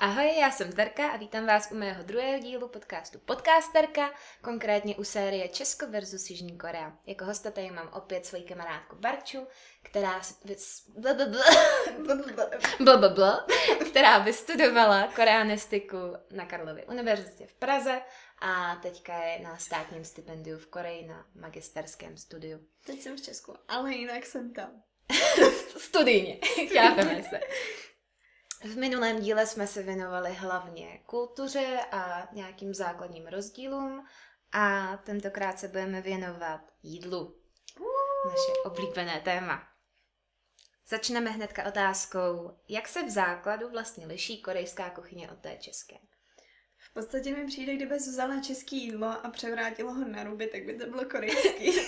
Ahoj, já jsem Terka a vítám vás u mého druhého dílu podcastu Podcasterka, konkrétně u série Česko versus Jižní Korea. Jako hosta tady mám opět svoji kamarádku Barču, která, blablabla, která vystudovala koreanistiku na Karlově univerzitě v Praze a teďka je na státním stipendiu v Koreji na magisterském studiu. Teď jsem v Česku, ale jinak jsem tam. Studijně, chápeme se. V minulém díle jsme se věnovali hlavně kultuře a nějakým základním rozdílům a tentokrát se budeme věnovat jídlu. Naše oblíbené téma. Začneme hnedka otázkou, jak se v základu vlastně liší korejská kuchyně od té české. V podstatě mi přijde, kdyby vzala české jídlo a převrátilo ho na ruby, tak by to bylo korejský.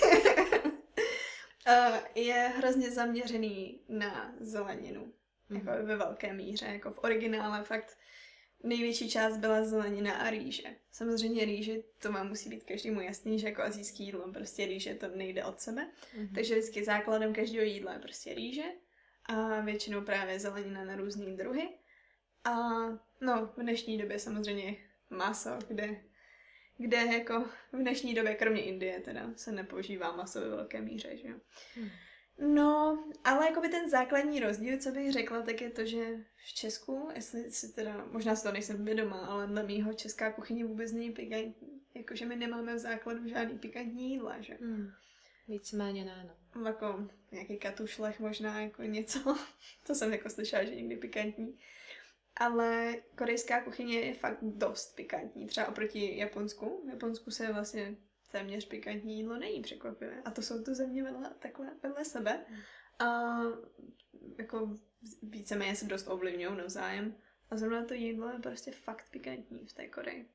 je hrozně zaměřený na zeleninu mm-hmm. jako ve velké míře, jako v originále fakt největší část byla zelenina a rýže. Samozřejmě rýže, to má musí být každému jasný, že jako azijský jídlo, prostě rýže to nejde od sebe. Mm-hmm. Takže vždycky základem každého jídla je prostě rýže a většinou právě zelenina na různé druhy. A no, v dnešní době samozřejmě maso, kde, kde jako v dnešní době, kromě Indie teda, se nepoužívá maso ve velké míře, že jo. Mm. No, ale jako by ten základní rozdíl, co bych řekla, tak je to, že v Česku, jestli si teda, možná si to nejsem vědomá, ale na mýho česká kuchyně vůbec není pikantní. Jakože my nemáme v základu žádný pikantní jídla, že? Hmm. Víceméně ne, no. Jako nějaký katušlech možná, jako něco. to jsem jako slyšela, že někdy pikantní. Ale korejská kuchyně je fakt dost pikantní, třeba oproti Japonsku. V Japonsku se vlastně téměř pikantní jídlo není překvapivé. A to jsou to země vedle, takhle vedle sebe. A jako víceméně se dost ovlivňují navzájem. A zrovna to jídlo je prostě fakt pikantní v té Koreji.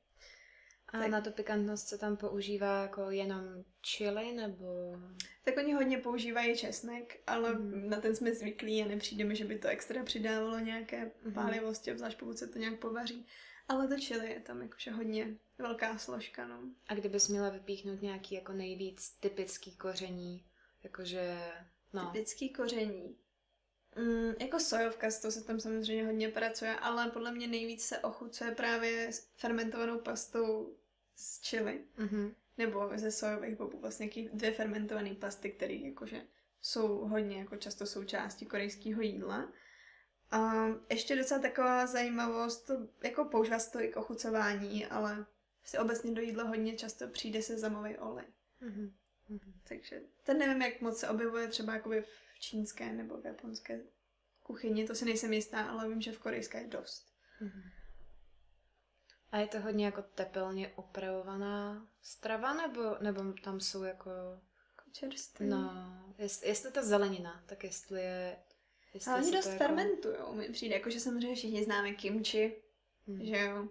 A tak. na tu pikantnost se tam používá jako jenom chili, nebo... Tak oni hodně používají česnek, ale mm. na ten jsme zvyklí a nepřijde mi, že by to extra přidávalo nějaké mm. pálivosti, zvlášť pokud se to nějak povaří. Ale to chili je tam jakože hodně velká složka, no. A kdybys měla vypíchnout nějaký jako nejvíc typický koření, jakože, no. Typický koření. Mm, jako sojovka, s to se tam samozřejmě hodně pracuje, ale podle mě nejvíc se ochucuje právě s fermentovanou pastou z chili. Mm-hmm. Nebo ze sojových bobů, vlastně dvě fermentované pasty, které jakože jsou hodně jako často součástí korejského jídla. A ještě docela taková zajímavost, to, jako používá se to i k ochucování, ale si obecně do jídla hodně často přijde se zamový olej. Mm-hmm. Takže ten nevím, jak moc se objevuje třeba jakoby v čínské nebo v japonské kuchyni, to si nejsem jistá, ale vím, že v korejské je dost. Mm-hmm. A je to hodně jako tepelně upravovaná strava, nebo, nebo tam jsou jako... Čerství. No, jest, jestli ta zelenina, tak jestli je Jestli Ale oni dost jako... fermentujou, mi přijde, jakože samozřejmě všichni známe kimči, hmm. že jo.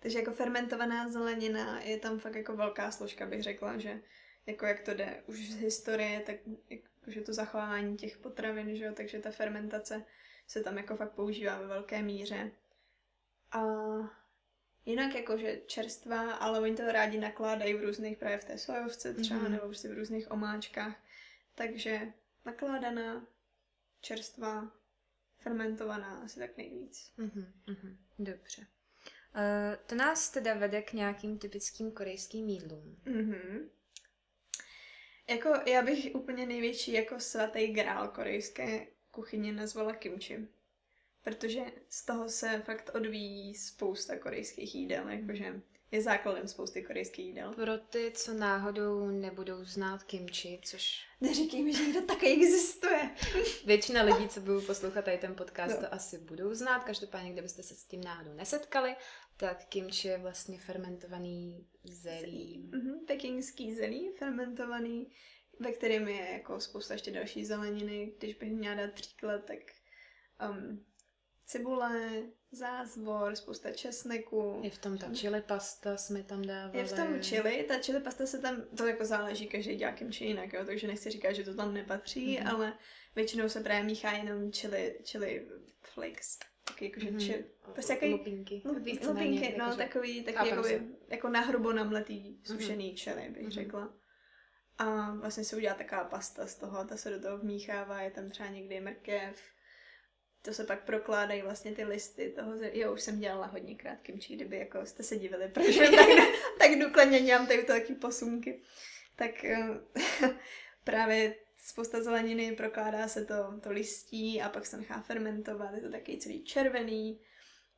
Takže jako fermentovaná zelenina je tam fakt jako velká složka, bych řekla, že jako jak to jde už z historie, tak jakože to zachování těch potravin, že jo, takže ta fermentace se tam jako fakt používá ve velké míře. A jinak jakože čerstvá, ale oni to rádi nakládají v různých, právě v té sojovce třeba, mm-hmm. nebo prostě v různých omáčkách. Takže nakládaná čerstvá, fermentovaná, asi tak nejvíc. Mm-hmm, mm-hmm, dobře. Uh, to nás teda vede k nějakým typickým korejským jídlům. Mm-hmm. Jako já bych úplně největší jako svatý grál korejské kuchyně nazvala kimchi. Protože z toho se fakt odvíjí spousta korejských jídel, jakože je základem spousty korejských jídel. Pro ty, co náhodou nebudou znát kimchi, což... Neříkej mi, že někdo taky existuje. Většina lidí, co budou poslouchat tady ten podcast, no. to asi budou znát. Každopádně, kdybyste se s tím náhodou nesetkali, tak kimchi je vlastně fermentovaný zelí. Mm-hmm, pekingský zelí, fermentovaný, ve kterém je jako spousta ještě další zeleniny. Když bych měla dát příklad, tak um, cibule, zázvor, spousta česneku. Je v tom ta chili pasta, jsme tam dávali. Je v tom chili, ta chili pasta se tam, to jako záleží, každý dělá či jinak, jo, takže nechci říkat, že to tam nepatří, mm-hmm. ale většinou se právě míchá jenom chili, chili flakes. Taky jakože mm-hmm. chili, prostě jaký, lupinky. Lup, lupinky, no, takový, takový jakoby, jako nahrubo namletý sušený mm-hmm. chili, bych mm-hmm. řekla. A vlastně se udělá taková pasta z toho, ta se do toho vmíchává, je tam třeba někdy mrkev, to se pak prokládají vlastně ty listy toho, jo, už jsem dělala hodně krát kimči, kdyby jako jste se divili, proč tak, tak důkladně dělám tady taky posunky. Tak eh, právě spousta zeleniny, prokládá se to, to listí a pak se nechá fermentovat, je to taky celý červený,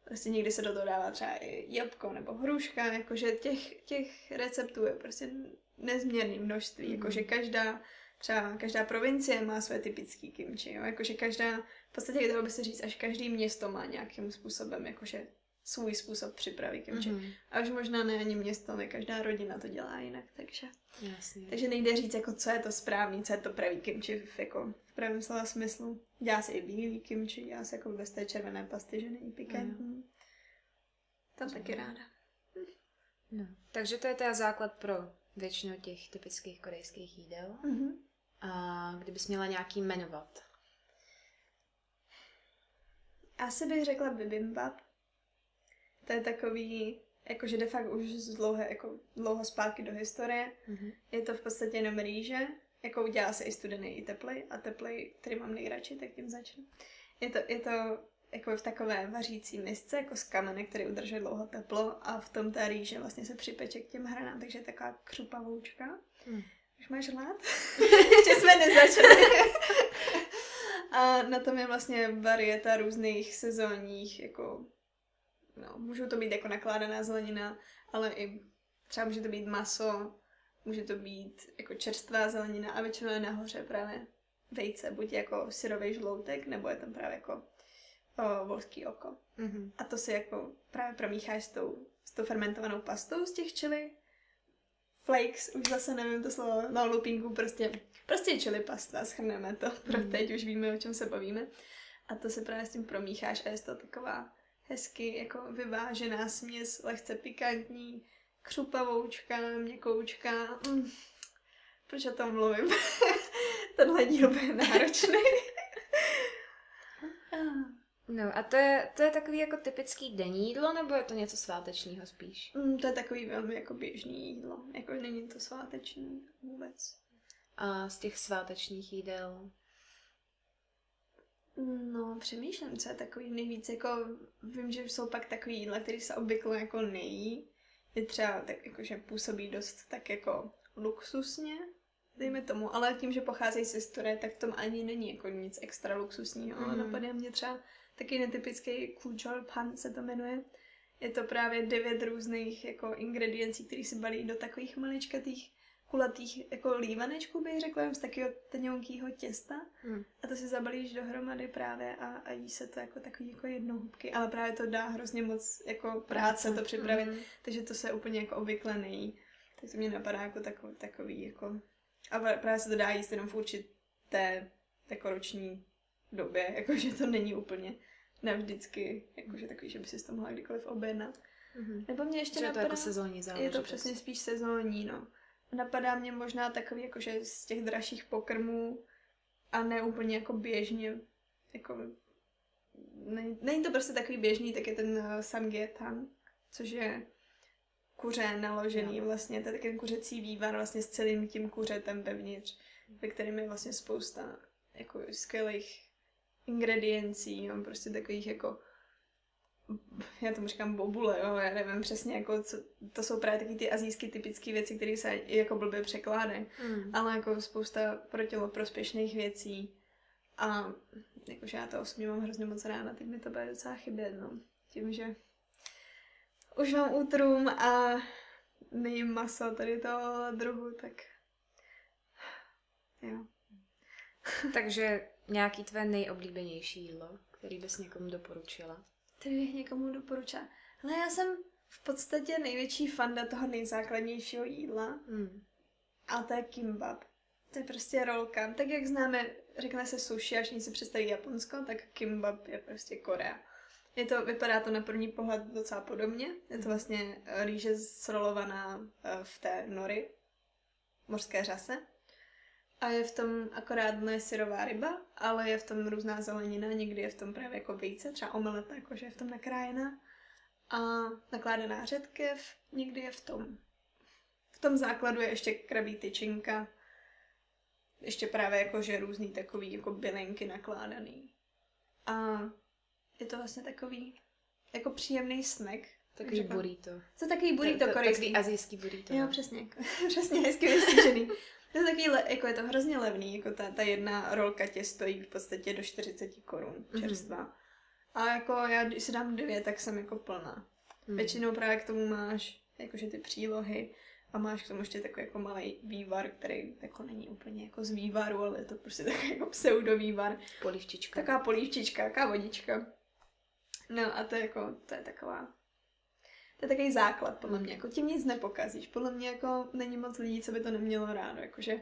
prostě někdy se do toho dává třeba i jabko nebo hruška, jakože těch, těch receptů je prostě nezměrné množství, mm. jakože každá třeba každá provincie má své typické kimči, jo? jakože každá, v podstatě dalo by se říct, až každý město má nějakým způsobem, jakože svůj způsob přípravy kimči. Mm-hmm. A už možná ne ani město, ale každá rodina to dělá jinak, takže. Jasně. Takže nejde říct, jako, co je to správný, co je to pravý kimči v, jako, v pravém slova smyslu. Dělá se i bílý kimči, dělá se jako bez té červené pasty, že není pikantní. Mm. Tam taky ráda. No, takže to je teda základ pro většinu těch typických korejských jídel. Mm-hmm. A kdybys měla nějaký jmenovat? Asi bych řekla bibimbap. To je takový, jakože de facto už z dlouhé, jako dlouho zpátky do historie. Mm-hmm. Je to v podstatě jenom rýže, jako udělá se i studený, i teplej. A teplej, který mám nejradši, tak tím začnu. Je to, je to jako v takové vařící misce, jako z kamene, který udržuje dlouho teplo a v tom ta rýže vlastně se připeče k těm hranám, takže je taková křupavoučka. Mm. Už máš hlad? Ještě jsme nezačali. a na tom je vlastně varieta různých sezónních, jako, no, můžou to být jako nakládaná zelenina, ale i třeba může to být maso, může to být jako čerstvá zelenina a většinou je nahoře právě vejce, buď jako syrový žloutek, nebo je tam právě jako o, volský oko. Mm-hmm. A to si jako právě promícháš s tou, s tou fermentovanou pastou z těch čili flakes, už zase nevím to slovo, na lupinku, prostě, prostě chili pasta, schrneme to, pro mm. teď už víme, o čem se bavíme. A to se právě s tím promícháš a je to taková hezky jako vyvážená směs, lehce pikantní, křupavoučka, měkoučka. Mm. Proč o tom mluvím? Tenhle díl bude náročný. No a to je, to je takový jako typický denní jídlo, nebo je to něco svátečního spíš? Mm, to je takový velmi jako běžný jídlo. Jako není to sváteční vůbec. A z těch svátečních jídel? No, přemýšlím, co je takový nejvíc, jako vím, že jsou pak takový jídla, které se obvykle jako nejí. Je třeba tak jako, že působí dost tak jako luxusně, dejme tomu, ale tím, že pocházejí z historie, tak v tom ani není jako nic extra luxusního, mm. ale napadá mě třeba taky netypický kůčol pan se to jmenuje. Je to právě devět různých jako ingrediencí, které si balí do takových maličkatých kulatých jako lívanečků, bych řekla, z takového tenounkého těsta. Hmm. A to si zabalíš dohromady právě a, a jí se to jako takový jako jednohubky. Ale právě to dá hrozně moc jako práce to připravit, hmm. takže to se úplně jako obvykle nejí. Tak to mě napadá jako takový, takový jako... A právě se to dá jíst jenom v určité jako roční době, jakože to není úplně navždycky, jakože takový, že by si to mohla kdykoliv objednat. Mm-hmm. Nebo mě ještě že napadá... je to jako sezónní záležitost. Je to přesně spíš sezónní, no. Napadá mě možná takový, jakože z těch dražších pokrmů a ne úplně jako běžně, jako není, není to prostě takový běžný, tak je ten uh, samgyetang, což je kuře naložený no. vlastně, to je ten kuřecí vývar vlastně s celým tím kuřetem vevnitř, ve kterém je vlastně spousta jako skvělých ingrediencí, jo, prostě takových jako já tomu říkám bobule, jo, já nevím přesně, jako co, to jsou právě taky ty azijské typické věci, které se jako blbě překládají, mm. ale jako spousta pro tělo prospěšných věcí a jakože já to osobně mám hrozně moc ráda, teď mi to bude docela chybět, no, tím, že už mám útrum a nejím maso tady toho druhu, tak jo. Takže nějaký tvé nejoblíbenější jídlo, který bys někomu doporučila? Který bych někomu doporučila? Ale já jsem v podstatě největší fanda toho nejzákladnějšího jídla. Mm. A to je kimbab. To je prostě rolka. Tak jak známe, řekne se sushi, až si představí Japonsko, tak kimbab je prostě Korea. Je to, vypadá to na první pohled docela podobně. Je to vlastně rýže srolovaná eh, v té nori, mořské řase. A je v tom akorát ne syrová ryba, ale je v tom různá zelenina, někdy je v tom právě jako vejce, třeba omeleta, jakože je v tom nakrájená. A nakládaná řetkev, někdy je v tom. V tom základu je ještě krabí tyčinka, ještě právě jakože různý takový jako bylinky nakládaný. A je to vlastně takový jako příjemný snack. Takový burrito. To je takový burrito To- to- korejský. Takový azijský burrito. Jo, no. přesně. přesně, hezky vyslyšený. To je takový, le, jako je to hrozně levný, jako ta, ta jedna rolka tě stojí v podstatě do 40 korun Mhm. čerstvá. A jako já, když si dám dvě, tak jsem jako plná. Hmm. Většinou právě k tomu máš jakože ty přílohy a máš k tomu ještě takový jako malý vývar, který jako není úplně jako z vývaru, ale je to prostě takový jako pseudo vývar. Polivčička. Taková polívčička, taková vodička. No a to je jako, to je taková, je takový základ, podle mě, jako tím nic nepokazíš. Podle mě jako není moc lidí, co by to nemělo rádo, jakože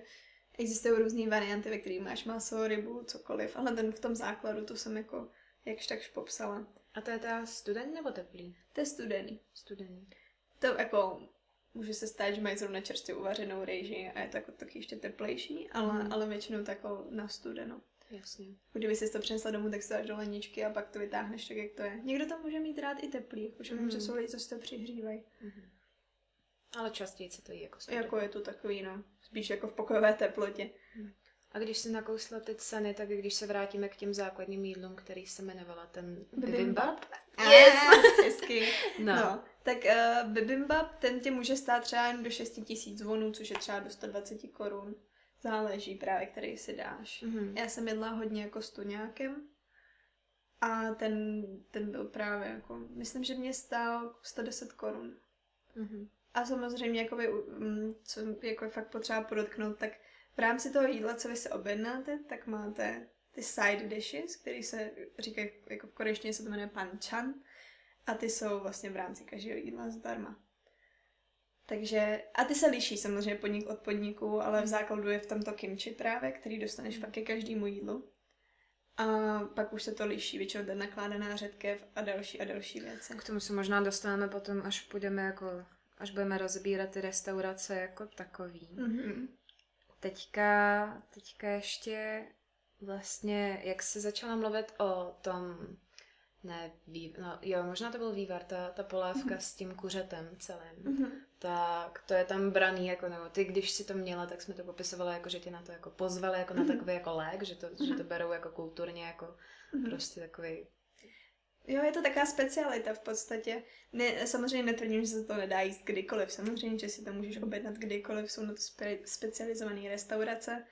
existují různé varianty, ve kterých máš maso, rybu, cokoliv, ale ten v tom základu to jsem jako jakž takž popsala. A to je teda studený nebo teplý? To je studený. Studený. To jako může se stát, že mají zrovna čerstvě uvařenou rejži a je to jako taky ještě teplejší, ale, Mhm. ale většinou to jako na studeno. Jasně. Kdyby si to přinesla domů, tak to dáš do ledničky a pak to vytáhneš tak, jak to je. Někdo to může mít rád i teplý, jakože vím, Mhm. že jsou lidi, co si to přihřívají. Mhm. Ale častěji se to jí jako studený. Jako je to takový, no, spíš jako v pokojové teplotě. A když si nakousla ty ceny, tak když se vrátíme k těm základním jídlům, který se jmenovala ten bibimbap. Yes! Hezky. No. No. Tak uh, bibimbap, ten tě může stát třeba jen do 6 tisíc vonů, což je třeba do 120 korun. Záleží právě, který si dáš. Mhm. Já jsem jedla hodně jako s tuňákem a ten, ten byl právě jako, myslím, že mě stál 110 korun. Mhm. A samozřejmě, jakoby, mm, co jako je fakt potřeba podotknout, tak v rámci toho jídla, co vy se objednáte, tak máte ty side dishes, které se říkají, jako v korejštině se to jmenuje panchan, a ty jsou vlastně v rámci každého jídla zdarma. Takže, a ty se liší samozřejmě podnik od podniku, ale v základu je v tomto kimchi právě, který dostaneš fakt ke každému jídlu. A pak už se to liší, většinou ten nakládaná řetkev a další a další věci. K tomu se možná dostaneme potom, až půjdeme jako, až budeme rozbírat ty restaurace jako takový. Mhm. Teďka, teďka ještě vlastně, jak jsi začala mluvit o tom, ne, vý, no jo, možná to byl vývar, ta, ta polévka s tím kuřetem celým, Mhm. tak to je tam braný, jako, nebo ty, když si to měla, tak jsme to popisovali, jako, že tě na to jako pozvali, jako na Mhm. takový jako lék, že to, že to berou jako kulturně, jako Mhm. prostě takový, Jo, je to taková specialita v podstatě. Ne, samozřejmě netvrdím, že se to nedá jíst kdykoliv. Samozřejmě, že si to můžeš objednat kdykoliv, jsou na to spe, specializované restaurace.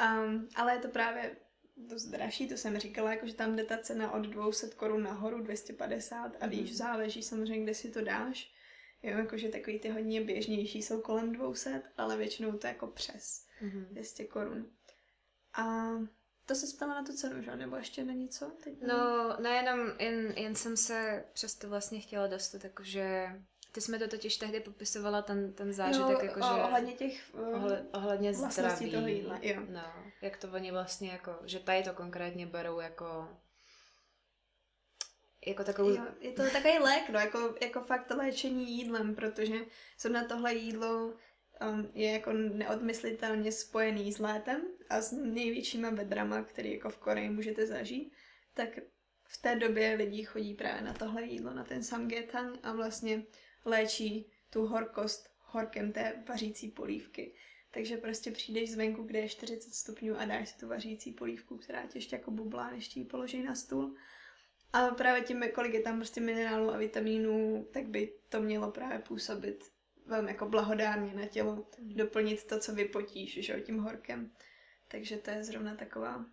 Um, ale je to právě dost dražší, to jsem říkala, jako, že tam jde ta cena od 200 korun nahoru, 250 a víš, Mhm. záleží samozřejmě, kde si to dáš. Jo, jakože takový ty hodně běžnější jsou kolem 200, ale většinou to je jako přes mhm. 200 korun. A to se ptala na tu cenu, že? Nebo ještě na něco? Teď No, nejenom, jen, jen jsem se přesto vlastně chtěla dostat, jakože, ty jsme to totiž tehdy popisovala, ten, ten zážitek, jo, jakože... ohledně těch uh, Ohle, ohledně zdraví. toho jídla, jo. No, jak to oni vlastně jako, že tady to konkrétně berou jako jako takovou... Jo, je to takový lék, no, jako, jako fakt léčení jídlem, protože na tohle jídlo um, je jako neodmyslitelně spojený s létem a s největšíma vedrama, který jako v Koreji můžete zažít, tak v té době lidi chodí právě na tohle jídlo, na ten samgyetang a vlastně léčí tu horkost horkem té vařící polívky. Takže prostě přijdeš zvenku, kde je 40 stupňů a dáš si tu vařící polívku, která tě ještě jako bublá, než ti ji položí na stůl. A právě tím, kolik je tam prostě minerálů a vitamínů, tak by to mělo právě působit velmi jako blahodárně na tělo, doplnit to, co vypotíš, že tím horkem. Takže to je zrovna taková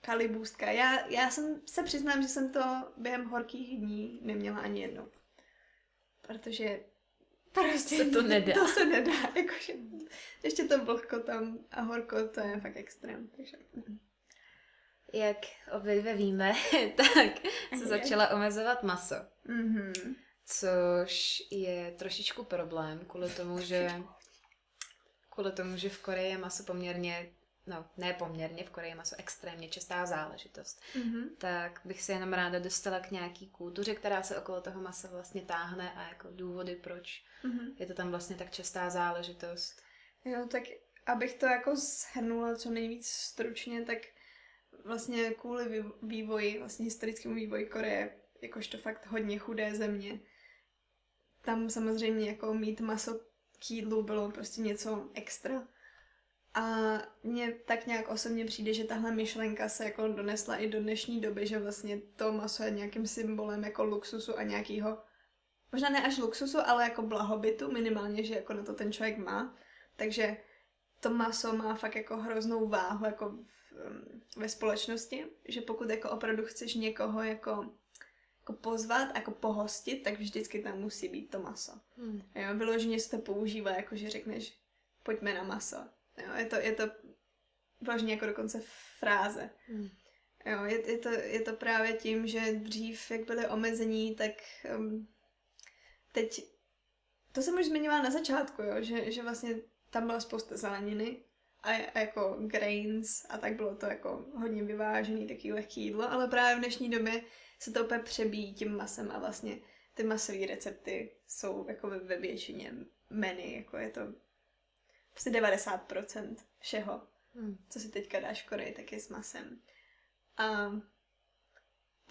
kalibůstka. Já, já jsem se přiznám, že jsem to během horkých dní neměla ani jednou. Protože prostě Se to nedá. To se nedá, jakože ještě to vlhko tam a horko, to je fakt extrém. Takže... Jak obě dvě víme, tak se Je. začala omezovat maso. Mhm. Což je trošičku problém kvůli tomu, že kvůli tomu, že v Koreji je maso poměrně, no ne poměrně, v Koreji maso extrémně častá záležitost. Mhm. Tak bych se jenom ráda dostala k nějaký kultuře, která se okolo toho masa vlastně táhne a jako důvody, proč Mhm. je to tam vlastně tak častá záležitost. Jo, tak abych to jako shrnula co nejvíc stručně, tak vlastně kvůli vý- vývoji, vlastně historickému vývoji Koreje, jakožto fakt hodně chudé země, tam samozřejmě jako mít maso k jídlu bylo prostě něco extra. A mně tak nějak osobně přijde, že tahle myšlenka se jako donesla i do dnešní doby, že vlastně to maso je nějakým symbolem jako luxusu a nějakého, možná ne až luxusu, ale jako blahobytu, minimálně, že jako na to ten člověk má. Takže to maso má fakt jako hroznou váhu jako v, ve společnosti, že pokud jako opravdu chceš někoho jako, jako pozvat, jako pohostit, tak vždycky tam musí být to maso. Hmm. Jo, vyloženě se to používá, jako že řekneš, pojďme na maso. Jo, je to, je to vážně jako dokonce fráze. Hmm. Jo, je, je, to, je to právě tím, že dřív, jak byly omezení, tak um, teď, to jsem už zmiňovala na začátku, jo, že, že vlastně tam byla spousta zeleniny a, a jako grains a tak bylo to jako hodně vyvážený, taký lehký jídlo, ale právě v dnešní době se to úplně přebíjí tím masem a vlastně ty masové recepty jsou jako ve, ve většině menu, jako je to prostě 90% všeho, hmm. co si teďka dáš v Koreji, tak je s masem. A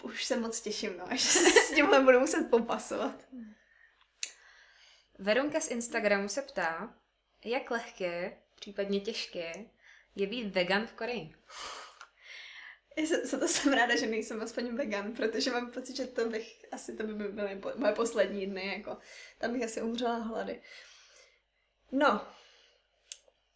už se moc těším, no, až se s tímhle budu muset popasovat. Veronka z Instagramu se ptá, jak lehké, případně těžké, je být vegan v Koreji? Za to jsem ráda, že nejsem aspoň vegan, protože mám pocit, že to bych, asi to by byly moje poslední dny, jako tam bych asi umřela hlady. No,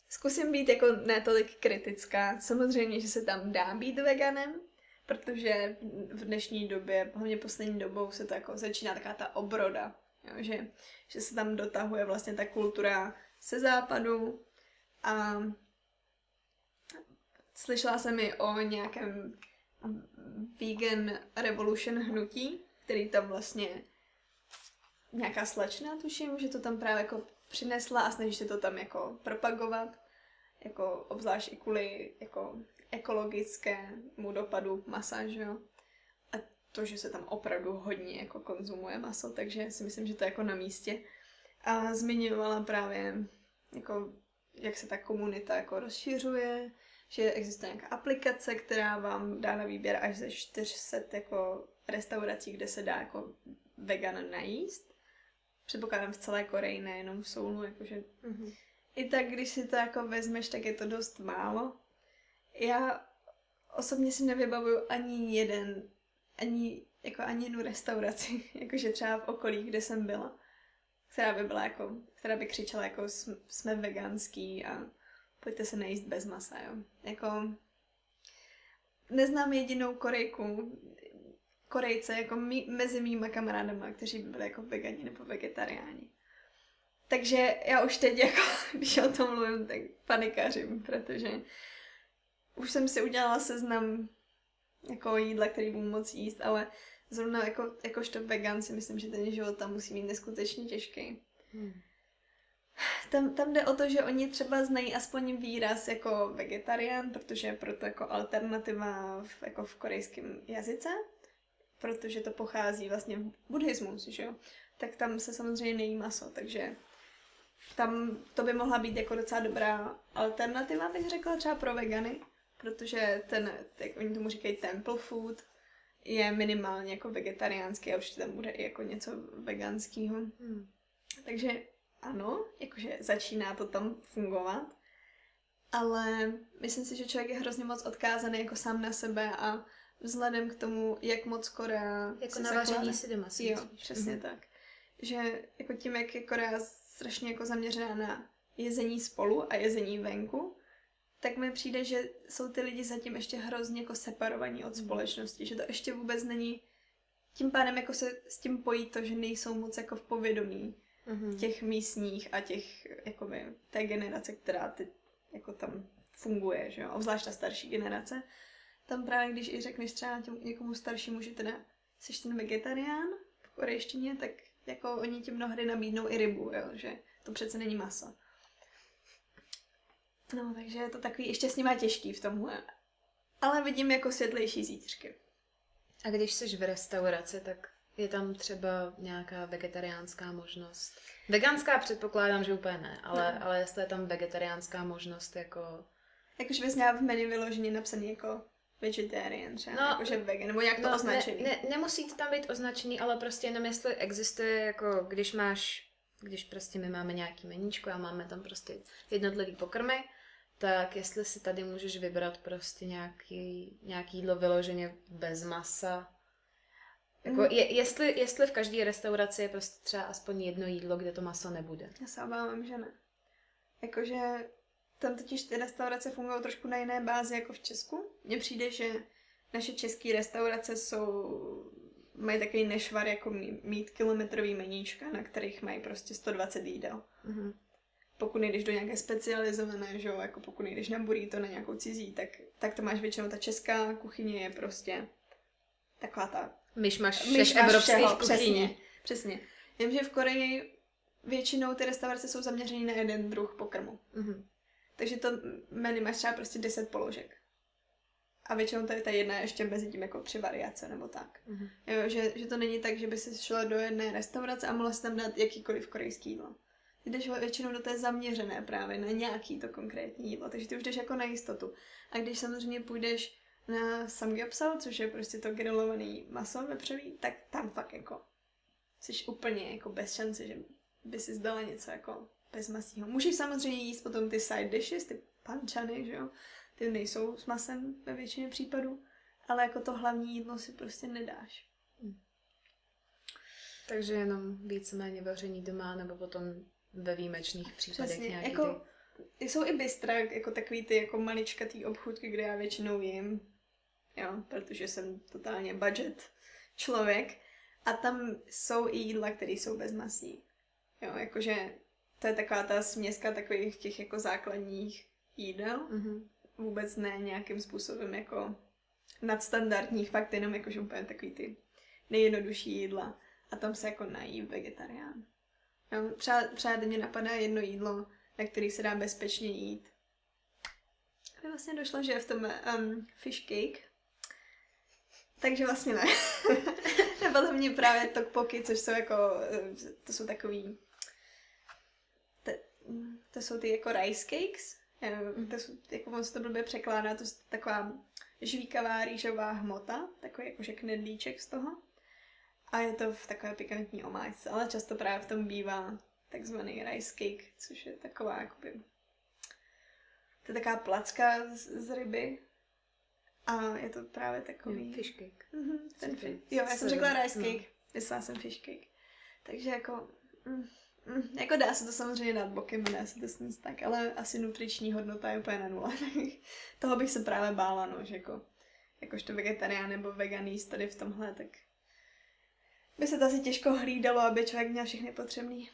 zkusím být jako netolik kritická. Samozřejmě, že se tam dá být veganem, protože v dnešní době, hlavně poslední dobou, se to jako začíná taková ta obroda, jo, že, že se tam dotahuje vlastně ta kultura se západu a slyšela jsem i o nějakém vegan revolution hnutí, který tam vlastně nějaká slečna, tuším, že to tam právě jako přinesla a snaží se to tam jako propagovat, jako obzvlášť i kvůli jako ekologickému dopadu masa, že jo. A to, že se tam opravdu hodně jako konzumuje maso, takže si myslím, že to je jako na místě. A zmiňovala právě, jako, jak se ta komunita jako rozšiřuje, že existuje nějaká aplikace, která vám dá na výběr až ze 400 jako restaurací, kde se dá jako vegan najíst. Předpokládám v celé Koreji, nejenom v Soulu, jakože mm-hmm. i tak, když si to jako vezmeš, tak je to dost málo. Já osobně si nevybavuju ani jeden, ani, jako ani jednu restauraci, jakože třeba v okolí, kde jsem byla která by byla jako, která by křičela jako jsme veganský a pojďte se nejíst bez masa, jo. Jako neznám jedinou Korejku, Korejce jako mý, mezi mýma kamarádama, kteří by byli jako vegani nebo vegetariáni. Takže já už teď, jako, když o tom mluvím, tak panikařím, protože už jsem si udělala seznam jako jídla, který budu moc jíst, ale zrovna jako, jakožto vegan si myslím, že ten život tam musí být neskutečně těžký. Hmm. Tam, tam jde o to, že oni třeba znají aspoň výraz jako vegetarián, protože je proto jako alternativa v, jako v korejském jazyce, protože to pochází vlastně v buddhismus, že jo? Tak tam se samozřejmě nejí maso, takže tam to by mohla být jako docela dobrá alternativa, bych řekla třeba pro vegany, protože ten, jak oni tomu říkají temple food, je minimálně jako vegetariánský a určitě tam bude i jako něco veganského. Hmm. Takže ano, jakože začíná to tam fungovat, ale myslím si, že člověk je hrozně moc odkázaný jako sám na sebe a vzhledem k tomu, jak moc Korea... Jako navaření si doma si Jo, přesně mm-hmm. tak. Že jako tím, jak je Korea strašně jako zaměřená na jezení spolu a jezení venku, tak mi přijde, že jsou ty lidi zatím ještě hrozně jako separovaní od mhm. společnosti, že to ještě vůbec není, tím pádem jako se s tím pojí to, že nejsou moc jako v povědomí mm-hmm. těch místních a těch, jakoby, té generace, která ty, jako tam funguje, že jo, obzvlášť ta starší generace. Tam právě, když i řekneš třeba těm, někomu staršímu, že teda jsi ten vegetarián v korejštině, tak jako oni ti mnohdy nabídnou i rybu, jo, že to přece není maso. No, takže je to takový ještě s nima těžký v tomhle. Ale vidím jako světlejší zítřky. A když jsi v restauraci, tak je tam třeba nějaká vegetariánská možnost? Veganská předpokládám, že úplně ne, ale, no. ale jestli je tam vegetariánská možnost jako... Jakože bys měla v menu vyloženě napsaný jako vegetarian třeba, no, jakože vegan, nebo jak to no, označený? Ne, ne, nemusí to tam být označený, ale prostě jenom jestli existuje, jako když máš, když prostě my máme nějaký meníčko a máme tam prostě jednotlivý pokrmy, tak jestli si tady můžeš vybrat prostě nějaký, nějaký jídlo vyloženě bez masa. Jako je, jestli, jestli v každé restauraci je prostě třeba aspoň jedno jídlo, kde to maso nebude. Já se obávám, že ne. Jakože tam totiž ty restaurace fungují trošku na jiné bázi jako v Česku. Mně přijde, že naše české restaurace jsou mají takový nešvar jako mít kilometrový meníčka, na kterých mají prostě 120 jídel. Mm-hmm. Pokud nejdeš do nějaké specializované, že jo, jako pokud nejdeš na burrito, na nějakou cizí, tak, tak to máš většinou, ta česká kuchyně je prostě taková ta... Myšmaš všech evropských kuchyní. Přesně, přesně. Vím, že v Koreji většinou ty restaurace jsou zaměřené na jeden druh pokrmu. Mm-hmm. Takže to menu máš třeba prostě 10 položek. A většinou tady ta jedna ještě mezi tím jako tři variace nebo tak. Mm-hmm. Jo, že, že to není tak, že by si šla do jedné restaurace a mohla si tam dát jakýkoliv korejský jídlo. Ty jdeš většinou do té zaměřené právě na nějaký to konkrétní jídlo, takže ty už jdeš jako na jistotu. A když samozřejmě půjdeš na samgyeopsal, což je prostě to grilovaný maso vepřový, tak tam fakt jako jsi úplně jako bez šance, že by si zdala něco jako bez masího. Můžeš samozřejmě jíst potom ty side dishes, ty pančany, že jo, ty nejsou s masem ve většině případů, ale jako to hlavní jídlo si prostě nedáš. Hmm. Takže jenom víceméně vaření doma, nebo potom ve výjimečných případech Přesně, nějaký jako, ty... Jsou i bystra, jako takový ty jako maličkatý obchůdky, kde já většinou jim, jo, protože jsem totálně budget člověk. A tam jsou i jídla, které jsou bez masí. Jo, jakože to je taková ta směska takových těch jako základních jídel. Mm-hmm vůbec ne nějakým způsobem jako nadstandardních, fakt jenom jakože úplně takový ty nejjednodušší jídla a tam se jako nají vegetarián. Jo, třeba, třeba mě napadá jedno jídlo, na který se dá bezpečně jít. A mi vlastně došlo, že je v tom um, fish cake. Takže vlastně ne. Napadlo mě právě tokpoky, což jsou jako, eh, to jsou takový, to, jsou ty jako rice cakes, to, jako on se to blbě překládá, to je taková žvíkavá rýžová hmota, takový jakože knedlíček z toho. A je to v takové pikantní omáčce, ale často právě v tom bývá takzvaný rice cake, což je taková jakoby... To je taková placka z, z ryby. A je to právě takový... Fish cake. Mm-hmm, ten fi- jo, já jsem řekla rice no. cake, no. myslela jsem fish cake. Takže jako... Mm, jako dá se to samozřejmě dát bokem, dá se to sníst tak, ale asi nutriční hodnota je úplně na nula. Toho bych se právě bála, no, že jako, jakožto vegetarián nebo veganist tady v tomhle, tak by se to asi těžko hlídalo, aby člověk měl všechny potřebný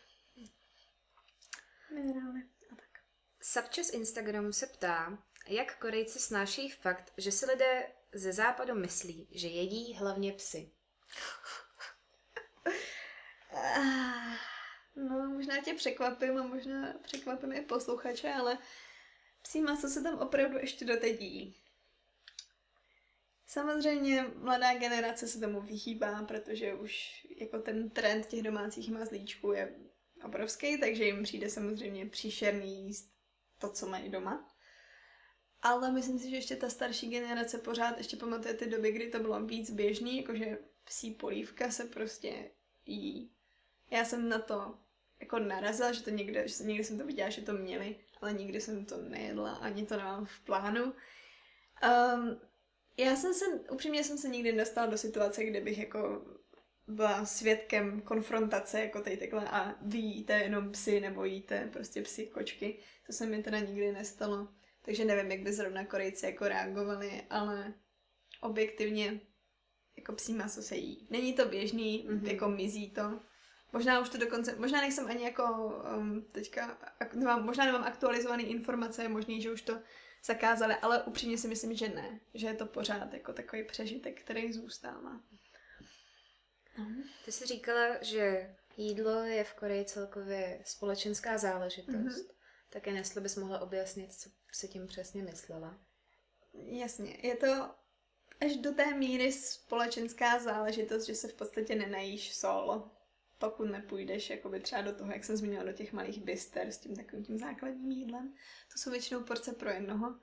minerály a tak. Sapče z Instagramu se ptá, jak Korejci snášejí fakt, že si lidé ze západu myslí, že jedí hlavně psy. No, možná tě překvapím a možná překvapím i posluchače, ale psí maso se tam opravdu ještě doteď jí. Samozřejmě mladá generace se tomu vyhýbá, protože už jako ten trend těch domácích mazlíčků je obrovský, takže jim přijde samozřejmě příšerný jíst to, co mají doma. Ale myslím si, že ještě ta starší generace pořád ještě pamatuje ty doby, kdy to bylo víc běžný, jakože psí polívka se prostě jí. Já jsem na to jako narazila, že to někde, že někde jsem to viděla, že to měli, ale nikdy jsem to nejedla, ani to nemám v plánu. Um, já jsem se, upřímně jsem se nikdy nedostala do situace, kde bych jako byla svědkem konfrontace jako tady takhle a vy jíte jenom psy nebo jíte prostě psy, kočky. To se mi teda nikdy nestalo. Takže nevím, jak by zrovna Korejci jako reagovali, ale objektivně jako psí maso se jí. Není to běžný, mm-hmm. jako mizí to. Možná už to dokonce, možná nejsem ani jako um, teďka, nemám, možná nemám aktualizované informace, je možný, že už to zakázali, ale upřímně si myslím, že ne. Že je to pořád jako takový přežitek, který zůstává. Ty jsi říkala, že jídlo je v Koreji celkově společenská záležitost. Mm-hmm. Tak jen jestli bys mohla objasnit, co si tím přesně myslela. Jasně, je to až do té míry společenská záležitost, že se v podstatě nenajíš solo pokud nepůjdeš jakoby třeba do toho, jak jsem zmínila, do těch malých byster s tím takovým tím základním jídlem. To jsou většinou porce pro jednoho.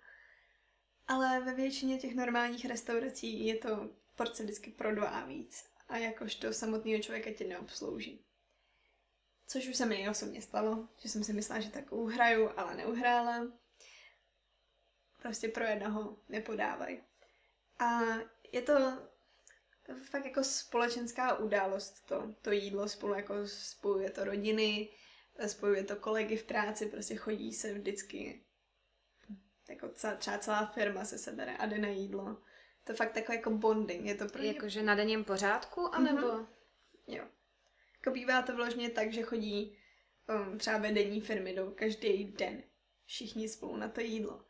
Ale ve většině těch normálních restaurací je to porce vždycky pro dva a víc. A jakožto samotného člověka tě neobslouží. Což už se mi osobně stalo, že jsem si myslela, že tak uhraju, ale neuhrála. prostě pro jednoho nepodávají. A je to fakt jako společenská událost to, to jídlo spolu jako spojuje to rodiny, spojuje to kolegy v práci, prostě chodí se vždycky jako celá, třeba celá firma se sebere a jde na jídlo. To fakt jako, jako bonding, je to pro Jakože na denním pořádku, anebo? Mm-hmm. Jo. Jako bývá to vložně tak, že chodí um, třeba vedení firmy do každý den. Všichni spolu na to jídlo.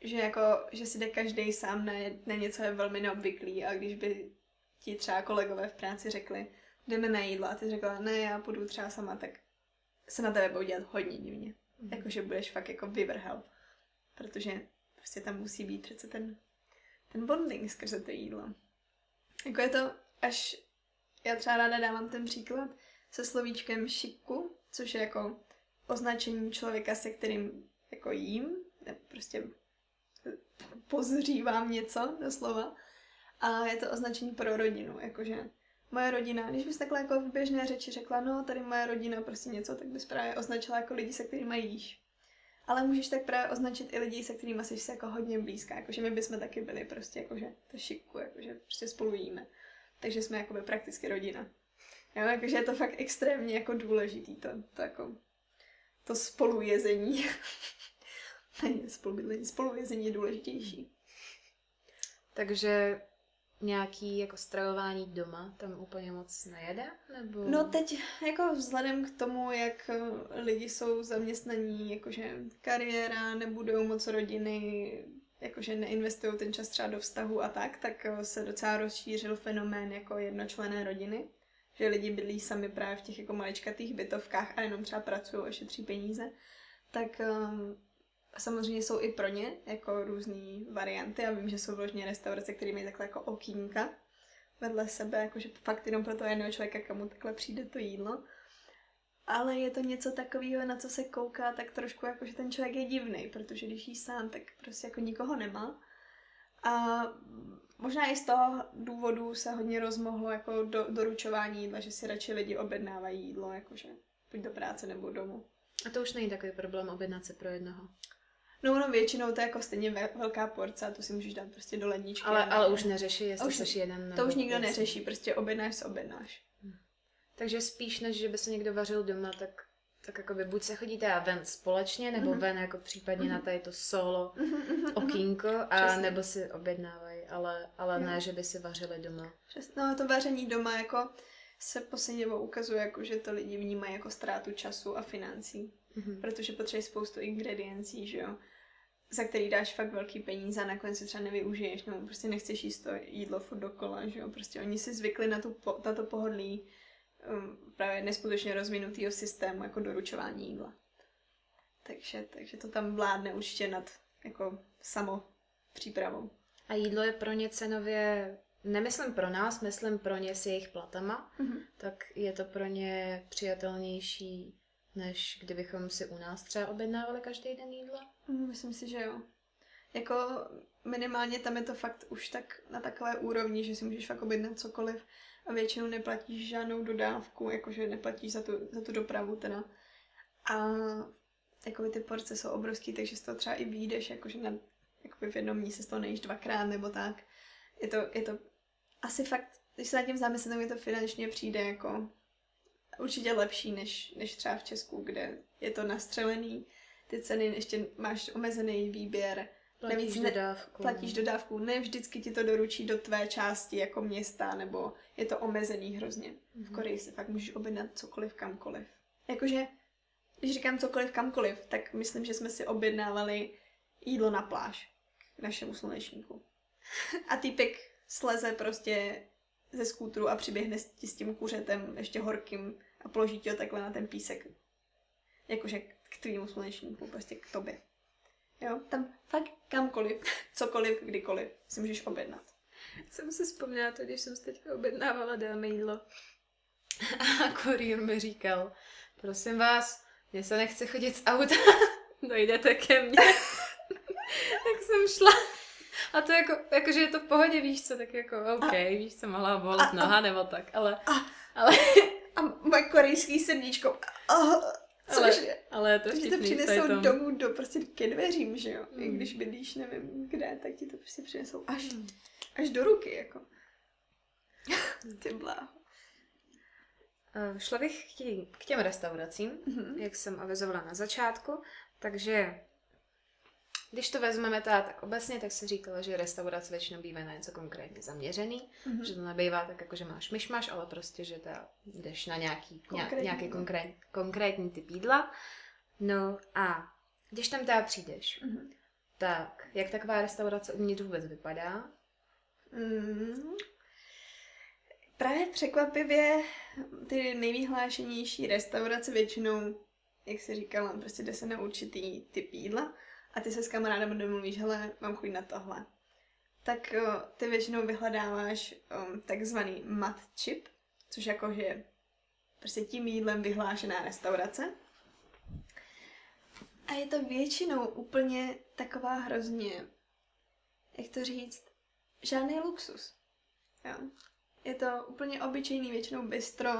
Že jako, že si jde každý sám na, na něco je velmi neobvyklý a když by ti třeba kolegové v práci řekli, jdeme na jídlo a ty řekla, ne, já půjdu třeba sama, tak se na tebe bude dělat hodně divně. Mm. Jakože budeš fakt jako vyvrhel. Protože prostě tam musí být přece ten, ten bonding skrze to jídlo. Jako je to až, já třeba ráda dávám ten příklad se slovíčkem šiku, což je jako označení člověka, se kterým jako jím, ne, prostě pozřívám něco doslova. A je to označení pro rodinu, jakože moje rodina, když bys takhle jako v běžné řeči řekla, no tady moje rodina prostě něco, tak bys právě označila jako lidi, se kterými jíš. Ale můžeš tak právě označit i lidi, se kterými jsi se jako hodně blízká, jakože my bychom taky byli prostě jakože to šiku, jakože prostě spolu jíme. Takže jsme jakoby prakticky rodina. Jo, jakože je to fakt extrémně jako důležitý, to, to jako to spolujezení. ne, spolubydlení, spolujezení je důležitější. Takže nějaký jako stravování doma tam úplně moc nejede? Nebo... No teď jako vzhledem k tomu, jak eh, lidi jsou zaměstnaní, jakože kariéra, nebudou moc rodiny, jakože neinvestují ten čas třeba do vztahu a tak, tak eh, se docela rozšířil fenomén jako jednočlené rodiny. Že lidi bydlí sami právě v těch jako maličkatých bytovkách a jenom třeba pracují a šetří peníze. Tak um, samozřejmě jsou i pro ně jako různé varianty. Já vím, že jsou vložně restaurace, které mají takhle jako okýnka vedle sebe, jakože fakt jenom pro toho jednoho člověka, komu takhle přijde to jídlo. Ale je to něco takového, na co se kouká, tak trošku jako, že ten člověk je divný, protože když jí sám, tak prostě jako nikoho nemá. A možná i z toho důvodu se hodně rozmohlo jako do, doručování jídla, že si radši lidi objednávají jídlo, jakože buď do práce nebo domů. A to už není takový problém objednat se pro jednoho. No, no, většinou to je jako stejně velká porce a to si můžeš dát prostě do ledničky. Ale, ale už neřeší, jestli už, jsi jeden To už nikdo neřeší, prostě objednáš se objednáš. Hm. Takže spíš, než že by se někdo vařil doma, tak tak jako by buď se chodíte ven společně, nebo mm-hmm. ven jako případně mm-hmm. na tady to solo mm-hmm, okýnko, a Přesně. nebo si objednávají, ale, ale ne, že by si vařili doma. Přesně, no to vaření doma jako se posledně ukazuje, jako, že to lidi vnímají jako ztrátu času a financí. Mm-hmm. Protože potřebují spoustu ingrediencí, že jo za který dáš fakt velký peníze a nakonec si třeba nevyužiješ, nebo prostě nechceš jíst to jídlo furt dokola, že jo, prostě oni si zvykli na, tu, na to pohodlí um, právě neskutečně rozvinutého systému jako doručování jídla. Takže, takže to tam vládne určitě nad jako samo přípravou. A jídlo je pro ně cenově, nemyslím pro nás, myslím pro ně s jejich platama, mm-hmm. tak je to pro ně přijatelnější než kdybychom si u nás třeba objednávali každý den jídlo? Mm, myslím si, že jo. Jako minimálně tam je to fakt už tak na takové úrovni, že si můžeš fakt objednat cokoliv a většinou neplatíš žádnou dodávku, jakože neplatíš za tu, za tu dopravu teda. A jako ty porce jsou obrovský, takže z toho třeba i výjdeš, jakože na, jakoby v jednom místě z toho nejíš dvakrát nebo tak. Je to, je to asi fakt, když se nad tím zamyslím, mi to finančně přijde jako určitě lepší než, než třeba v Česku, kde je to nastřelený, ty ceny ještě máš omezený výběr, Platíš ne, dodávku. Platíš dodávku. Ne vždycky ti to doručí do tvé části jako města, nebo je to omezený hrozně. Mm-hmm. V mhm. Koreji si fakt můžeš objednat cokoliv kamkoliv. Jakože, když říkám cokoliv kamkoliv, tak myslím, že jsme si objednávali jídlo na pláž k našemu slunečníku. A týpek sleze prostě ze skútru a přiběhne s, s tím kuřetem ještě horkým a položí ti ho takhle na ten písek. Jakože k tvýmu slunečníku, prostě k tobě. Jo, tam fakt kamkoliv, cokoliv, kdykoliv si můžeš objednat. Jsem si vzpomněla to, když jsem se teďka objednávala dáme jídlo. A kurýr mi říkal, prosím vás, mně se nechce chodit z auta, dojdete ke mně. tak jsem šla a to jako, jako, že je to v pohodě, víš co, tak jako OK, a, víš co, mohla bolet noha nebo tak, ale... A, ale... a moje korejský srdíčko, oh, Což, ale, ale to ti to přinesou tom... domů do, prostě ke dveřím, že jo? Mm. I když bydlíš nevím kde, tak ti to prostě přinesou až, mm. až do ruky, jako. Ty bláho. Šla bych k těm restauracím, mm-hmm. jak jsem avizovala na začátku, takže když to vezmeme teda tak obecně, tak se říkalo, že restaurace většinou bývá na něco konkrétně zaměřený, mm-hmm. že to nebývá tak jako, že máš myšmaš, ale prostě, že teda jdeš na nějaký, konkrétní, nějaký konkrét, konkrétní typ jídla. No a když tam teda přijdeš, mm-hmm. tak jak taková restaurace uvnitř vůbec vypadá? Mm, právě překvapivě ty nejvyhlášenější restaurace většinou, jak jsi říkala, prostě jde se na určitý typ jídla a ty se s kamarádem domluvíš, hele, mám chuť na tohle. Tak o, ty většinou vyhledáváš o, takzvaný mat chip, což jako je prostě tím jídlem vyhlášená restaurace. A je to většinou úplně taková hrozně, jak to říct, žádný luxus. Jo. Je to úplně obyčejný, většinou bistro,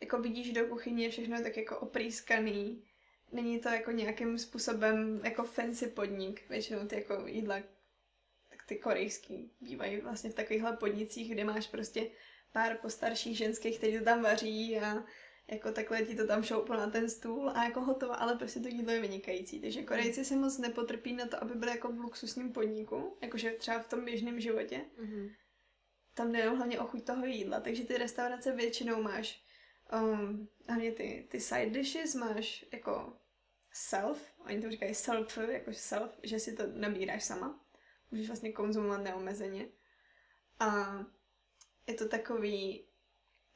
jako vidíš do kuchyně, všechno je tak jako oprýskaný, není to jako nějakým způsobem jako fancy podnik. Většinou ty jako jídla, tak ty korejský, bývají vlastně v takovýchhle podnicích, kde máš prostě pár postarších ženských, kteří to tam vaří a jako takhle ti to tam šouplo na ten stůl a jako hotovo, ale prostě to jídlo je vynikající. Takže Korejci si moc nepotrpí na to, aby byli jako v luxusním podniku, jakože třeba v tom běžném životě. Mm-hmm. Tam jde hlavně o chuť toho jídla, takže ty restaurace většinou máš um, hlavně ty, ty side dishes máš jako self, oni to říkají self, jako self, že si to nabíráš sama. Můžeš vlastně konzumovat neomezeně. A je to takový,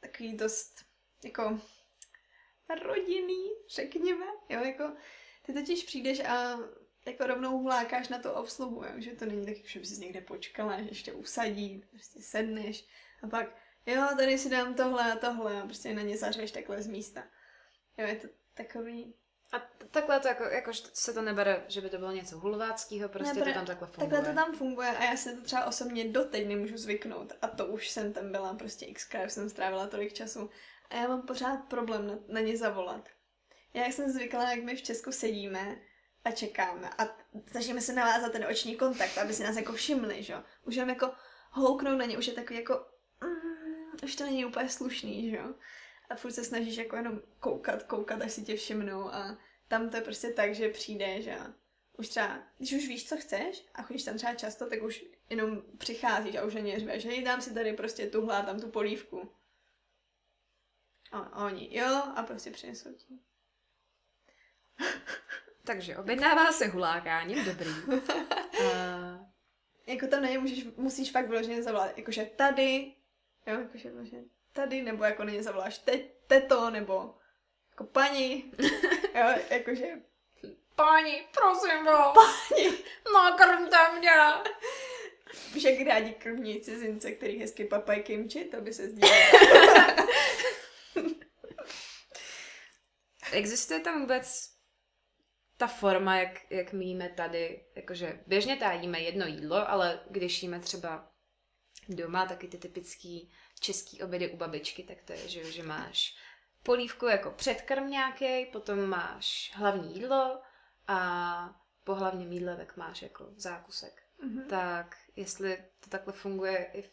takový dost jako rodinný, řekněme, jo, jako ty totiž přijdeš a jako rovnou vlákáš na to obsluhu, jo? že to není tak, že bys někde počkala, že ještě usadí, prostě sedneš a pak jo, tady si dám tohle a tohle a prostě na ně zařeš takhle z místa. Jo, je to takový... A takhle to jako, jako se to nebere, že by to bylo něco hulváckého, prostě Nebere, to tam takhle funguje. Takhle to tam funguje a já si to třeba osobně doteď nemůžu zvyknout a to už jsem tam byla prostě xkrát, jsem strávila tolik času a já mám pořád problém na, na ně zavolat. Já jsem zvykla, jak my v Česku sedíme a čekáme a snažíme se navázat ten oční kontakt, aby si nás jako všimli, že jo. Už jenom jako houknout na ně, už je takový jako už to není úplně slušný, že jo. A furt se snažíš jako jenom koukat, koukat, až si tě všimnou a tam to je prostě tak, že přijdeš a už třeba, když už víš, co chceš a chodíš tam třeba často, tak už jenom přicházíš a už na ně řveš, hej, dám si tady prostě tuhle a tam tu polívku. A oni, jo, a prostě přinesou ti. Takže objednává se hulákáním, dobrý. uh... Jako tam není, můžeš, musíš fakt vyloženě zavolat, jakože tady, Jo, jakože tady, nebo jako není zavoláš te, teto, nebo jako paní, jo, jakože Páni, prosím vás. Páni. Nakrmte mě. Víš, jak rádi krmní cizince, který hezky papají kimči, to by se sdílelo. Existuje tam vůbec ta forma, jak, jak my jíme tady, jakože běžně tady jíme jedno jídlo, ale když jíme třeba doma, taky ty typický český obědy u babičky, tak to je, že, že máš polívku jako předkrm nějaký, potom máš hlavní jídlo a po hlavním jídle tak máš jako zákusek. Mm-hmm. Tak jestli to takhle funguje i v...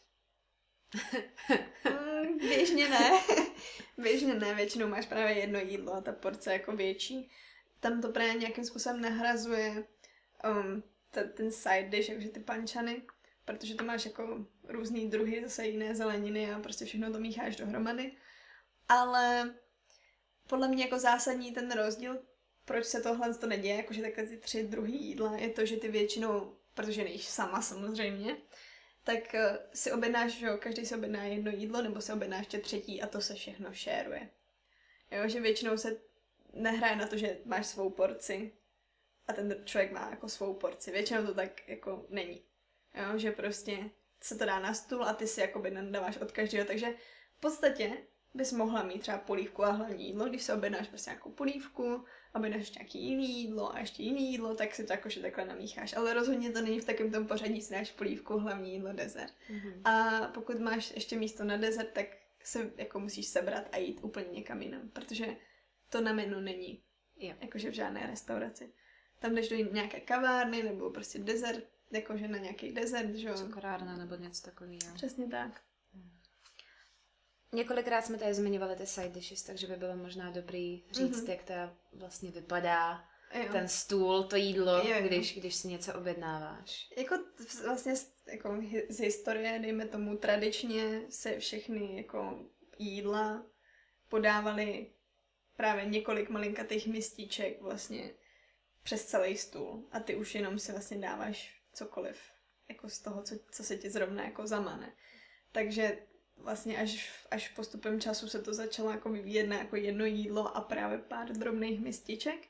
mm, běžně ne. běžně ne, většinou máš právě jedno jídlo a ta porce jako větší. Tam to právě nějakým způsobem nahrazuje um, ten side dish, jakože ty pančany protože to máš jako různý druhy, zase jiné zeleniny a prostě všechno to mícháš dohromady. Ale podle mě jako zásadní ten rozdíl, proč se tohle to neděje, jakože takhle ty tři druhy jídla, je to, že ty většinou, protože nejsi sama samozřejmě, tak eh, si objednáš, že každý si objedná jedno jídlo, nebo si objedná ještě třetí a to se všechno šéruje. Jo, že většinou se nehraje na to, že máš svou porci a ten člověk má jako svou porci. Většinou to tak jako není. Jo, že prostě se to dá na stůl a ty si jakoby nadáváš od každého, takže v podstatě bys mohla mít třeba polívku a hlavní jídlo, když se objednáš prostě nějakou polívku, objednáš nějaký jiný jídlo a ještě jiný jídlo, tak si to jakože takhle namícháš. Ale rozhodně to není v takém tom pořadí, si dáš polívku, hlavní jídlo, dezert. Mm-hmm. A pokud máš ještě místo na dezert, tak se jako musíš sebrat a jít úplně někam jinam, protože to na menu není. Jo. Jakože v žádné restauraci. Tam jdeš do nějaké kavárny nebo prostě desert, jakože na nějaký desert, že jo. Cukrárna nebo něco takového. Přesně tak. Několikrát jsme tady zmiňovali ty side dishes, takže by bylo možná dobrý říct, Mhm. jak to vlastně vypadá, Jo. ten stůl, to jídlo, Jo, jo. když, když si něco objednáváš. Jako vlastně z, jako z historie, dejme tomu, tradičně se všechny jako jídla podávaly právě několik malinkatých mističek vlastně přes celý stůl. A ty už jenom si vlastně dáváš cokoliv jako z toho, co, co se ti zrovna jako zamane. Takže vlastně až, až postupem času se to začalo jako vyvíjet na jako jedno jídlo a právě pár drobných mističek.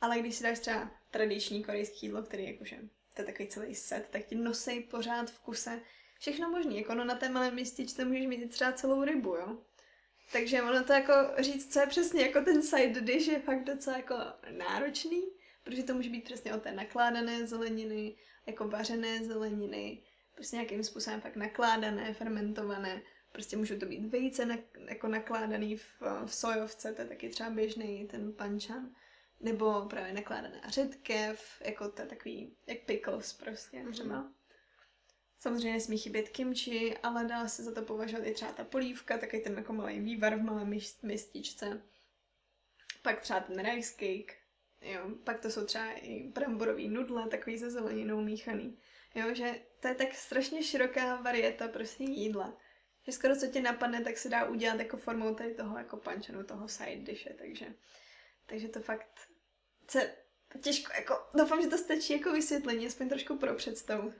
Ale když si dáš třeba tradiční korejský jídlo, který jakože to je takový celý set, tak ti nosej pořád v kuse všechno možný. Jako no na té malé mističce můžeš mít třeba celou rybu, jo. Takže ono to jako říct, co je přesně jako ten side dish, je fakt docela jako náročný, protože to může být přesně od té nakládané zeleniny, jako vařené zeleniny, prostě nějakým způsobem fakt nakládané, fermentované, prostě můžou to být vejce na, jako nakládaný v, v sojovce, to je taky třeba běžný ten pančan, nebo právě nakládaná řetkev, jako to je takový, jak pickles prostě třeba. Samozřejmě nesmí chybět kimchi, ale dá se za to považovat i třeba ta polívka, taky ten jako malý vývar v malé mis- mističce. Pak třeba ten rice cake, jo. Pak to jsou třeba i bramborový nudle, takový se zeleninou míchaný. Jo, že to je tak strašně široká varieta prostě jídla. Že skoro co ti napadne, tak se dá udělat jako formou tady toho jako pančanu, toho side dishe, takže, takže to fakt se těžko, jako, doufám, že to stačí jako vysvětlení, aspoň trošku pro představu.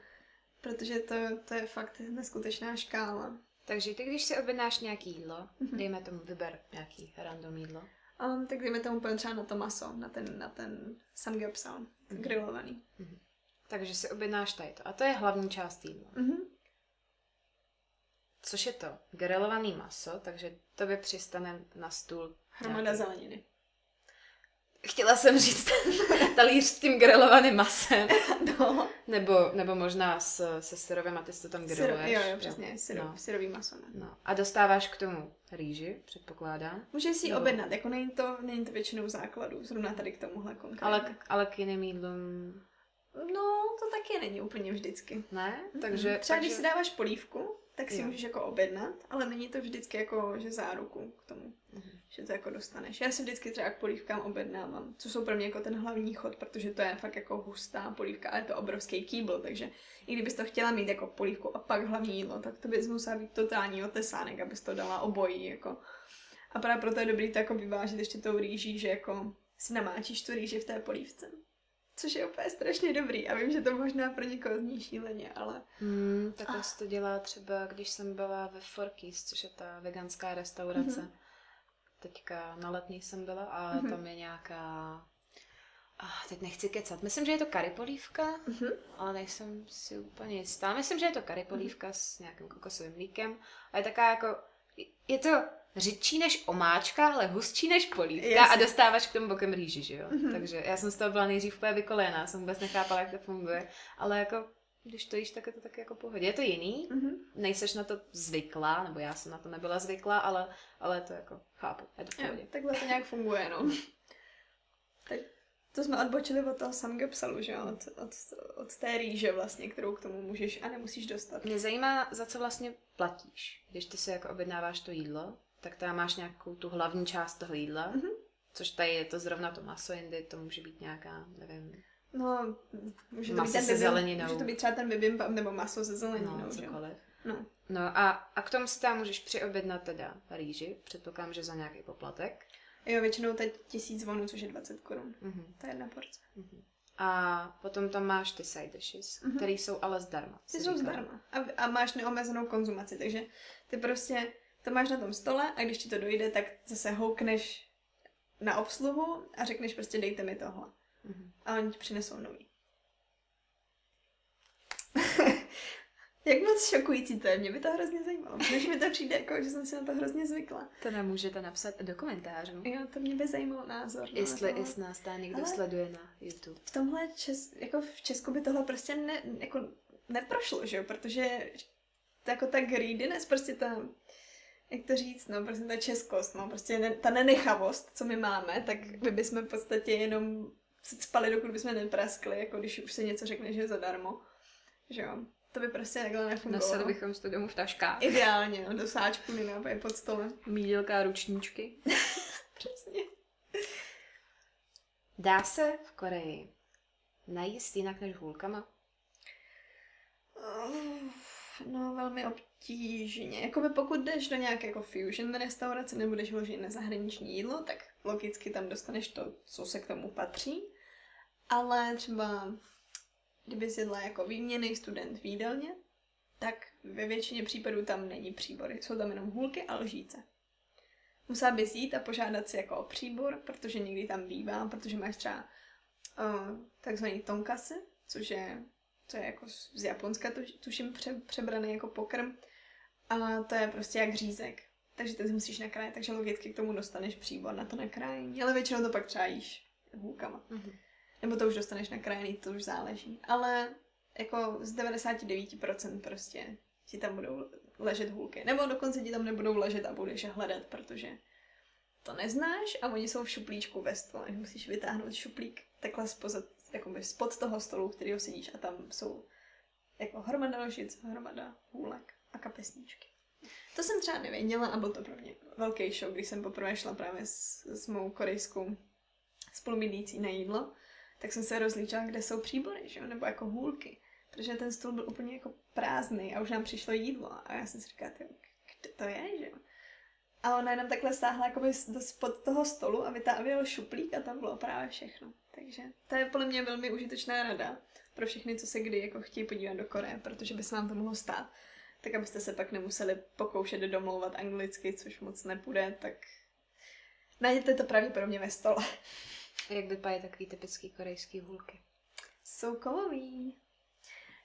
Protože to, to je fakt neskutečná škála. Takže ty, když si objednáš nějaký jídlo, Mhm. dejme tomu vyber nějaký random jídlo, Um, tak dejme tomu úplně třeba na to maso, na ten, na ten samgyeopsal, Mhm. grilovaný. takže si objednáš tady to. A to je hlavní část jídla. Mhm. Což je to? Grilovaný maso, takže to by přistane na stůl. Hromada nějaký- zeleniny. Chtěla jsem říct talíř s tím grilovaným masem. No. Nebo, nebo možná s, se syrovým a ty to tam Syro, griluješ. jo, jo, přesně, syro, No. syrový maso. Ne? No. A dostáváš k tomu rýži, předpokládám. Můžeš si ji Jo. objednat, jako není to, není to většinou základu, zrovna tady k tomuhle konkrétně. Ale, k- ale k jiným jídlům No, to taky není úplně vždycky. ne? Takže, Takže, Třeba takže když si dáváš polívku, tak si Jo. můžeš jako objednat, ale není to vždycky jako, že záruku k tomu, Mhm. že to jako dostaneš. Já si vždycky třeba k polívkám objednávám, co jsou pro mě jako ten hlavní chod, protože to je fakt jako hustá polívka a je to obrovský kýbl, takže i kdybys to chtěla mít jako polívku a pak hlavní jídlo, tak to bys musela být totální otesánek, abys to dala obojí, jako. A právě proto je dobrý to jako vyvážit ještě tou rýží, že jako si namáčíš tu rýži v té polívce. Což je úplně strašně dobrý a vím, že to možná pro někoho zní šíleně, ale Hmm, takhle Ah. se to dělá třeba, když jsem byla ve Forkys, což je ta veganská restaurace. Mhm. Teďka na letní jsem byla a Mhm. tam je nějaká... Ah, teď nechci kecat. Myslím, že je to curry polívka, Mhm. ale nejsem si úplně jistá. Myslím, že je to curry polívka s nějakým kokosovým mlíkem. A je taková jako... Je to řidčí než omáčka, ale hustší než polívka Jasně. a dostáváš k tomu bokem rýži, že jo? Mhm. Takže já jsem z toho byla nejdřív úplně vykolejená, jsem vůbec nechápala, jak to funguje. Ale jako, když to jíš, tak je to taky jako pohodě. Je to jiný, Mhm. nejseš na to zvyklá, nebo já jsem na to nebyla zvyklá, ale, ale to jako chápu, je to Jo, takhle to nějak funguje, no. tak to jsme odbočili od toho samgyeopsalu, že jo, od, od, od té rýže vlastně, kterou k tomu můžeš a nemusíš dostat. Mě zajímá, za co vlastně platíš. Když ty si jako objednáváš to jídlo, tak tam máš nějakou tu hlavní část toho jídla, Mhm. což tady je to zrovna to maso, jindy to může být nějaká, nevím, No, může to Maso být ten se bibim- zeleninou. Může to být třeba ten bibimbap nebo maso se zeleninou, no, že cokoliv. No. No a, a k tomu si tam můžeš přiobjednat teda rýži, předpokládám, že za nějaký poplatek. Jo, většinou teď tisíc vonů, což je 20 korun. Mhm. To je jedna porce. A potom tam máš ty side dishes, Mhm. které jsou ale zdarma. Ty jsou říkala. zdarma. A, a máš neomezenou konzumaci, takže ty prostě to máš na tom stole a když ti to dojde, tak zase houkneš na obsluhu a řekneš prostě dejte mi tohle. Mhm. A oni ti přinesou nový. Jak moc šokující to je, mě by to hrozně zajímalo. Než mi to přijde, jako, že jsem si na to hrozně zvykla. To nám můžete napsat do komentářů. Jo, to mě by zajímalo názor. no, Jestli, tohle. jestli nás tady někdo Ale- sleduje na YouTube. v tomhle čes, jako v Česku by tohle prostě ne, jako neprošlo, že jo, protože to jako ta greediness, prostě ta, jak to říct, no, prostě ta českost, no, prostě ne, ta nenechavost, co my máme, tak my bychom v podstatě jenom spali, dokud bychom nepraskli, jako když už se něco řekne, že je zadarmo. Že jo. To by prostě takhle nefungovalo. Nosili bychom to domů v taškách. Ideálně, no, do sáčku, ne pod stolem. Mídilka a ručníčky. Přesně. Dá se v Koreji najíst jinak než hůlkama? No, velmi obtížně. Jakoby pokud jdeš do nějaké jako fusion restaurace nebo jdeš vložit na zahraniční jídlo, tak logicky tam dostaneš to, co se k tomu patří. Ale třeba, kdyby jedla jako výměný student v jídelně, tak ve většině případů tam není příbory. Jsou tam jenom hůlky a lžíce. Musela bys jít a požádat si jako o příbor, protože někdy tam bývá, protože máš třeba uh, takzvaný tonkasy, což je, co je jako z Japonska, tuším, pře, přebraný jako pokrm. A to je prostě jak řízek. Takže ty musíš nakrájet, takže logicky k tomu dostaneš příbor na to nakrájení. Ale většinou to pak třeba jíš hůlkama. Mm-hmm. Nebo to už dostaneš nakrájený, to už záleží. Ale jako z 99% prostě ti tam budou ležet hůlky. Nebo dokonce ti tam nebudou ležet a budeš je hledat, protože to neznáš a oni jsou v šuplíčku ve stole. Musíš vytáhnout šuplík takhle spozad, jakoby spod toho stolu, kterýho sedíš a tam jsou jako hromada ložic, hromada hůlek a kapesníčky. To jsem třeba nevěděla a byl to pro mě velký šok, když jsem poprvé šla právě s, s mou korejskou spolubydlící na jídlo, tak jsem se rozlíčila, kde jsou příbory, že jo? nebo jako hůlky. Protože ten stůl byl úplně jako prázdný a už nám přišlo jídlo. A já jsem si říkala, kde to je, že jo? A ona jenom takhle stáhla jakoby spod toho stolu a vytávěl šuplík a tam bylo právě všechno. Takže to je podle mě velmi užitečná rada pro všechny, co se kdy jako chtějí podívat do Koreje, protože by se vám to mohlo stát. Tak abyste se pak nemuseli pokoušet domlouvat anglicky, což moc nepůjde, tak najděte to pravděpodobně ve stole. Jak vypadají takový typický korejský hůlky? Jsou kovový.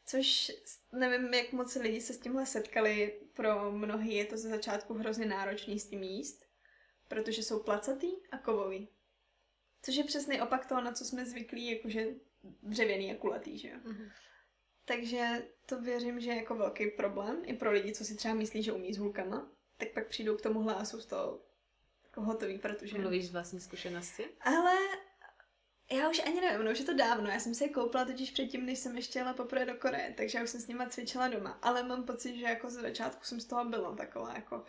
Což nevím, jak moc lidi se s tímhle setkali. Pro mnohý je to ze začátku hrozně náročný s tím jíst, protože jsou placatý a kovový. Což je přesný opak toho, na co jsme zvyklí, jakože dřevěný a kulatý, že jo. Mm-hmm. Takže to věřím, že je jako velký problém i pro lidi, co si třeba myslí, že umí s hůlkama, tak pak přijdou k tomuhle a jsou z toho jako hotový, protože... Mluvíš z vlastní zkušenosti? Ale já už ani nevím, no už je to dávno. Já jsem si je koupila totiž předtím, než jsem ještě jela poprvé do Koreje, takže já už jsem s nima cvičila doma. Ale mám pocit, že jako z začátku jsem z toho byla taková jako...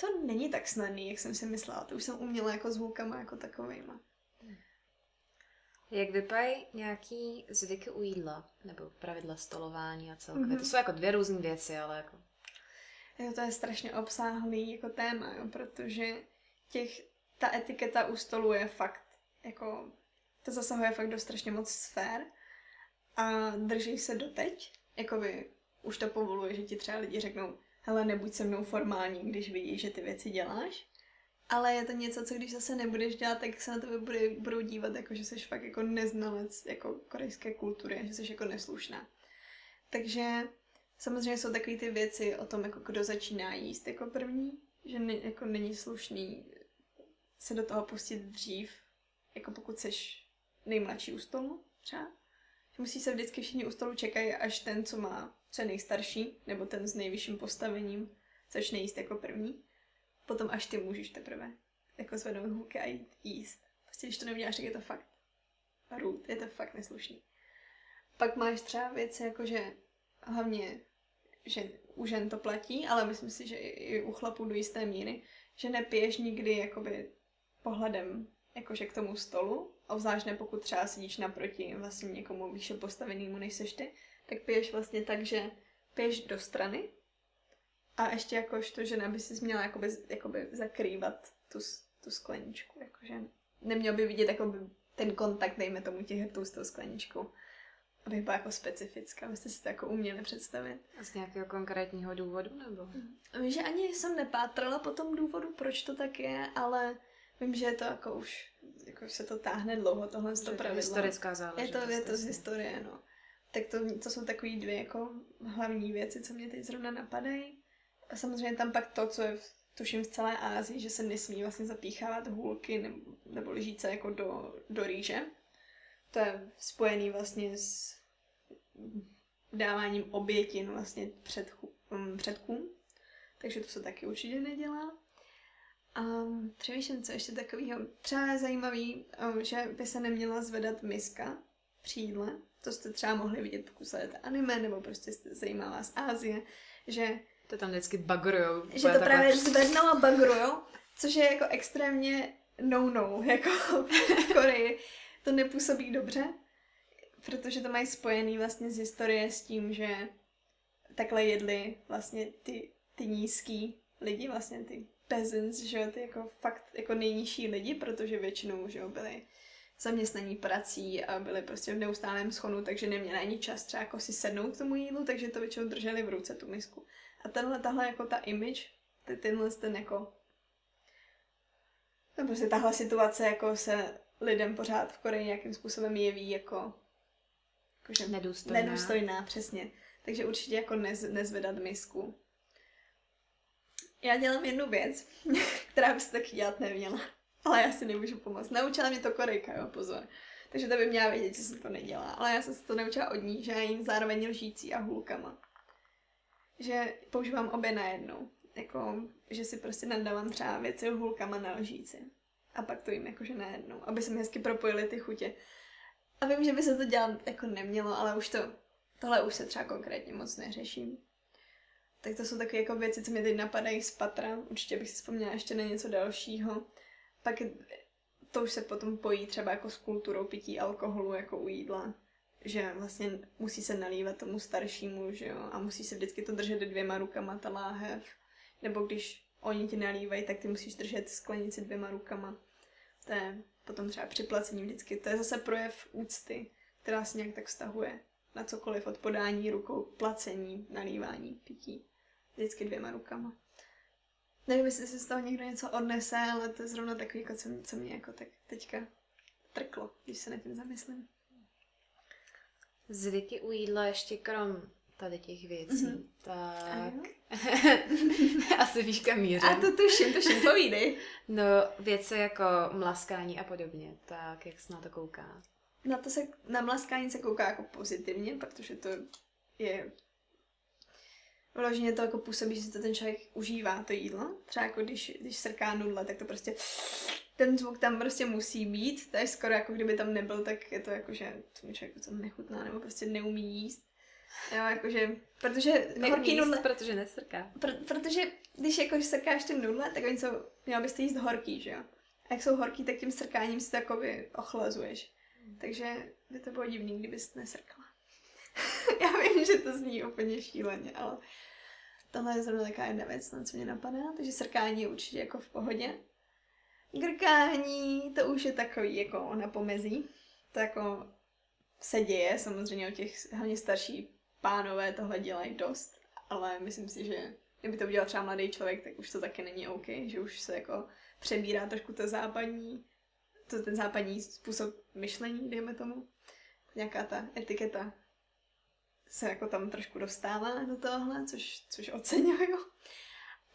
To není tak snadný, jak jsem si myslela. To už jsem uměla jako s hůlkama jako takovejma. Jak vypadají nějaký zvyky u jídla? Nebo pravidla stolování a celkově? Mm-hmm. To jsou jako dvě různé věci, ale jako... Jo, to je strašně obsáhlý jako téma, jo, protože těch, ta etiketa u stolu je fakt jako to zasahuje fakt do strašně moc sfér a drží se doteď. Jakoby už to povoluje, že ti třeba lidi řeknou, hele, nebuď se mnou formální, když vidíš, že ty věci děláš. Ale je to něco, co když zase nebudeš dělat, tak se na tebe bude, budou dívat, jako že jsi fakt jako neznalec jako korejské kultury že jsi jako neslušná. Takže samozřejmě jsou takové ty věci o tom, jako kdo začíná jíst jako první, že ne, jako není slušný se do toho pustit dřív, jako pokud seš nejmladší u stolu třeba. Že musí se vždycky všichni u stolu čekají, až ten, co má, co je nejstarší, nebo ten s nejvyšším postavením, začne jíst jako první. Potom až ty můžeš teprve jako zvednout hůlky a jít jíst. Prostě když to neuděláš, tak je to fakt růd, je to fakt neslušný. Pak máš třeba věci jako, že hlavně, že u žen to platí, ale myslím si, že i u chlapů do jisté míry, že nepiješ nikdy jakoby pohledem jakože k tomu stolu, obzvlášť ne pokud třeba sedíš naproti vlastně někomu výše postavenému než seš ty, tak piješ vlastně tak, že piješ do strany a ještě jakož to, že by si měla jakoby, jakoby zakrývat tu, tu skleničku, jakože neměl by vidět jakoby ten kontakt, dejme tomu těch hrtů s tou skleničkou. Aby byla jako specifická, abyste si to jako uměli představit. A z nějakého konkrétního důvodu, nebo? Vím, že ani jsem nepátrala po tom důvodu, proč to tak je, ale Vím, že je to jako už, jako se to táhne dlouho, tohle to pravidlo. historická záležitost. Je to, je to z historie, no. Tak to, to jsou takové dvě jako hlavní věci, co mě teď zrovna napadají. A samozřejmě tam pak to, co je v, tuším v celé Ázii, že se nesmí vlastně zapíchávat hůlky nebo, nebo lžíce jako do, do rýže. To je spojený vlastně s dáváním obětin vlastně předchů, um, předkům. takže to se taky určitě nedělá. Um, přemýšlím, co ještě takového. Třeba je zajímavý, um, že by se neměla zvedat miska při jídle. To jste třeba mohli vidět, pokud sledujete anime, nebo prostě jste zajímá vás Ázie, že... To tam vždycky bagrujou. Že to právě zvednou a bagrujou, což je jako extrémně no-no, jako v Koreji. To nepůsobí dobře, protože to mají spojený vlastně z historie s tím, že takhle jedli vlastně ty, ty nízký lidi, vlastně ty peasants, že jo, ty jako fakt jako nejnižší lidi, protože většinou, že jo, byli zaměstnaní prací a byli prostě v neustálém schonu, takže neměli ani čas třeba jako si sednout k tomu jídlu, takže to většinou drželi v ruce tu misku. A tenhle, tahle jako ta image, ty, tenhle ten jako no prostě tahle situace jako se lidem pořád v Koreji nějakým způsobem jeví jako jakože nedůstojná. nedůstojná, přesně. Takže určitě jako nez, nezvedat misku. Já dělám jednu věc, která by se tak dělat neměla. Ale já si nemůžu pomoct. Naučila mě to Korejka, jo, pozor. Takže to by měla vědět, že se to nedělá. Ale já jsem se to naučila od ní, že já jim zároveň lžící a hůlkama. Že používám obě najednou. Jako, že si prostě nadávám třeba věci hůlkama na lžíci. A pak to jim jakože najednou, aby se mi hezky propojily ty chutě. A vím, že by se to dělat jako nemělo, ale už to, tohle už se třeba konkrétně moc neřeším. Tak to jsou takové jako věci, co mě teď napadají z patra. Určitě bych si vzpomněla ještě na něco dalšího. Pak to už se potom pojí třeba jako s kulturou pití alkoholu jako u jídla. Že vlastně musí se nalívat tomu staršímu, že jo, a musí se vždycky to držet dvěma rukama, ta láhev. Nebo když oni ti nalívají, tak ty musíš držet sklenici dvěma rukama. To je potom třeba při placení vždycky. To je zase projev úcty, která se nějak tak vztahuje na cokoliv od podání rukou, placení, nalívání, pití. Vždycky dvěma rukama. Nevím, jestli si z toho někdo něco odnese, ale to je zrovna takový, co, co mě jako tak teďka trklo, když se na tím zamyslím. Zvyky u jídla ještě krom tady těch věcí, mm-hmm. tak asi víš kam mířím. A to tuším, tuším, povídej. No, věci jako mlaskání a podobně, tak jak se na to kouká? Na to se, na mlaskání se kouká jako pozitivně, protože to je Vloženě to jako působí, že to ten člověk užívá, to jídlo. Třeba jako když, když srká nudle, tak to prostě ten zvuk tam prostě musí být. To je skoro jako kdyby tam nebyl, tak je to jako, že to člověk to nechutná nebo prostě neumí jíst. Jo, jakože, protože Neumí horký nudle... protože nesrká. Pr- protože když jako srkáš ty nudle, tak oni jsou, měl byste jíst horký, že jo? A jak jsou horký, tak tím srkáním si to jakoby ochlazuješ. Takže by to bylo divný, kdybys nesrkala. Já vím, že to zní úplně šíleně, ale tohle je zrovna taková jedna věc, na co mě napadá, takže srkání je určitě jako v pohodě. Grkání, to už je takový jako na pomezí. To jako se děje, samozřejmě o těch hlavně starší pánové tohle dělají dost, ale myslím si, že kdyby to udělal třeba mladý člověk, tak už to taky není OK, že už se jako přebírá trošku to západní, to ten západní způsob myšlení, dejme tomu. Nějaká ta etiketa se jako tam trošku dostává do tohle, což, což oceňuju.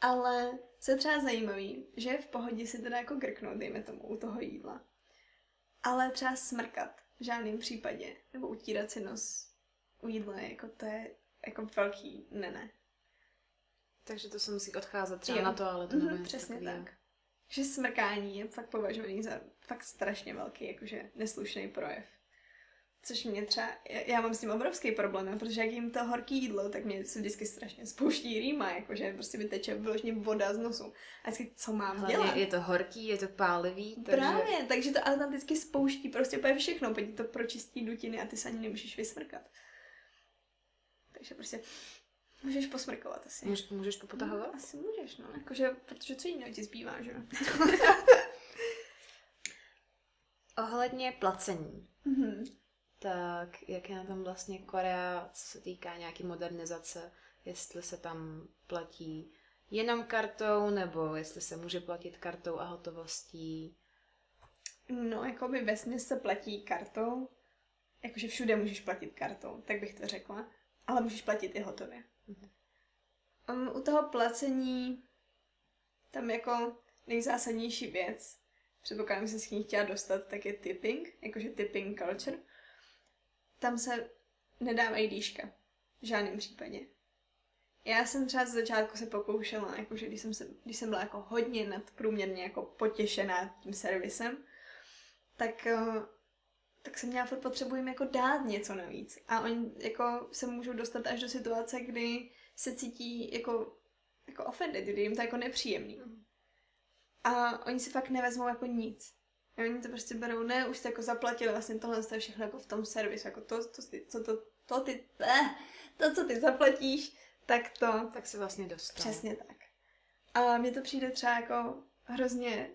Ale co je třeba zajímavý, že je v pohodě si teda jako grknout, dejme tomu, u toho jídla. Ale třeba smrkat v žádném případě, nebo utírat si nos u jídla, jako to je jako velký ne, ne. Takže to se musí odcházet třeba jo. na to, ale to mm-hmm, přesně takový. tak. Že smrkání je fakt považovaný za fakt strašně velký, jakože neslušný projev. Což mě třeba, já mám s tím obrovský problém, protože jak jim to horký jídlo, tak mě se vždycky strašně spouští rýma, jakože prostě vyteče vyloženě voda z nosu. A vždycky, co mám Hlavně dělat? Je to horký, je to pálivý. Takže... Právě, takže to vždycky spouští prostě úplně všechno, protože to pročistí dutiny a ty se ani nemůžeš vysmrkat. Takže prostě můžeš posmrkovat asi. Můž, můžeš popotahovat? No, asi můžeš, no. Jakože, protože co jiného ti zbývá, že jo? Ohledně placení. Mm-hmm tak jak je na tom vlastně Korea, co se týká nějaký modernizace, jestli se tam platí jenom kartou, nebo jestli se může platit kartou a hotovostí? No, jako by ve se platí kartou, jakože všude můžeš platit kartou, tak bych to řekla, ale můžeš platit i hotově. Mm-hmm. Um, u toho placení tam jako nejzásadnější věc, předpokládám, že se s ní chtěla dostat, tak je tipping, jakože tipping culture tam se nedávají dýška. V žádném případě. já jsem třeba z začátku se pokoušela, jakože když jsem, se, když jsem byla jako hodně nadprůměrně jako potěšená tím servisem, tak, eh, tak jsem měla furt potřebu jim jako dát něco navíc. A oni jako se můžou dostat až do situace, kdy se cítí jako, jako offended, kdy jim to jako nepříjemný. A oni si fakt nevezmou jako nic. A oni to prostě berou, ne, už jste jako zaplatili vlastně tohle, to je všechno jako v tom servisu, jako to, to, to, to, to, ty, eh, to, co ty zaplatíš, tak to... Tak si vlastně dostal. Přesně tak. A mně to přijde třeba jako hrozně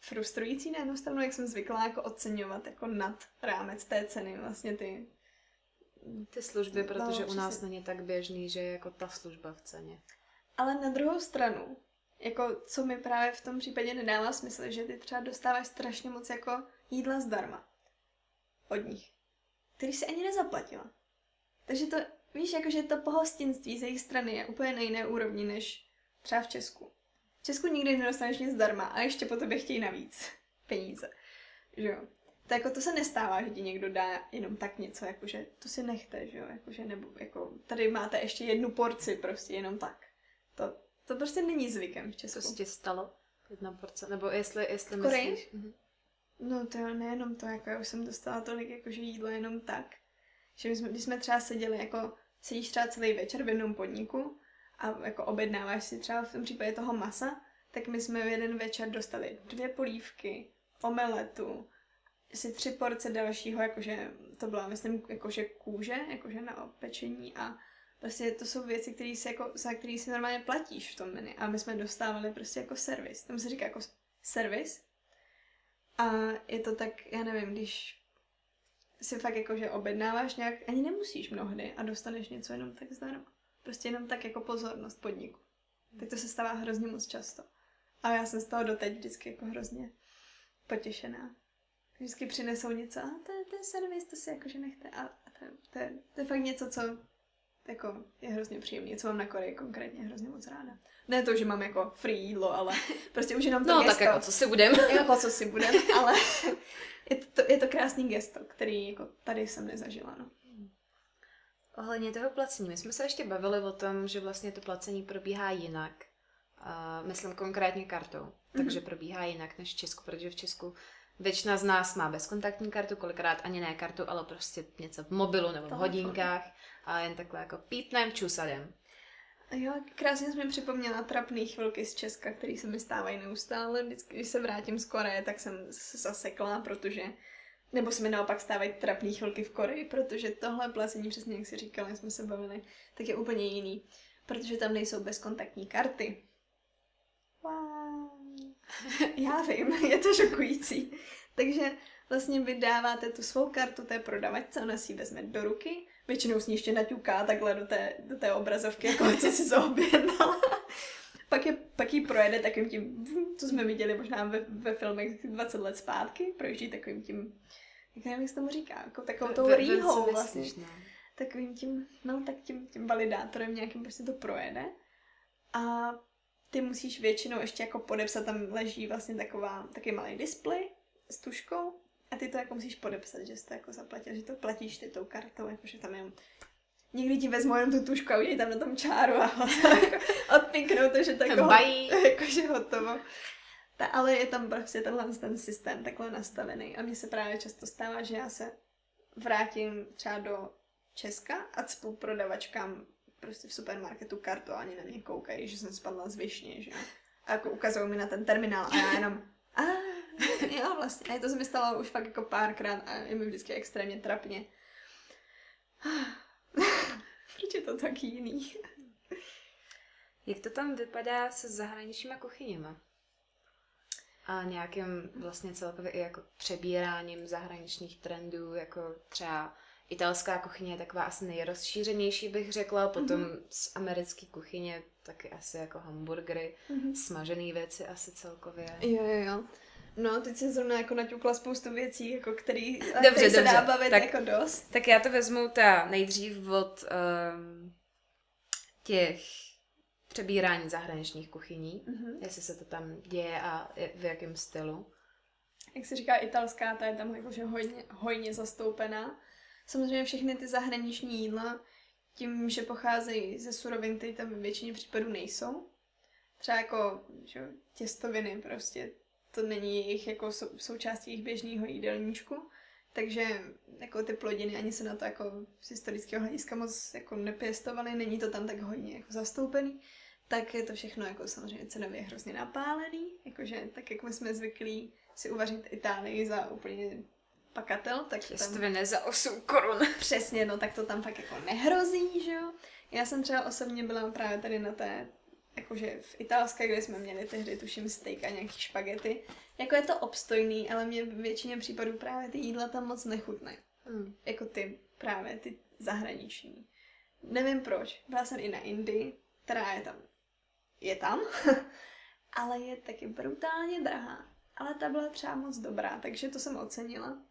frustrující na jednu stranu, jak jsem zvyklá jako oceňovat jako nad rámec té ceny vlastně ty ty služby, protože no, u nás není tak běžný, že je jako ta služba v ceně. Ale na druhou stranu, jako co mi právě v tom případě nedává smysl, že ty třeba dostáváš strašně moc jako jídla zdarma od nich, který si ani nezaplatila. Takže to, víš, jakože to pohostinství z jejich strany je úplně na jiné úrovni než třeba v Česku. V Česku nikdy nedostaneš nic zdarma a ještě po tobě chtějí navíc peníze. Že jo? To, jako, to se nestává, že ti někdo dá jenom tak něco, jakože to si nechte, že jo? Jakože, nebo jako, tady máte ještě jednu porci prostě jenom tak. To, to prostě není zvykem v Česku. Co se ti stalo? Jedna porce? Nebo jestli, jestli v myslíš... Mhm. No to jo, nejenom to, jako já už jsem dostala tolik jakože jídla jenom tak. Že my jsme, když jsme třeba seděli, jako sedíš třeba celý večer v jednom podniku a jako objednáváš si třeba v tom případě toho masa, tak my jsme v jeden večer dostali dvě polívky, omeletu, si tři porce dalšího, jakože to byla, myslím, jakože kůže, jakože na opečení a prostě to jsou věci, které si jako, za které si normálně platíš v tom menu a my jsme dostávali prostě jako servis. Tam se říká jako servis a je to tak, já nevím, když si fakt jako, že objednáváš nějak, ani nemusíš mnohdy a dostaneš něco jenom tak zdarma. Prostě jenom tak jako pozornost podniku. Tak to se stává hrozně moc často. A já jsem z toho doteď vždycky jako hrozně potěšená. Vždycky přinesou něco a to, to je servis, to si jakože nechte. A, a to, to, je, to je fakt něco, co jako je hrozně příjemné, co mám na Koreji konkrétně hrozně moc ráda. Ne to, že mám jako free jídlo, ale prostě už jenom to No gesto. tak jako co si budem. jako co si budem, ale je to, je to krásný gesto, který jako tady jsem nezažila, no. Ohledně toho placení, my jsme se ještě bavili o tom, že vlastně to placení probíhá jinak. Uh, myslím konkrétně kartou. Takže mm-hmm. probíhá jinak než v Česku, protože v Česku Většina z nás má bezkontaktní kartu, kolikrát ani ne kartu, ale prostě něco v mobilu nebo v hodinkách a jen takhle jako pípnem, čusadem. Jo, krásně jsi mi připomněla trapný chvilky z Česka, které se mi stávají neustále. Vždycky, když se vrátím z Koreje, tak jsem se zasekla, protože nebo se mi naopak stávají trapný chvilky v Koreji, protože tohle placení, přesně jak si říkala, jsme se bavili, tak je úplně jiný. Protože tam nejsou bezkontaktní karty. Wow. Já vím, je to šokující. Takže vlastně vy dáváte tu svou kartu té prodavačce, ona si ji vezme do ruky, většinou s ní ještě naťuká takhle do té, do té obrazovky, jako co si zaobjednala. pak, je, pak ji projede takovým tím, co jsme viděli možná ve, ve filmech 20 let zpátky, projíždí takovým tím, jak nevím, jak se tomu říká, jako takovou tou rýhou vlastně. Takovým tím, no tak tím, tím validátorem nějakým prostě to projede. A ty musíš většinou ještě jako podepsat, tam leží vlastně taková, taky malý displej s tuškou a ty to jako musíš podepsat, že jsi to jako zaplatil, že to platíš ty tou kartou, jakože tam je Někdy ti vezmu jenom tu tušku a udělají tam na tom čáru a jako odpinknou to, že to jako, jakože hotovo. Ta, ale je tam prostě tenhle ten systém takhle nastavený a mně se právě často stává, že já se vrátím třeba do Česka a cpu prodavačkám prostě v supermarketu kartu a ani na mě koukají, že jsem spadla z višně, že A jako ukazují mi na ten terminál a já jenom a jo vlastně. A to se mi stalo už fakt jako párkrát a je mi vždycky extrémně trapně. Proč je to tak jiný? Jak to tam vypadá se zahraničníma kuchyněma? A nějakým vlastně celkově i jako přebíráním zahraničních trendů, jako třeba italská kuchyně je taková asi nejrozšířenější, bych řekla. Potom mm-hmm. z americké kuchyně taky asi jako hamburgery, mm-hmm. smažené věci asi celkově. Jo, jo, jo. No, teď si zrovna jako naťukla spoustu věcí, jako který, dobře, který se dobře. dá bavit tak, jako dost. Tak já to vezmu ta nejdřív od um, těch přebírání zahraničních kuchyní, mm-hmm. jestli se to tam děje a v jakém stylu. Jak se říká italská, ta je tam jakože hojně, hojně zastoupená. Samozřejmě všechny ty zahraniční jídla tím, že pocházejí ze surovin, které tam ve většině případů nejsou. Třeba jako že, těstoviny prostě, to není jejich jako sou, součástí jejich běžného jídelníčku. Takže jako ty plodiny ani se na to jako z historického hlediska moc jako nepěstovaly, není to tam tak hodně jako zastoupený, tak je to všechno jako samozřejmě cenově hrozně napálený, jakože tak jak my jsme zvyklí si uvařit Itálii za úplně pakatel, tak Těstviny tam... za 8 korun. Přesně, no tak to tam fakt jako nehrozí, že jo. Já jsem třeba osobně byla právě tady na té, jakože v Italské, kde jsme měli tehdy, tuším, steak a nějaký špagety. Jako je to obstojný, ale mě v většině případů právě ty jídla tam moc nechutné. Hmm. Jako ty právě, ty zahraniční. Nevím proč. Byla jsem i na Indii, která je tam. Je tam, ale je taky brutálně drahá. Ale ta byla třeba moc dobrá, takže to jsem ocenila.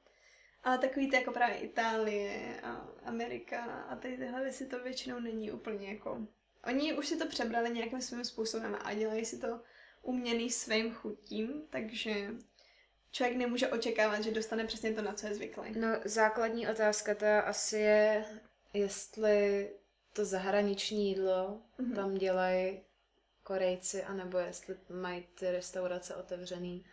Ale takový ty jako právě Itálie a Amerika a tady tyhle věci to většinou není úplně jako... Oni už si to přebrali nějakým svým způsobem a dělají si to uměný svým chutím, takže člověk nemůže očekávat, že dostane přesně to, na co je zvyklý. No, základní otázka to asi je, jestli to zahraniční jídlo mm-hmm. tam dělají Korejci, anebo jestli mají ty restaurace otevřený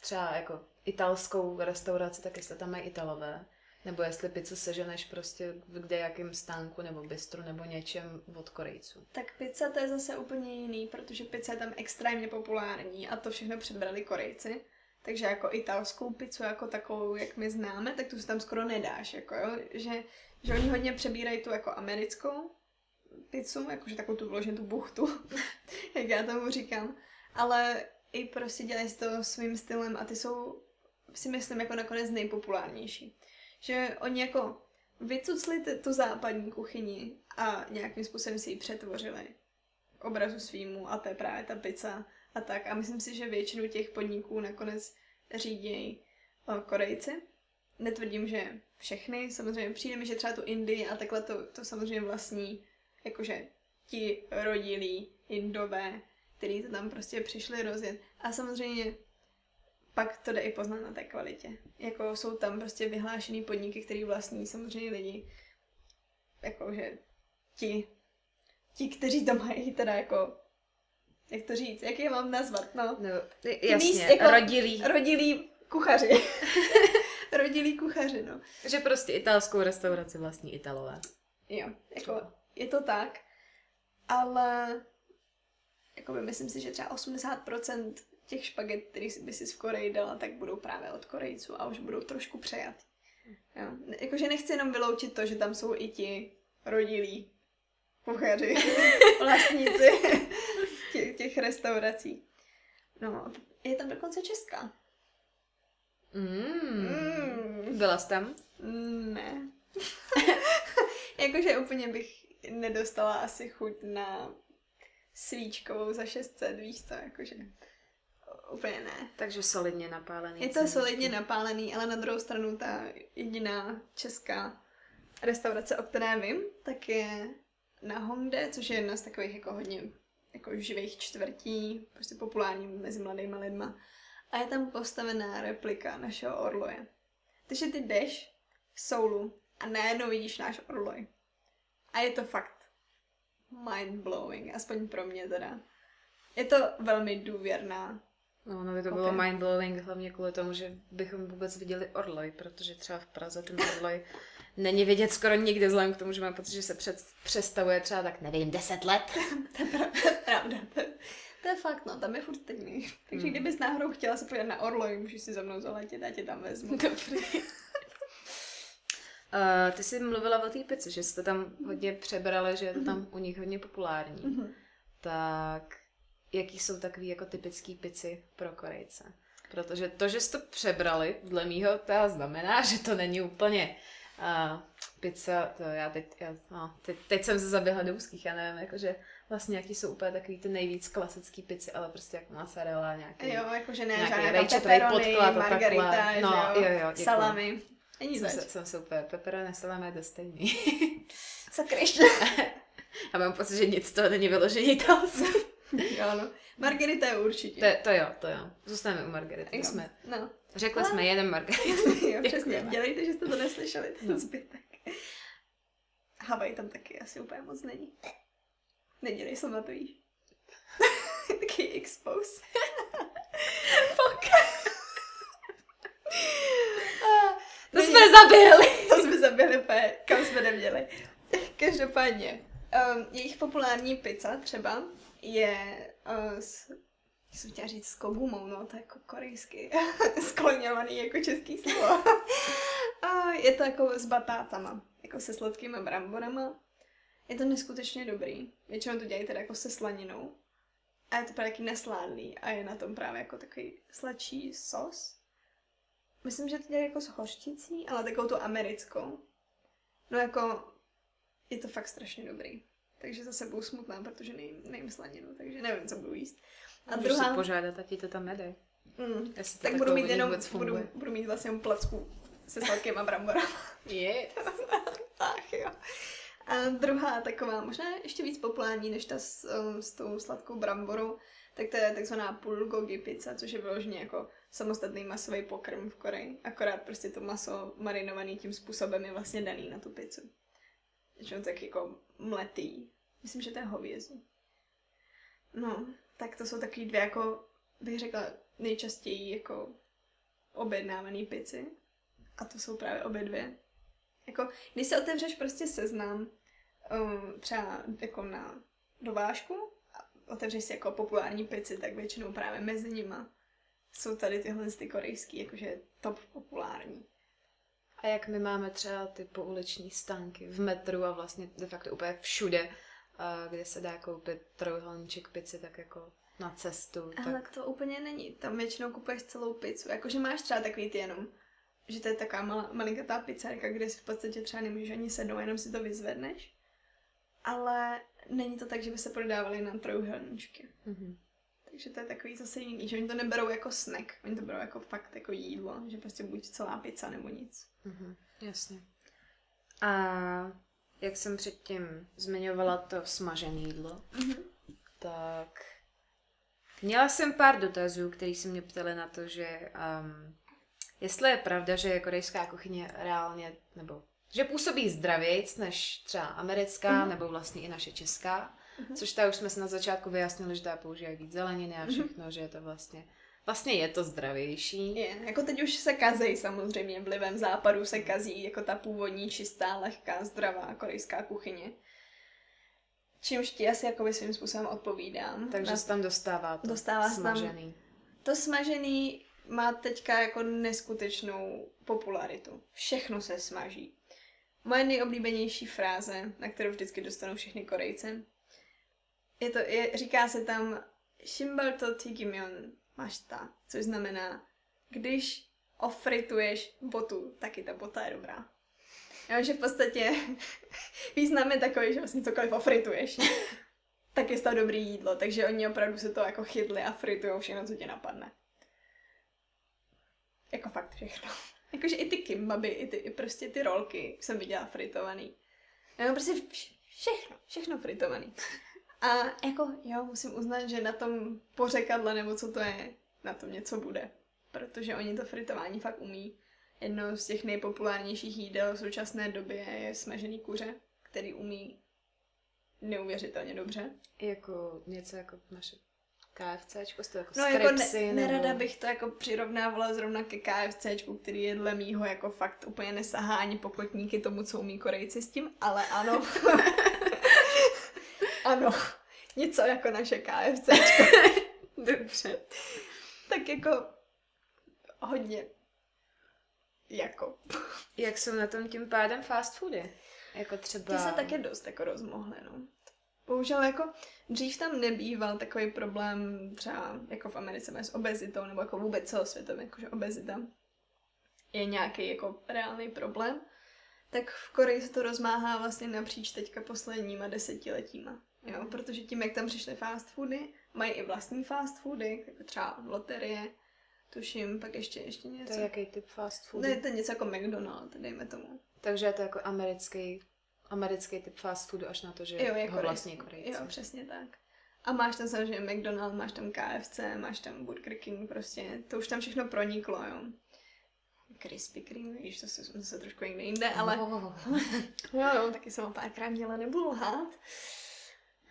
třeba jako italskou restauraci, tak jestli tam mají italové. Nebo jestli pizzu seženeš prostě v kde jakém stánku nebo bistru nebo něčem od Korejců. Tak pizza to je zase úplně jiný, protože pizza je tam extrémně populární a to všechno předbrali Korejci. Takže jako italskou pizzu jako takovou, jak my známe, tak tu si tam skoro nedáš, jako jo? Že, že oni hodně přebírají tu jako americkou pizzu, jakože takovou tu vložen tu buchtu, jak já tomu říkám. Ale i prostě dělají to svým stylem a ty jsou si myslím jako nakonec nejpopulárnější. Že oni jako vycucli tu západní kuchyni a nějakým způsobem si ji přetvořili obrazu svýmu a to je právě ta pizza a tak. A myslím si, že většinu těch podniků nakonec řídějí Korejci. Netvrdím, že všechny, samozřejmě přijde mi, že třeba tu Indii a takhle to, to samozřejmě vlastní, jakože ti rodilí Indové, který to tam prostě přišli rozjet. A samozřejmě pak to jde i poznat na té kvalitě. Jako jsou tam prostě vyhlášený podniky, který vlastní samozřejmě lidi, jakože ti, ti, kteří to mají teda jako, jak to říct, jak je mám nazvat, no. no jasně, míst, jako rodilí. Rodilí kuchaři. rodilí kuchaři, no. Že prostě italskou restauraci vlastní Italové. Jo, jako je to tak, ale jakoby myslím si, že třeba 80% těch špaget, který by si v Koreji dala, tak budou právě od Korejců a už budou trošku přejat. Jo. Jakože nechci jenom vyloučit to, že tam jsou i ti rodilí kuchaři, vlastníci těch, těch restaurací. No, je tam dokonce česká. Mm. Mm. Byla jsi tam? Ne. Jakože úplně bych nedostala asi chuť na svíčkovou za 600, víš co, jakože úplně ne. Takže solidně napálený. Je to solidně napálený, ale na druhou stranu ta jediná česká restaurace, o které vím, tak je na Honde, což je jedna z takových jako hodně jako živých čtvrtí, prostě populární mezi mladými lidma. A je tam postavená replika našeho orloje. Takže ty jdeš v Soulu a najednou vidíš náš orloj. A je to fakt mind-blowing, aspoň pro mě teda. Je to velmi důvěrná No, no by to okay. bylo mind-blowing hlavně kvůli tomu, že bychom vůbec viděli orloj, protože třeba v Praze ten orloj není vidět skoro nikdy, vzhledem k tomu, že mám pocit, že se před, přestavuje třeba tak, nevím, deset let. to je pravda. To, to je fakt, no, tam je furt stejný. Takže mm. kdybys náhodou chtěla se podívat na orloj, můžeš si za mnou zaletět, a tě tam vezmu. Dobrý. Uh, ty jsi mluvila o té pici, že jste tam hodně přebrali, že je to tam mm-hmm. u nich hodně populární. Mm-hmm. Tak jaký jsou takový jako typický pici pro Korejce. Protože to, že jste to přebrali, dle mýho, to znamená, že to není úplně uh, pizza, to já teď, já, no, teď, teď jsem se zaběhla do úzkých, já nevím, jakože vlastně jaký jsou úplně takový ty nejvíc klasický pici, ale prostě jako mozzarella, nějaký, jo, jakože ne, nějaký rejčetový podklad a margarita, no, jo, jo, děkuji. salami. Není jsem, se, jsem salami je to stejný. Sakryš. Já mám pocit, že nic z toho není vyložení italské. ano. Margarita je určitě. To, to jo, to jo. Zůstaneme u Margarity. Jo. Jsme, no. Řekli jsme jeden Margarita. jo, přesně. Dělejte, že jste to neslyšeli, ten no. zbytek. Havaj tam taky asi úplně moc není. Nedělej se to víš. taky expose. To jsme zabili. to jsme zabili, pe, kam jsme neměli. Každopádně, um, jejich populární pizza třeba je uh, s, jsem chtěla říct s kogumou, no to je jako korejsky, sklonělaný jako český slovo. A je to jako s batátama, jako se sladkými bramborama. Je to neskutečně dobrý. Většinou to dělají teda jako se slaninou. A je to právě taky nesládlý a je na tom právě jako takový sladší sos. Myslím, že to dělají jako s hořčicí, ale takovou tu americkou. No jako, je to fakt strašně dobrý. Takže zase budu smutná, protože nejím, nejím slaninu, takže nevím, co budu jíst. A Můžeš druhá... si požádat, a ti to tam nedej. Mm, tak budu mít jenom, budu, budu mít vlastně placku se sladkýma bramborama. Yes. Ach jo. A druhá taková, možná ještě víc populární než ta s, um, s tou sladkou bramborou, tak to je takzvaná bulgogi pizza, což je vyloženě jako samostatný masový pokrm v Koreji. Akorát prostě to maso marinovaný tím způsobem je vlastně daný na tu pizzu. Většinou tak jako mletý. Myslím, že to je hovězí. No, tak to jsou takový dvě jako, bych řekla, nejčastěji jako objednávaný pici. A to jsou právě obě dvě. Jako, když se otevřeš prostě seznam, um, třeba jako na dovážku, a otevřeš si jako populární pici, tak většinou právě mezi nima jsou tady tyhle ty korejský, jakože top populární. A jak my máme třeba ty pouliční stánky v metru a vlastně de facto úplně všude, kde se dá koupit trojuhelníček pici, tak jako na cestu. Tak... Ale to úplně není. Tam většinou kupuješ celou pizzu. Jakože máš třeba takový ty jenom, že to je taková malá, malinkatá pizzerka, kde si v podstatě třeba nemůžeš ani sednout, jenom si to vyzvedneš. Ale není to tak, že by se prodávaly na trojuhelníčky. Mm-hmm. Takže to je takový zase jiný, že oni to neberou jako snack, oni to berou jako fakt jako jídlo, že prostě buď celá pizza nebo nic. Mm-hmm, jasně. A jak jsem předtím zmiňovala to smažené jídlo, mm-hmm. tak měla jsem pár dotazů, který se mě ptali na to, že um, jestli je pravda, že korejská kuchyně reálně, nebo že působí zdravějc než třeba americká, mm-hmm. nebo vlastně i naše česká. Mm-hmm. Což ta už jsme se na začátku vyjasnili, že ta používají víc zeleniny a mhm. všechno, mm-hmm. že je to vlastně Vlastně je to zdravější. Je, jako teď už se kazej samozřejmě, vlivem západu se kazí jako ta původní, čistá, lehká, zdravá korejská kuchyně. Čímž ti asi jako svým způsobem odpovídám. Takže se tam dostává to dostává smažený. Tam, to smažený má teďka jako neskutečnou popularitu. Všechno se smaží. Moje nejoblíbenější fráze, na kterou vždycky dostanou všechny Korejce, je to, je, říká se tam Shimbal to tigimyon mashita, což znamená, když ofrituješ botu, taky ta bota je dobrá. Jo, že v podstatě význam je takový, že vlastně cokoliv ofrituješ, tak je to dobrý jídlo, takže oni opravdu se to jako chytli a fritují všechno, co tě napadne. Jako fakt všechno. Jakože i ty kimbaby, i, ty, i prostě ty rolky jsem viděla fritovaný. Jo, prostě všechno, všechno fritovaný. A jako, jo, musím uznat, že na tom pořekadle, nebo co to je, na tom něco bude. Protože oni to fritování fakt umí. Jedno z těch nejpopulárnějších jídel v současné době je smažený kuře, který umí neuvěřitelně dobře. Jako něco jako naše KFCčko, to jako No jako ne, nerada bych to jako přirovnávala zrovna ke KFCčku, který je dle mýho jako fakt úplně nesahá ani pokotníky tomu, co umí Korejci s tím, ale ano. ano, něco jako naše KFC. Dobře. tak jako hodně jako. Jak jsou na tom tím pádem fast foody? Jako třeba... Ty se také dost jako rozmohly, no. Bohužel jako dřív tam nebýval takový problém třeba jako v Americe s obezitou nebo jako vůbec celosvětově, jakože obezita je nějaký jako reálný problém, tak v Koreji se to rozmáhá vlastně napříč teďka posledníma desetiletíma. Jo, protože tím, jak tam přišly fast foody, mají i vlastní fast foody, jako třeba loterie, tuším, pak ještě, ještě něco. To je jaký typ fast food? Ne, to je něco jako McDonald's, dejme tomu. Takže je to jako americký, americký typ fast foodu až na to, že jo, je ho vlastní Korejci. Jo, přesně tak. A máš tam samozřejmě McDonald's, máš tam KFC, máš tam Burger King, prostě, to už tam všechno proniklo, jo. Krispy Kreme, víš, to se, se trošku někde jinde, ale Oh. jo, jo, taky jsem ho párkrát měla, nebudu lhát.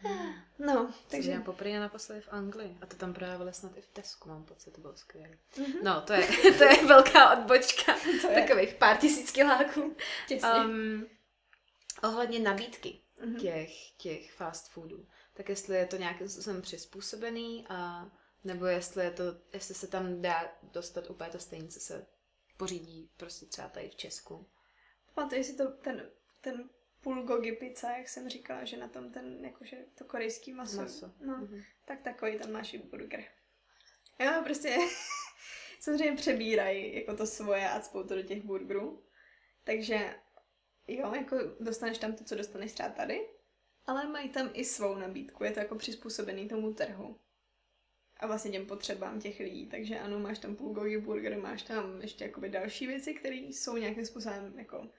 No, Takže já poprvé naposledy v Anglii. A to tam prodávali snad i v Tesku, mám pocit, to bylo skvělé. Mhm. No, to je, to je velká odbočka To je takových pár tisíc kiláků. Um, ohledně nabídky Mhm. těch, těch fast foodů, tak jestli je to nějakým způsobem přizpůsobený a nebo jestli, je to, jestli se tam dá dostat úplně to stejné, co se pořídí prostě třeba tady v Česku. Pamatuješ si to, ten, ten bulgogi pizza, jak jsem říkala, že na tom ten, jakože to korejský maso. Maso. No, Mhm. tak takový tam máš i burger. Jo, prostě samozřejmě přebírají jako to svoje a cpou to do těch burgerů. Takže jo, jako dostaneš tam to, co dostaneš třeba tady, ale mají tam i svou nabídku, je to jako přizpůsobený tomu trhu. A vlastně těm potřebám těch lidí, takže ano, máš tam bulgogi burger, máš tam ještě jakoby další věci, které jsou nějakým způsobem jako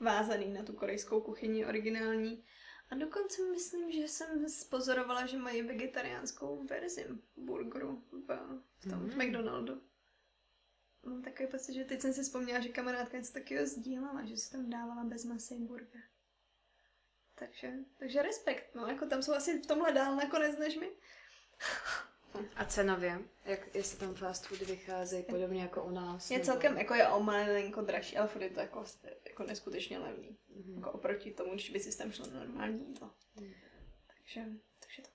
vázaný na tu korejskou kuchyni originální. A dokonce myslím, že jsem spozorovala, že mají vegetariánskou verzi burgeru v, v tom v Mm. McDonaldu. Mám takový pocit, že teď jsem si vzpomněla, že kamarádka něco takového sdílela, že si tam dávala bez masy burger. Takže, takže respekt, no, jako tam jsou asi v tomhle dál nakonec než my. A cenově, jak, jestli tam fast foody vycházejí podobně jako u nás? Je nebo- celkem, jako je o malinko dražší, ale furt je to jako, jako neskutečně levný. Mhm. Jako oproti tomu, když by si tam šlo normální jídlo. Mhm. Takže, takže tak.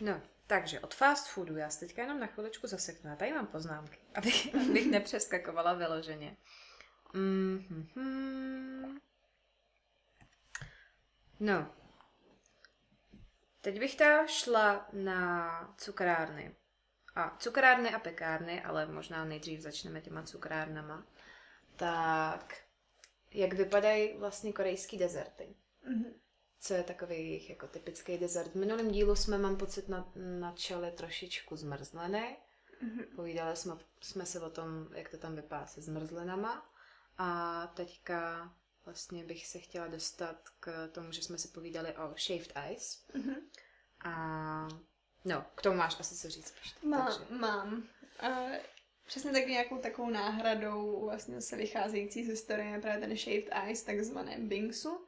No, takže od fast foodu já se teďka jenom na chviličku zaseknu. Já tady mám poznámky, abych, abych nepřeskakovala vyloženě. Mm-hmm. No. Teď bych ta šla na cukrárny. A cukrárny a pekárny, ale možná nejdřív začneme těma cukrárnama. Tak, jak vypadají vlastně korejský dezerty? Mhm. co je takový jejich jako typický dezert. V minulém dílu jsme, mám pocit, na, načali trošičku zmrzliny. Mhm. Povídali jsme, jsme se o tom, jak to tam vypadá se zmrzlinama. A teďka vlastně bych se chtěla dostat k tomu, že jsme si povídali o shaved ice. Mhm. A no, k tomu máš asi co říct. Má, Takže. mám. A přesně tak nějakou takovou náhradou vlastně se vycházející z historie je právě ten shaved ice, takzvané bingsu.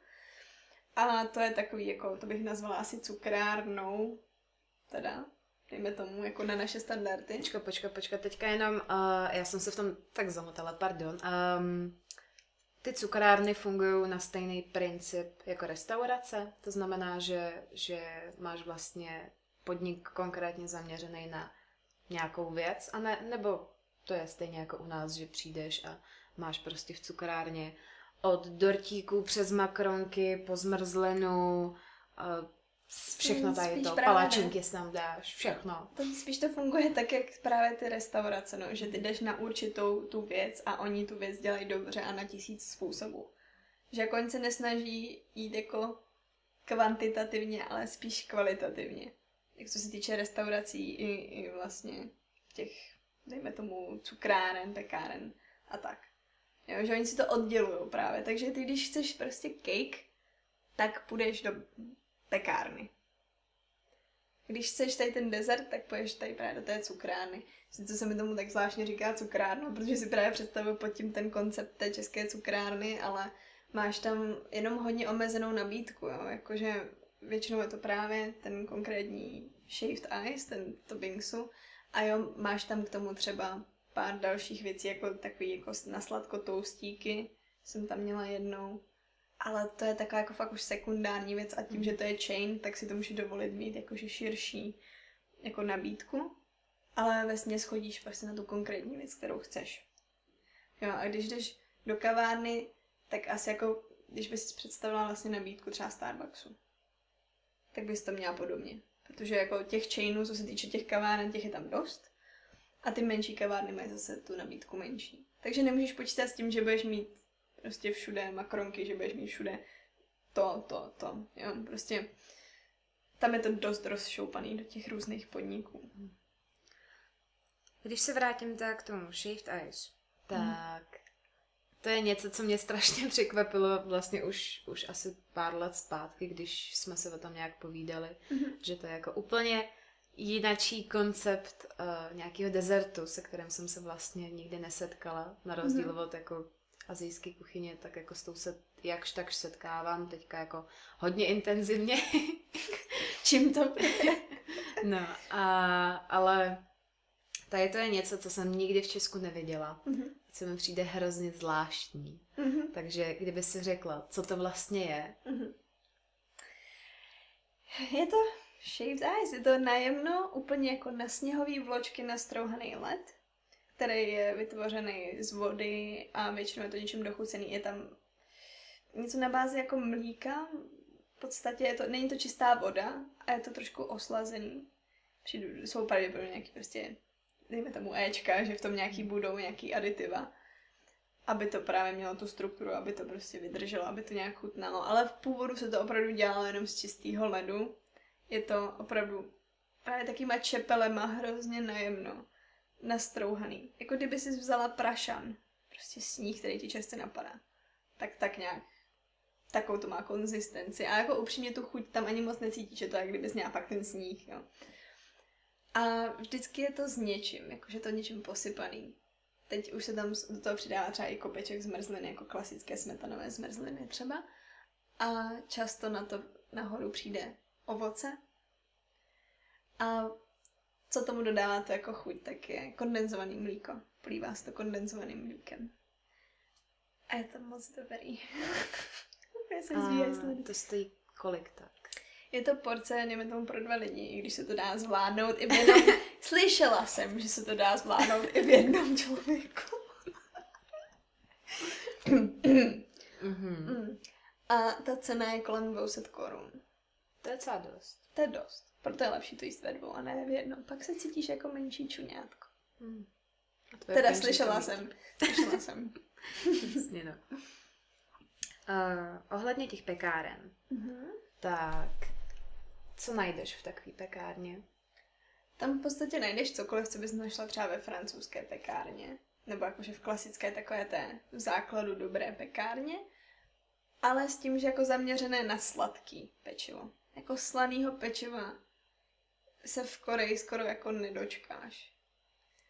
A to je takový, jako, to bych nazvala asi cukrárnou, teda, dejme tomu, jako na naše standardy. Počkat, počkat, počkat, teďka jenom, uh, já jsem se v tom tak zamotala, pardon. Um, ty cukrárny fungují na stejný princip jako restaurace, to znamená, že, že máš vlastně podnik konkrétně zaměřený na nějakou věc, a ne, nebo to je stejně jako u nás, že přijdeš a máš prostě v cukrárně od dortíků přes makronky, po zmrzlinu, uh, všechno tady to, palačinky si tam dáš, všechno. To spíš to funguje tak, jak právě ty restaurace, no, že ty jdeš na určitou tu věc a oni tu věc dělají dobře a na tisíc způsobů. Že jako oni se nesnaží jít jako kvantitativně, ale spíš kvalitativně. Jak co se týče restaurací i, i vlastně těch, dejme tomu, cukráren, pekáren a tak. Jo, že oni si to oddělují právě. Takže ty, když chceš prostě cake, tak půjdeš do pekárny. Když chceš tady ten dezert, tak půjdeš tady právě do té cukrárny. Sice se mi tomu tak zvláštně říká cukrárna, protože si právě představuju pod tím ten koncept té české cukrárny, ale máš tam jenom hodně omezenou nabídku, jo? jakože většinou je to právě ten konkrétní shaved ice, ten to bingsu, a jo, máš tam k tomu třeba pár dalších věcí, jako takový jako na sladko toustíky, jsem tam měla jednou, ale to je taková jako fakt už sekundární věc a tím, že to je chain, tak si to může dovolit mít jakože širší jako nabídku, ale ve chodíš prostě na tu konkrétní věc, kterou chceš. Jo, a když jdeš do kavárny, tak asi jako, když bys představila vlastně nabídku třeba Starbucksu, tak bys to měla podobně. Protože jako těch chainů, co se týče těch kaváren, těch je tam dost. A ty menší kavárny mají zase tu nabídku menší. Takže nemůžeš počítat s tím, že budeš mít prostě všude makronky, že budeš mít všude to, to, to. Jo, prostě tam je to dost rozšoupaný do těch různých podniků. Když se vrátím tak k tomu Shaved Ice, tak to je něco, co mě strašně překvapilo vlastně už, už asi pár let zpátky, když jsme se o tom nějak povídali, Mhm. že to je jako úplně jinačí koncept uh, nějakého dezertu, se kterým jsem se vlastně nikdy nesetkala, na rozdíl mm-hmm. od jako azijské kuchyně, tak jako s tou se jakž takž setkávám teďka jako hodně intenzivně. Čím to No, a, ale tady to je něco, co jsem nikdy v Česku neviděla. Mm-hmm. Co mi přijde hrozně zvláštní. Mm-hmm. Takže kdyby si řekla, co to vlastně je. Mm-hmm. Je to shaved ice, je to najemno úplně jako na sněhový vločky nastrouhaný led, který je vytvořený z vody a většinou je to něčím dochucený. Je tam něco na bázi jako mlíka, v podstatě je to, není to čistá voda a je to trošku oslazený. Přijdu, jsou pravděpodobně nějaký prostě, dejme tomu Ečka, že v tom nějaký budou nějaký aditiva, aby to právě mělo tu strukturu, aby to prostě vydrželo, aby to nějak chutnalo. Ale v původu se to opravdu dělalo jenom z čistého ledu. Je to opravdu právě takýma čepelema hrozně najemno nastrouhaný. Jako kdyby si vzala prašan, prostě sníh, který ti často napadá. Tak tak nějak takovou to má konzistenci. A jako upřímně tu chuť tam ani moc necítí, že to je kdyby měla fakt ten sníh, jo. A vždycky je to s něčím, jakože to něčím posypaný. Teď už se tam do toho přidává třeba i kopeček zmrzliny, jako klasické smetanové zmrzliny třeba. A často na to nahoru přijde ovoce. A co tomu dodává to jako chuť, tak je kondenzovaný mlíko. Plývá se to kondenzovaným mlíkem. A je to moc dobrý. a to stojí kolik tak? Je to porce, nevím tomu pro dva lidi, i když se to dá zvládnout i v jednom... Slyšela jsem, že se to dá zvládnout i v jednom člověku. mm-hmm. A ta cena je kolem 200 korun. To je docela dost. To je dost. Proto je lepší to jíst ve dvou a ne v jednom. Pak se cítíš jako menší čuňátko. Hmm. Teda slyšela jsem. Slyšela jsem. Jasně no. Uh, ohledně těch pekáren, mm-hmm. tak co najdeš v takové pekárně? Tam v podstatě najdeš cokoliv, co bys našla třeba ve francouzské pekárně, nebo jakože v klasické takové té v základu dobré pekárně, ale s tím, že jako zaměřené na sladký pečivo. Jako slanýho pečiva se v Koreji skoro jako nedočkáš.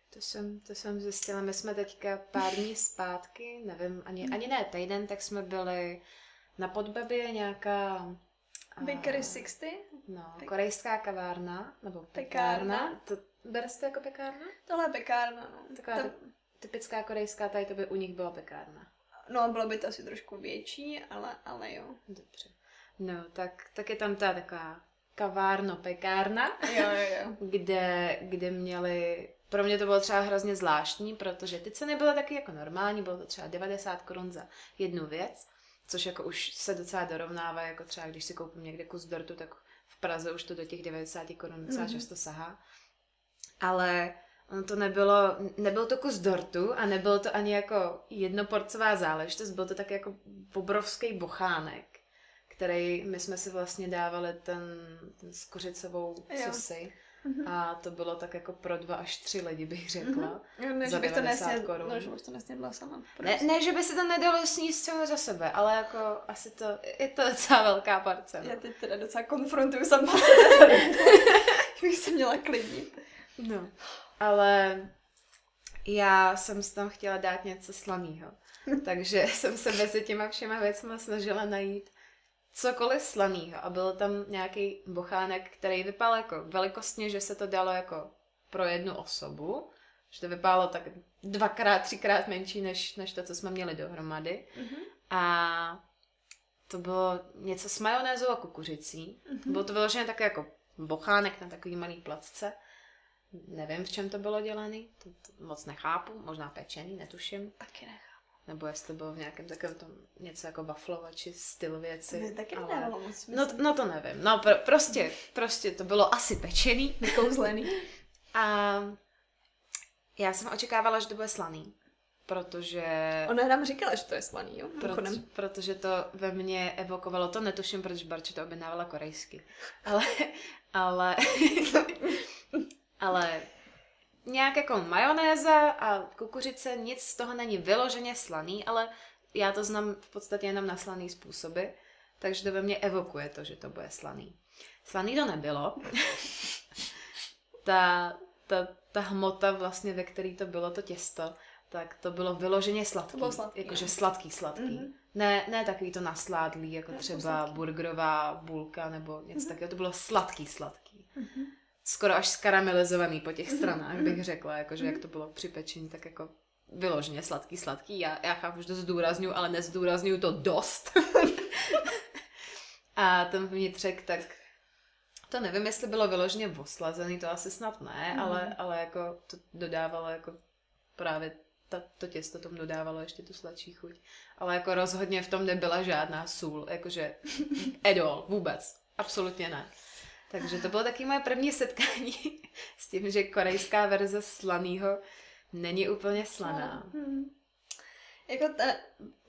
To jsem, to jsem zjistila. My jsme teďka pár dní zpátky, nevím, ani, ani ne týden, tak jsme byli na Podbebě nějaká... Bakery 60? No, Pek- korejská kavárna, nebo pekárna. pekárna. To, bere to jako pekárna? Tohle je pekárna, no. Taková Tam... typická korejská, tady to by u nich byla pekárna. No, bylo by to asi trošku větší, ale, ale jo. Dobře. No, tak, tak je tam ta taková kavárno, pekárna, jo, jo, kde, kde měli pro mě to bylo třeba hrozně zvláštní, protože ty ceny byly taky jako normální, bylo to třeba 90 korun za jednu věc, což jako už se docela dorovnává, jako třeba když si koupím někde kus dortu, tak v Praze už to do těch 90 korun docela mm-hmm. často sahá. Ale ono to nebylo, nebyl to kus dortu a nebylo to ani jako jednoporcová záležitost, byl to tak jako obrovský bochánek, který my jsme si vlastně dávali ten, ten s kořicovou sosi. Mm-hmm. A to bylo tak jako pro dva až tři lidi, bych řekla. Mm-hmm. Ne, za že bych to nesněd, korun. No, že bych to nesnědla sama. Ne, ne, že by se to nedalo sníst celé za sebe, ale jako asi to, je to docela velká parce. No. Já teď teda docela konfrontuju sama sebe. bych se měla klidnit. No, ale já jsem si tam chtěla dát něco slaného. Takže jsem se mezi těma všema věcmi snažila najít cokoliv slaného a byl tam nějaký bochánek, který vypadal jako velikostně, že se to dalo jako pro jednu osobu, že to vypadalo tak dvakrát, třikrát menší než, než to, co jsme měli dohromady. Mm-hmm. A to bylo něco s majonézou a kukuřicí. Mm-hmm. Bylo to vyložené také jako bochánek na takový malý placce. Nevím, v čem to bylo dělané, to, to moc nechápu, možná pečený, netuším. Taky nechápu. Nebo jestli bylo v nějakém takovém tom něco jako waflovači styl věci. Ne, taky ale... moc no, no to nevím. No pr- prostě, prostě to bylo asi pečený. Vykouzlený. A já jsem očekávala, že to bude slaný. Protože... Ona nám říkala, že to je slaný, jo? Proto, protože to ve mně evokovalo, to netuším, protože Barče to objednávala korejsky. Ale, ale, ale nějak jako majonéza a kukuřice, nic z toho není vyloženě slaný, ale já to znám v podstatě jenom na slaný způsoby, takže to ve mně evokuje to, že to bude slaný. Slaný to nebylo, ta, ta, ta hmota vlastně, ve který to bylo to těsto, tak to bylo vyloženě sladký. To bylo sladký, Jakože sladký, sladký. Mhm. Ne, ne takový to nasládlý, jako Ne, třeba sladký. burgerová bulka nebo něco Mhm. takového. To bylo sladký, sladký. Mhm. Skoro až skaramelizovaný po těch Mhm, stranách, mhm. bych řekla, jakože jak Mhm. to bylo při pečení, tak jako vyloženě sladký, sladký. Já, já chápu, že to zdůraznuju, ale nezdůraznuju to dost. A ten vnitřek, tak to nevím, jestli bylo vyloženě oslazený, to asi snad ne, Mhm. ale, ale jako to dodávalo jako právě ta, to těsto tomu dodávalo ještě tu sladší chuť. Ale jako rozhodně v tom nebyla žádná sůl, jakože all, vůbec. Absolutně ne. Takže to bylo taky moje první setkání s tím, že korejská verze slanýho není úplně slaná. Hmm. Jako ta,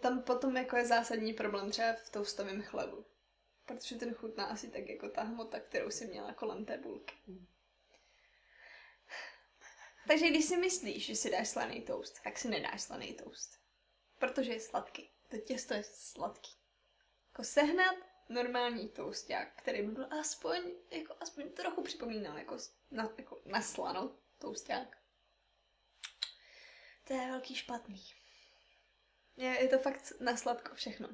tam potom jako je zásadní problém třeba v toustovém chlebu. Protože ten chutná asi tak jako ta hmota, kterou si měla kolem té bulky. Hmm. Takže když si myslíš, že si dáš slaný toast, tak si nedáš slaný toast. Protože je sladký. To těsto je sladký. Jako sehnat normální toasták, který by byl aspoň, jako aspoň trochu připomínal jako, na, jako na slano toasták. To je velký špatný. Je, je to fakt na sladko všechno.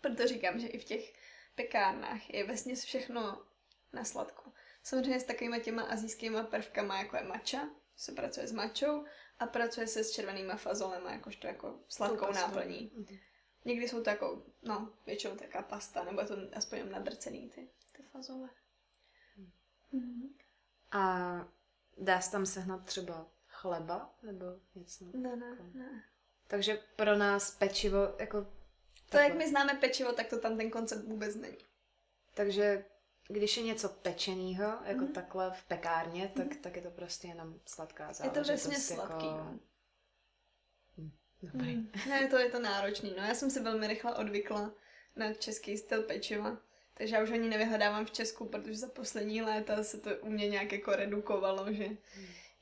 Proto říkám, že i v těch pekárnách je vesměs všechno na sladko. Samozřejmě s takovými těma azijskými prvkama, jako je matcha, se pracuje s mačou a pracuje se s červenýma fazolema, jakožto jako sladkou pastou. náplní. Mhm. Někdy jsou to jako, no, většinou taková pasta, nebo je to aspoň jenom nadrcený ty, ty fazole. Mhm. A dá se tam sehnat třeba chleba nebo něco? Ne, ne, ne. Takže pro nás pečivo jako... To, jak takhle. my známe pečivo, tak to tam ten koncept vůbec není. Takže když je něco pečeného, jako Mhm. takhle v pekárně, tak, tak je to prostě jenom sladká Je to záležitost. vesměs sladký, Jako... no. Dobrý. Hmm. Ne, to je to náročný. No, já jsem se velmi rychle odvykla na český styl pečiva. Takže já už ani nevyhledávám v Česku, protože za poslední léta se to u mě nějak jako redukovalo, že,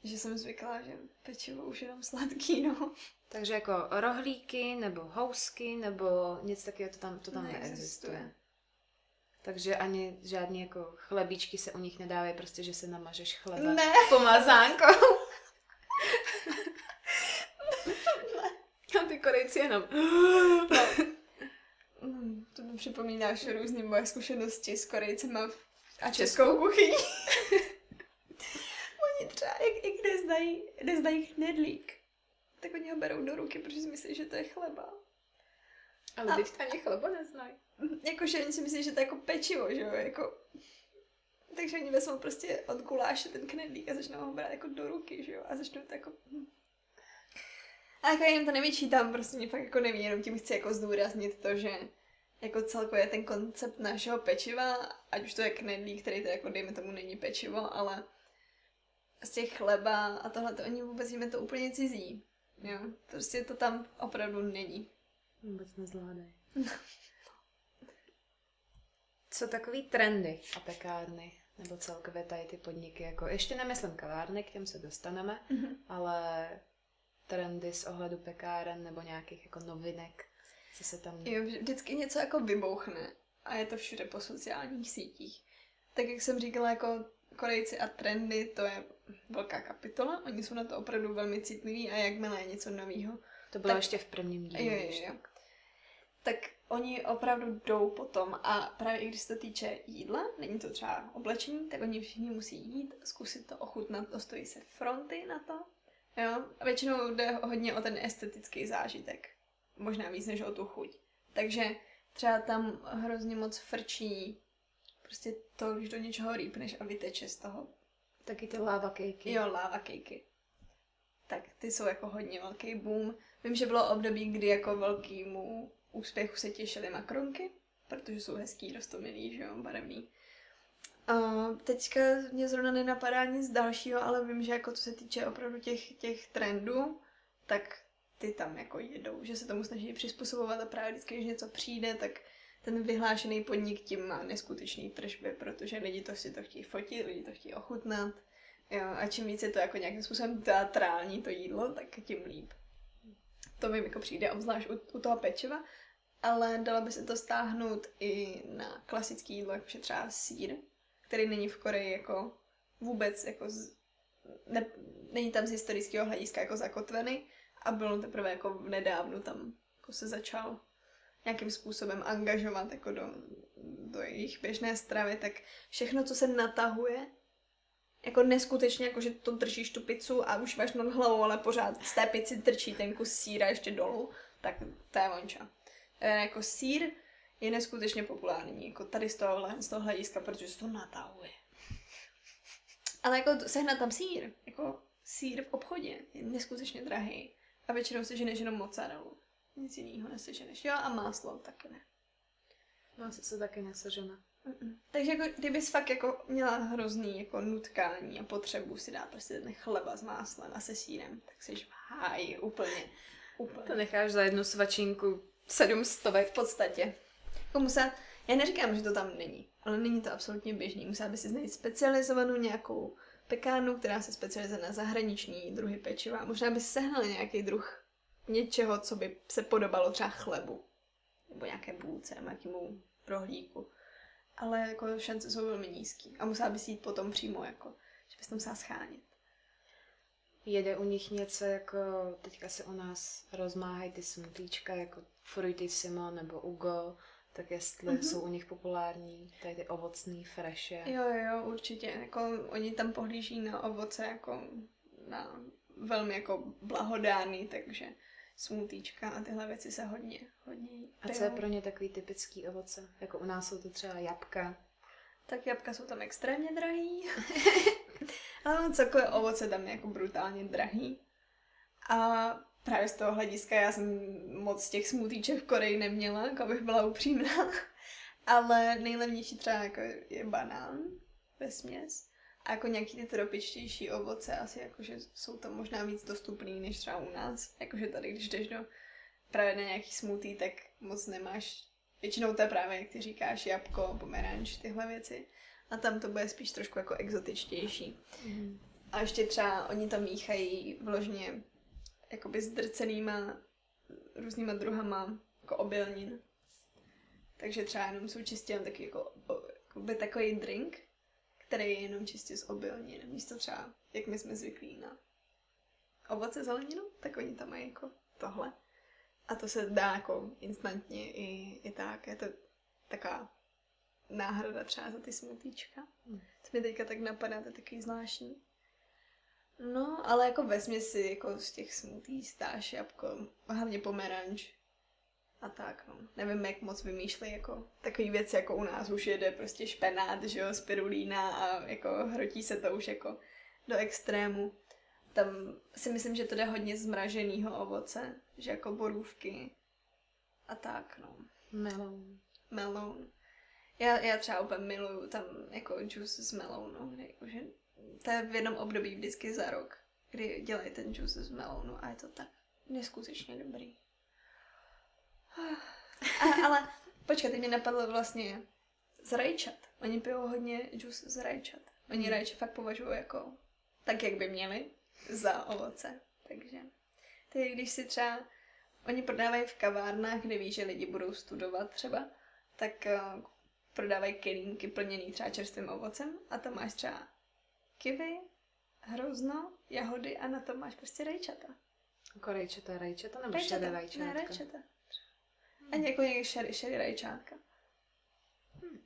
že jsem zvykla, že pečivo už je tam sladký, no. Takže jako rohlíky, nebo housky, nebo nic takového, to tam, to tam Neexistuje. neexistuje. Takže ani žádný jako chlebíčky se u nich nedávají, prostě, že se namažeš chleba Ne. pomazánkou. Korejci jenom... Mm, to mi připomínáš různý moje zkušenosti s Korejcema v- a Českou. českou kuchyní. oni třeba, jak, jak neznají, neznají knedlík, tak oni ho berou do ruky, protože si myslí, že to je chleba. Ale A- teď ani chleba neznají. Jakože oni si myslí, že to je jako pečivo, že jo, jako... Takže oni vezmou prostě od guláše ten knedlík a začnou ho brát jako do ruky, že jo, a začnou to jako... A jako já jim to nevyčítám, prostě mě fakt jako neví, jenom tím chci jako zdůraznit to, že jako celkově ten koncept našeho pečiva, ať už to je knedlík, který to jako dejme tomu není pečivo, ale z těch chleba a tohle to oni vůbec jim je to úplně cizí. Jo, prostě to tam opravdu není. Vůbec nezvládají. Co takový trendy a pekárny? Nebo celkově tady ty podniky, jako ještě nemyslím kavárny, k těm se dostaneme, Mhm. ale trendy z ohledu pekáren nebo nějakých jako novinek, co se tam... Jo, vždycky něco jako vybouchne a je to všude po sociálních sítích. Tak jak jsem říkala, jako Korejci a trendy, to je velká kapitola, oni jsou na to opravdu velmi citliví a jakmile je něco nového, To bylo tak- ještě v prvním dílu. jo, jo, jo. tak. oni opravdu jdou potom a právě i když se to týče jídla, není to třeba oblečení, tak oni všichni musí jít, zkusit to ochutnat, stojí se fronty na to. Jo? A většinou jde hodně o ten estetický zážitek. Možná víc než o tu chuť. Takže třeba tam hrozně moc frčí prostě to, když do něčeho rýpneš a vyteče z toho. Taky ty lava cakey. Jo, lava cakey. Tak ty jsou jako hodně velký boom. Vím, že bylo období, kdy jako velkýmu úspěchu se těšily makronky, protože jsou hezký, rostomilý, že jo, barevný. A teďka mě zrovna nenapadá nic dalšího, ale vím, že jako co se týče opravdu těch, těch trendů, tak ty tam jako jedou, že se tomu snaží přizpůsobovat a právě vždycky, když něco přijde, tak ten vyhlášený podnik tím má neskutečný tržby, protože lidi to si to chtějí fotit, lidi to chtějí ochutnat. Jo, a čím víc je to jako nějakým způsobem teatrální to jídlo, tak tím líp. To mi jako přijde obzvlášť u, u toho pečiva, ale dalo by se to stáhnout i na klasický jídlo, jako třeba sír, který není v Koreji jako vůbec jako z, ne, není tam z historického hlediska jako zakotvený a bylo teprve jako v nedávnu tam jako se začal nějakým způsobem angažovat jako do, do jejich běžné stravy, tak všechno, co se natahuje, jako neskutečně, jako že to držíš tu pizzu a už máš nad hlavou, ale pořád z té pici trčí ten kus síra ještě dolů, tak to je vonča. E, jako sír je neskutečně populární, jako tady z toho, z toho hlediska, protože se to natahuje. Ale jako sehnat tam sír, jako sír v obchodě je neskutečně drahý. A většinou si ženeš jenom mozzarellu. Nic jiného neseženeš. Jo, a máslo taky ne. Máslo se taky nesežene. Mm-mm. Takže jako, kdybys fakt jako měla hrozný jako nutkání a potřebu si dát prostě ten chleba s máslem a se sírem, tak jsi v háji úplně. úplně. To necháš za jednu svačinku sedm stovek. V podstatě. Jako musela, já neříkám, že to tam není, ale není to absolutně běžný. Musela by si znát specializovanou nějakou pekárnu, která se specializuje na zahraniční druhy pečiva. Možná by si sehnala nějaký druh něčeho, co by se podobalo třeba chlebu. Nebo nějaké bůlce, nějakému rohlíku. Ale jako šance jsou velmi nízký. A musela bys jít potom přímo, jako, že bys to musela schánět. Jede u nich něco jako, teďka se u nás rozmáhají ty smutíčka, jako Fruitissimo nebo Ugo, tak jestli mm-hmm. jsou u nich populární, tady ty ovocný freše. Jo, jo, určitě. Jako, oni tam pohlíží na ovoce jako na velmi jako blahodárný, takže smutíčka a tyhle věci se hodně, hodně A co je pro ně takový typický ovoce? Jako u nás jsou to třeba jabka. Tak jabka jsou tam extrémně drahý. Ale cokoliv ovoce tam je jako brutálně drahý. A právě z toho hlediska já jsem moc těch smutíček v Koreji neměla, jako abych byla upřímná. Ale nejlevnější třeba jako je banán ve směs. A jako nějaký ty tropičtější ovoce asi jakože jsou to možná víc dostupný než třeba u nás. Jakože tady, když jdeš do právě na nějaký smutý, tak moc nemáš. Většinou to je právě, jak ty říkáš, jabko, pomeranč, tyhle věci. A tam to bude spíš trošku jako exotičtější. Mm. A ještě třeba oni tam míchají vložně jakoby zdrcenýma různýma druhama jako obilnin. Takže třeba jenom jsou čistě jen taky jako, jako takový drink, který je jenom čistě z obilnin. Místo třeba, jak my jsme zvyklí na ovoce zeleninu, tak oni tam mají jako tohle. A to se dá jako instantně i, i tak. Je to taková náhrada třeba za ty smutíčka. Hmm. Co mi teďka tak napadá, to je takový zvláštní. No, ale jako ve si jako z těch smutí stáš jabko, hlavně pomeranč a tak, no. Nevím, jak moc vymýšlej jako takový věci, jako u nás už jede prostě špenát, že jo, spirulína a jako hrotí se to už jako do extrému. Tam si myslím, že to jde hodně zmraženého ovoce, že jako borůvky a tak, no. Melon. Melon. Já, já třeba úplně miluju tam jako juice z melonu, jakože to je v jednom období vždycky za rok, kdy dělají ten juice z melonu a je to tak neskutečně dobrý. A, ale počkat, teď mě napadlo vlastně z rajčat. Oni pijou hodně džus z rajčat. Oni hmm. rajče fakt považují jako tak, jak by měli, za ovoce. Takže ty, když si třeba Oni prodávají v kavárnách, kde ví, že lidi budou studovat třeba, tak uh, prodávají kelímky plněný třeba čerstvým ovocem a tam máš třeba kivy, hrozno, jahody a na tom máš prostě rajčata. Jako rajčata, rajčata nebo rajčata, šedé rajčata? Ne, rajčata. Ani jako někdy šery, šery rajčátka. Hmm.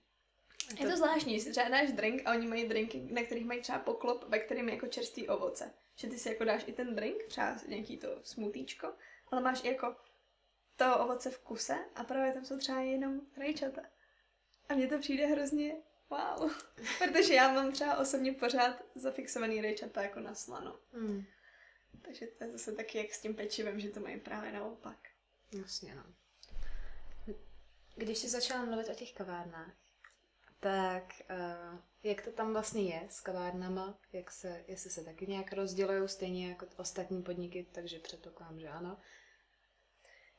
Je to zvláštní, jestli třeba dáš drink a oni mají drinky, na kterých mají třeba poklop, ve kterým je jako čerstvý ovoce. Že ty si jako dáš i ten drink, třeba nějaký to smutíčko, ale máš i jako to ovoce v kuse a právě tam jsou třeba jenom rajčata. A mně to přijde hrozně wow. Protože já mám třeba osobně pořád zafixovaný rajčata jako na slano. Hmm. Takže to je zase taky jak s tím pečivem, že to mají právě naopak. Jasně, no. Když jsi začala mluvit o těch kavárnách, tak uh, jak to tam vlastně je s kavárnama? Jak se, jestli se taky nějak rozdělují stejně jako ostatní podniky, takže předpokládám, že ano.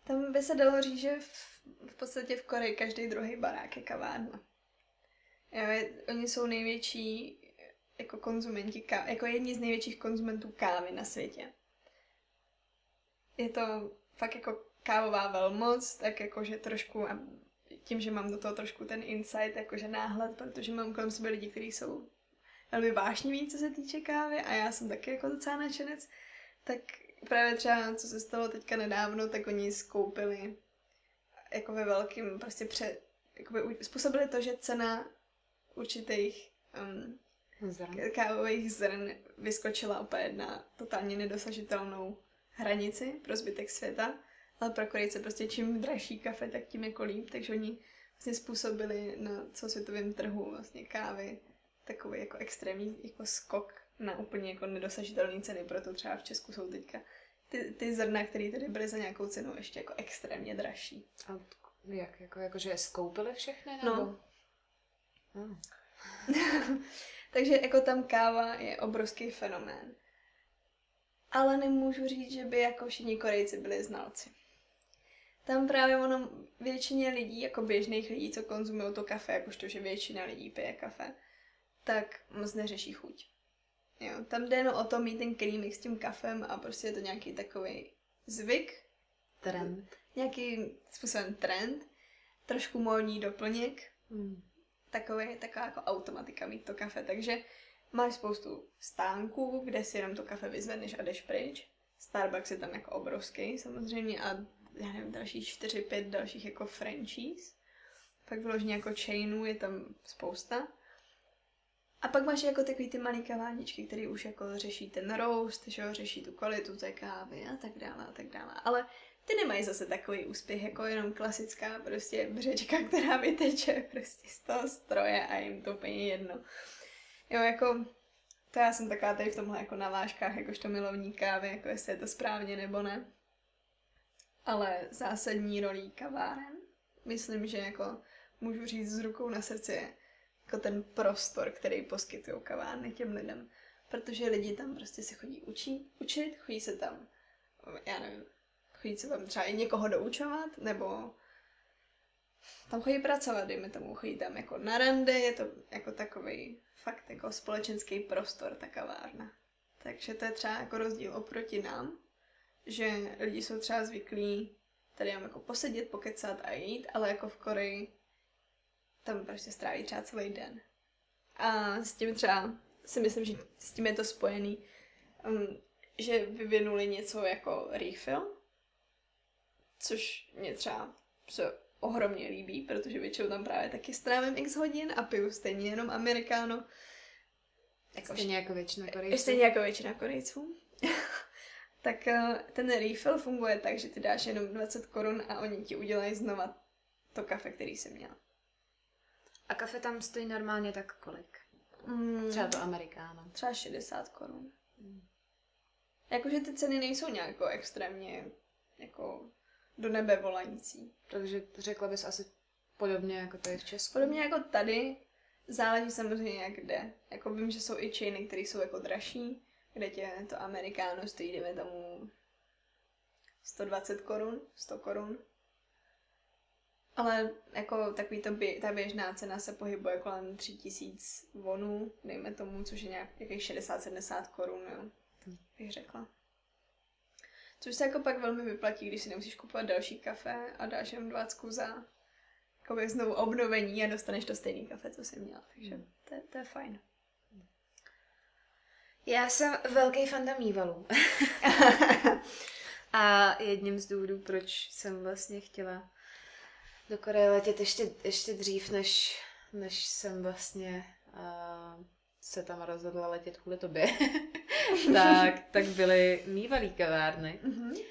Tam by se dalo říct, že v, v podstatě v Koreji každý druhý barák je kavárna. Jo, oni jsou největší jako konzumenti kávy, jako jedni z největších konzumentů kávy na světě. Je to fakt jako kávová velmoc, tak jakože trošku, tím, že mám do toho trošku ten insight, jakože náhled, protože mám kolem sebe lidi, kteří jsou velmi vášnivý, co se týče kávy a já jsem taky jako docela nadšenec, tak právě třeba, co se stalo teďka nedávno, tak oni skoupili jako ve velkým prostě jakoby způsobili to, že cena určitých um, zrn. kávových zrn vyskočila opět na totálně nedosažitelnou hranici pro zbytek světa, ale pro Korejce prostě čím dražší kafe, tak tím jako líp, takže oni vlastně způsobili na celosvětovém trhu vlastně kávy takový jako extrémní jako skok na úplně jako nedosažitelné ceny, proto třeba v Česku jsou teďka ty, ty zrna, které tedy byly za nějakou cenu ještě jako extrémně dražší. A jak? Jako, jako že je skoupili všechny? Nebo? No. Hmm. Takže jako tam káva je obrovský fenomén. Ale nemůžu říct, že by jako všichni Korejci byli znalci. Tam právě ono většině lidí, jako běžných lidí, co konzumují to kafe, jakožto, že většina lidí pije kafe, tak moc neřeší chuť. Jo, tam jde jenom o to mít ten creaming s tím kafem a prostě je to nějaký takový zvyk. Trend. Nějaký způsobem trend. Trošku módní doplněk. Mm. Takový, taková jako automatika mít to kafe. Takže máš spoustu stánků, kde si jenom to kafe vyzvedneš a jdeš pryč. Starbucks je tam jako obrovský samozřejmě a já nevím, další čtyři, pět dalších jako franchise. Pak vyloženě jako chainů je tam spousta. A pak máš jako takový ty malé kavárničky, které už jako řeší ten roast, že jo, řeší tu kvalitu té kávy a tak dále a tak dále. Ale ty nemají zase takový úspěch, jako jenom klasická prostě břečka, která vyteče prostě z toho stroje a jim to úplně jedno. Jo, jako to já jsem taková tady v tomhle jako na vážkách, jakožto milovní kávy, jako jestli je to správně nebo ne. Ale zásadní rolí kaváren, myslím, že jako můžu říct s rukou na srdci, jako ten prostor, který poskytují kavárny těm lidem. Protože lidi tam prostě se chodí učit, učit chodí se tam, já nevím, chodí se tam třeba i někoho doučovat, nebo tam chodí pracovat, dejme tomu, chodí tam jako na rande, je to jako takový fakt jako společenský prostor, ta kavárna. Takže to je třeba jako rozdíl oproti nám, že lidi jsou třeba zvyklí tady jenom jako posedět, pokecat a jít, ale jako v Koreji tam prostě stráví třeba celý den. A s tím třeba si myslím, že s tím je to spojený, um, že vyvinuli něco jako refill, což mě třeba se ohromně líbí, protože většinou tam právě taky strávím x hodin a piju stejně jenom amerikáno. Jako stejně jako většina Korejců. Stejně jako většina Korejců. tak uh, ten refill funguje tak, že ty dáš jenom 20 korun a oni ti udělají znova to kafe, který jsi měla. A kafe tam stojí normálně tak kolik? Mm, třeba to amerikáno. Třeba 60 korun. Mm. Jakože ty ceny nejsou nějak jako extrémně jako do nebe volající. Takže řekla bys asi podobně jako to je v Česku? Podobně jako tady. Záleží samozřejmě jak kde. Jako vím, že jsou i chainy, které jsou jako dražší, kde tě to amerikáno stojí, jdeme tomu 120 korun, 100 korun. Ale jako takový to bě, ta běžná cena se pohybuje kolem 3000 vonů, dejme tomu, což je nějak 60-70 korun, jo, bych řekla. Což se jako pak velmi vyplatí, když si nemusíš kupovat další kafe a dáš jenom dvacku za jako znovu obnovení a dostaneš to stejný kafe, co jsi měla. Takže hmm. to, je, to je fajn. Já jsem velký fan mývalů. a jedním z důvodů, proč jsem vlastně chtěla do Koreje letět ještě, ještě dřív, než, než jsem vlastně uh, se tam rozhodla letět kvůli tobě, tak, tak byly mývalý kavárny. Mm-hmm.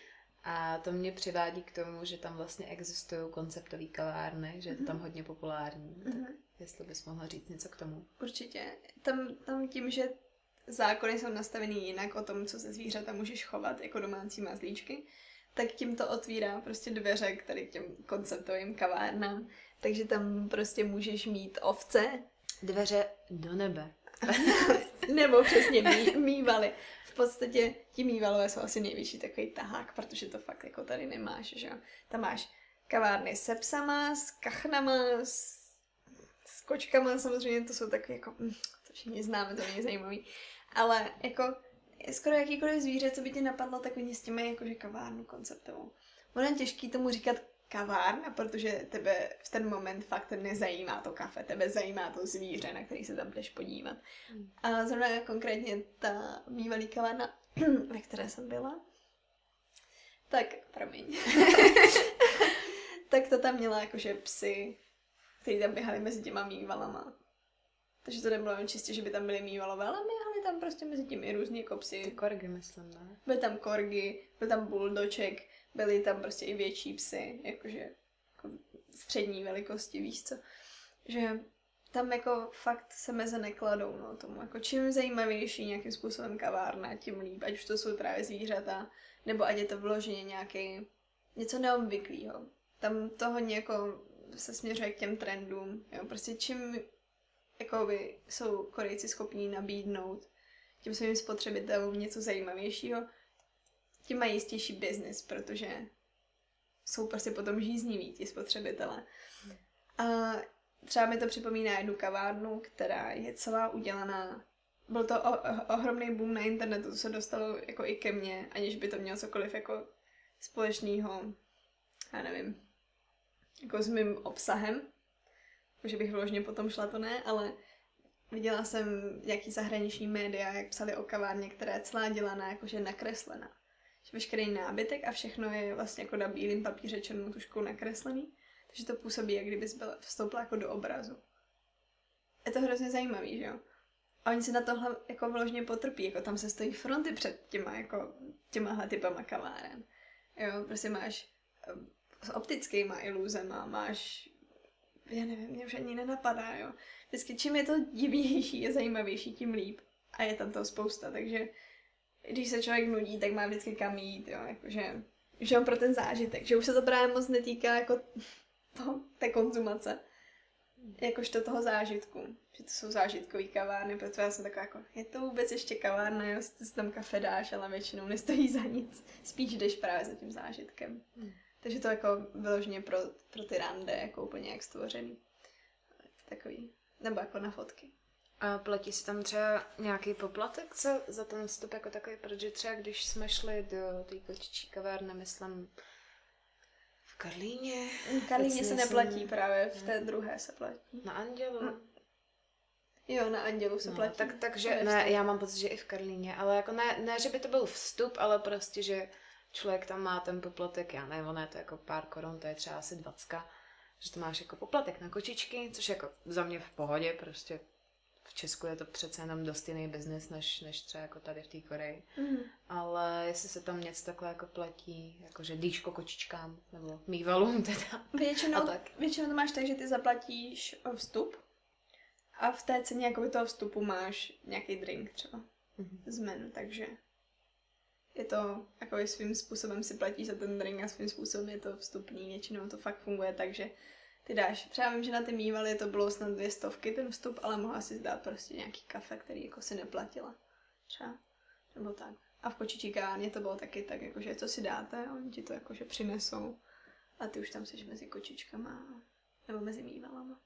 A to mě přivádí k tomu, že tam vlastně existují konceptové kavárny, že je to tam mhm. hodně populární. Mm-hmm. Tak mhm. jestli bys mohla říct něco k tomu. Určitě. Tam, tam tím, že zákony jsou nastavený jinak o tom, co se zvířata můžeš chovat jako domácí mazlíčky, tak tím to otvírá prostě dveře k tady těm konceptovým kavárnám. Takže tam prostě můžeš mít ovce. Dveře do nebe. Nebo přesně mý, mývaly. V podstatě ti mývalové jsou asi největší takový tahák, protože to fakt jako tady nemáš, že Tam máš kavárny se psama, s kachnama, s, s kočkama, samozřejmě to jsou takové jako, hm, to všichni známe, to není zajímavý. Ale jako skoro jakýkoliv zvíře, co by ti napadlo, tak oni s mají jakože kavárnu konceptovou. Ono je těžký tomu říkat kavárna, protože tebe v ten moment fakt nezajímá to kafe, tebe zajímá to zvíře, na který se tam jdeš podívat. Hmm. A zrovna konkrétně ta mývalý kavárna, ve které jsem byla, tak, promiň, tak to tam měla jakože psy, který tam běhali mezi těma mývalama. Takže to nebylo jen čistě, že by tam byly mývalové, ale tam prostě mezi tím i různý kopsy. Ty korgy, myslím, ne? Byly tam korgy, byl tam buldoček, byly tam prostě i větší psy, jakože jako střední velikosti, víš co. Že tam jako fakt se meze nekladou, no, tomu. Jako čím zajímavější nějakým způsobem kavárna, tím líp, ať už to jsou právě zvířata, nebo ať je to vloženě nějaký něco neobvyklého. Tam to hodně jako se směřuje k těm trendům, jo, prostě čím jakoby jsou Korejci schopní nabídnout těm svým spotřebitelům něco zajímavějšího, tím mají jistější biznis, protože jsou prostě potom žízniví ti spotřebitele. A třeba mi to připomíná jednu kavárnu, která je celá udělaná byl to o, o, ohromný boom na internetu, to se dostalo jako i ke mně, aniž by to mělo cokoliv jako společného, já nevím, jako s mým obsahem, že bych vložně potom šla, to ne, ale viděla jsem nějaký zahraniční média, jak psali o kavárně, která celá dělaná jakože nakreslená. Že veškerý nábytek a všechno je vlastně jako na bílém papíře černou tuškou nakreslený, takže to působí, jak kdybys byla, vstoupila jako do obrazu. Je to hrozně zajímavý, že jo? A oni si na tohle jako vložně potrpí, jako tam se stojí fronty před těma, jako těmahle typama kaváren. Jo, prostě máš s optickýma iluzema, máš, já nevím, mě už ani nenapadá, jo. Vždycky čím je to divější a zajímavější, tím líp. A je tam toho spousta, takže když se člověk nudí, tak má vždycky kam jít, jo, jakože, že on pro ten zážitek, že už se to právě moc netýká jako to, té konzumace, jakožto toho zážitku, že to jsou zážitkové kavárny, protože já jsem taková jako, je to vůbec ještě kavárna, jo, si tam kafe dáš, ale většinou nestojí za nic, spíš jdeš právě za tím zážitkem. Hmm. Takže to jako vyloženě pro, pro ty rande jako úplně jak stvořený. Takový, nebo jako na fotky. A platí si tam třeba nějaký poplatek za, za ten vstup jako takový, protože třeba když jsme šli do té kočičí kavárny, myslím, v Karlíně. V Karlíně se neplatí jsem... právě, v té druhé se platí. Na Andělu? No. Jo, na Andělu se no, platí. Tak, takže ne, já mám pocit, že i v Karlíně, ale jako ne, ne, že by to byl vstup, ale prostě, že člověk tam má ten poplatek, já nevím, ono je to jako pár korun, to je třeba asi 20, že to máš jako poplatek na kočičky, což jako za mě v pohodě, prostě v Česku je to přece jenom dost jiný biznis, než, než třeba jako tady v té Koreji. Mm. Ale jestli se tam něco takhle jako platí, jakože dýško kočičkám, nebo mývalům teda. Většinou, tak. většinou to máš tak, že ty zaplatíš vstup a v té ceně jako toho vstupu máš nějaký drink třeba mm-hmm. z menu, takže je to jako svým způsobem si platíš za ten drink a svým způsobem je to vstupný. Většinou to fakt funguje tak, že ty dáš. Třeba vím, že na ty mývaly to bylo snad dvě stovky ten vstup, ale mohla si dát prostě nějaký kafe, který jako si neplatila. Třeba. Nebo tak. A v kočičí kávárně to bylo taky tak, jakože co si dáte, oni ti to jakože přinesou. A ty už tam jsi mezi kočičkama nebo mezi mývalama.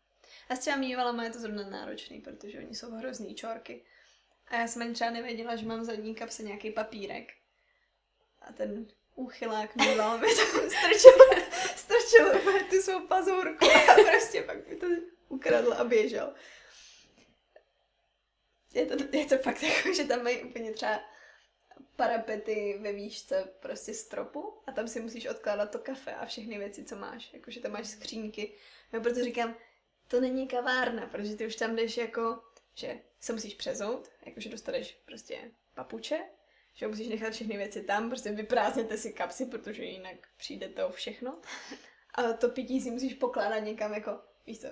A s těma mývalama je to zrovna náročný, protože oni jsou hrozný čorky. A já jsem ani třeba nevěděla, že mám v zadní kapse nějaký papírek. A ten úchylák mýval mi to strčil, strčil tu svou pazourku a prostě pak mi to ukradl a běžel. Je to, je to fakt jako, že tam mají úplně třeba parapety ve výšce prostě stropu a tam si musíš odkládat to kafe a všechny věci, co máš. Jakože tam máš skřínky. Já proto říkám, to není kavárna, protože ty už tam jdeš jako, že se musíš přezout, jakože dostaneš prostě papuče, že musíš nechat všechny věci tam, prostě vyprázdněte si kapsy, protože jinak přijde to všechno. A to pití si musíš pokládat někam jako, víš co,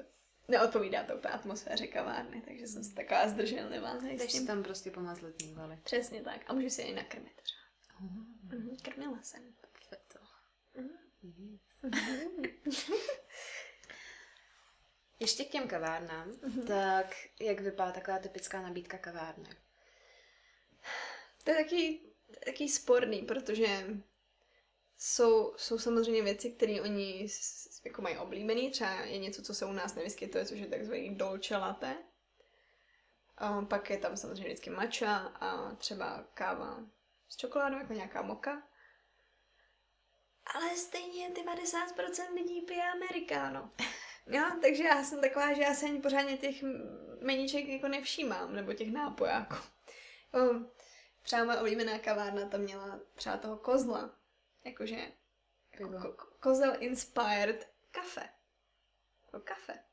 neodpovídá to úplně atmosféře kavárny, takže jsem si taková zdrženlivá. Takže tam prostě pomazlit mývali. Přesně tak. A můžu si je nakrmit třeba. Mm. krmila jsem. Perfetto. Mm. Ještě k těm kavárnám, mm-hmm. tak jak vypadá taková typická nabídka kavárny? To je taky, taky sporný, protože jsou, jsou samozřejmě věci, které oni jako mají oblíbený. Třeba je něco, co se u nás nevyskytuje, což je takzvaný dolce latte. A pak je tam samozřejmě vždycky matcha a třeba káva s čokoládou, jako nějaká moka. ale stejně 90% lidí pije amerikáno. Jo, takže já jsem taková, že já se ani pořádně těch meníček jako nevšímám, nebo těch nápojáků. Jo, třeba moje oblíbená kavárna tam měla třeba toho kozla. Jakože jako ko- kozel inspired kafe. Jako kafe.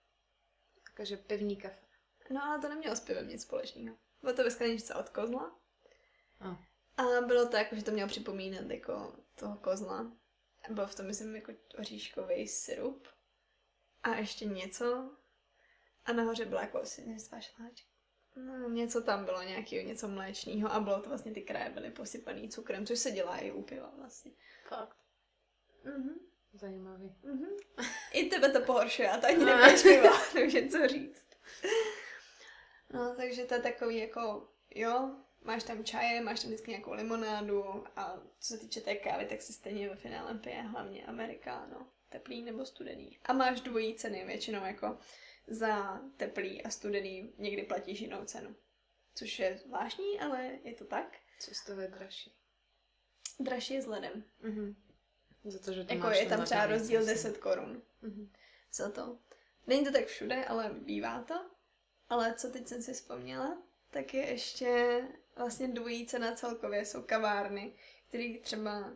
Takže pivní kafe. No ale to nemělo s pivem nic společného. Bylo to ve skleničce od kozla. Oh. A bylo to jako, že to mělo připomínat jako toho kozla. A bylo v tom, myslím, jako oříškový syrup. A ještě něco. A nahoře byla jako asi svašláčka. No, něco tam bylo, nějakého, něco mléčného a bylo to vlastně, ty kraje byly posypaný cukrem, což se dělá i u piva vlastně. Fakt. Mhm. Zajímavý. Mhm. I tebe to pohoršuje, a to ani nepiješ pivo, takže co říct. No, takže to je takový jako, jo, máš tam čaje, máš tam vždycky nějakou limonádu a co se týče té kávy, tak se stejně ve finále pije hlavně amerikáno, teplý nebo studený. A máš dvojí ceny většinou jako za teplý a studený někdy platíš jinou cenu. Což je zvláštní, ale je to tak. Co z toho je dražší? Dražší je s ledem. Mhm. Za to, že to Jako máš je tam třeba rozdíl myslím. 10 korun Mhm. za to. Není to tak všude, ale bývá to. Ale co teď jsem si vzpomněla, tak je ještě vlastně dvojí cena celkově. Jsou kavárny, který třeba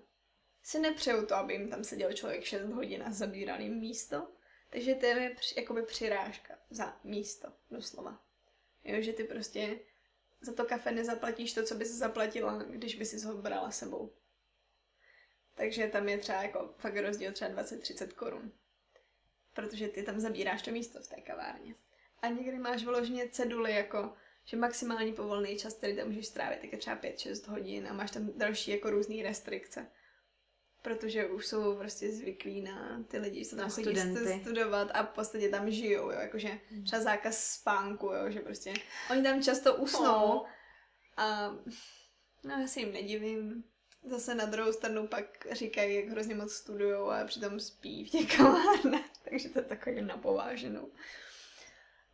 si nepřejou to, aby jim tam seděl člověk 6 hodin a zabíral jim místo. Takže to je jakoby přirážka za místo, doslova. Jo, že ty prostě za to kafe nezaplatíš to, co by si zaplatila, když by si ho brala sebou. Takže tam je třeba jako fakt rozdíl třeba 20-30 korun. Protože ty tam zabíráš to místo v té kavárně. A někdy máš vyloženě ceduly jako, že maximální povolný čas, který tam můžeš strávit, tak je třeba 5-6 hodin a máš tam další jako různé restrikce. Protože už jsou prostě zvyklí na ty lidi, co tam chodí studovat a v podstatě tam žijou, jo, jakože třeba zákaz spánku, jo, že prostě oni tam často usnou Oh. a no já se jim nedivím. Zase na druhou stranu pak říkají, jak hrozně moc studujou a přitom spí v těch kavárnách, takže to je takový napováženou.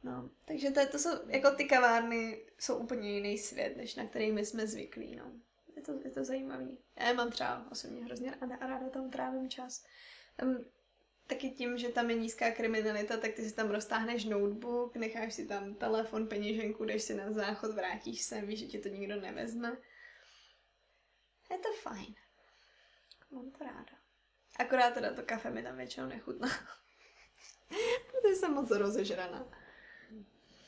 No, takže to, je- to jsou, jako ty kavárny jsou úplně jiný svět, než na který my jsme zvyklí, no. Je to, je to zajímavý. Já je mám třeba osobně hrozně ráda a ráda tam trávím čas. Tam taky tím, že tam je nízká kriminalita, tak ty si tam roztáhneš notebook, necháš si tam telefon, peněženku, jdeš si na záchod, vrátíš se, víš, že ti to nikdo nevezme. Je to fajn. Mám to ráda. Akorát teda to kafe mi tam většinou nechutná. Protože jsem moc rozežraná.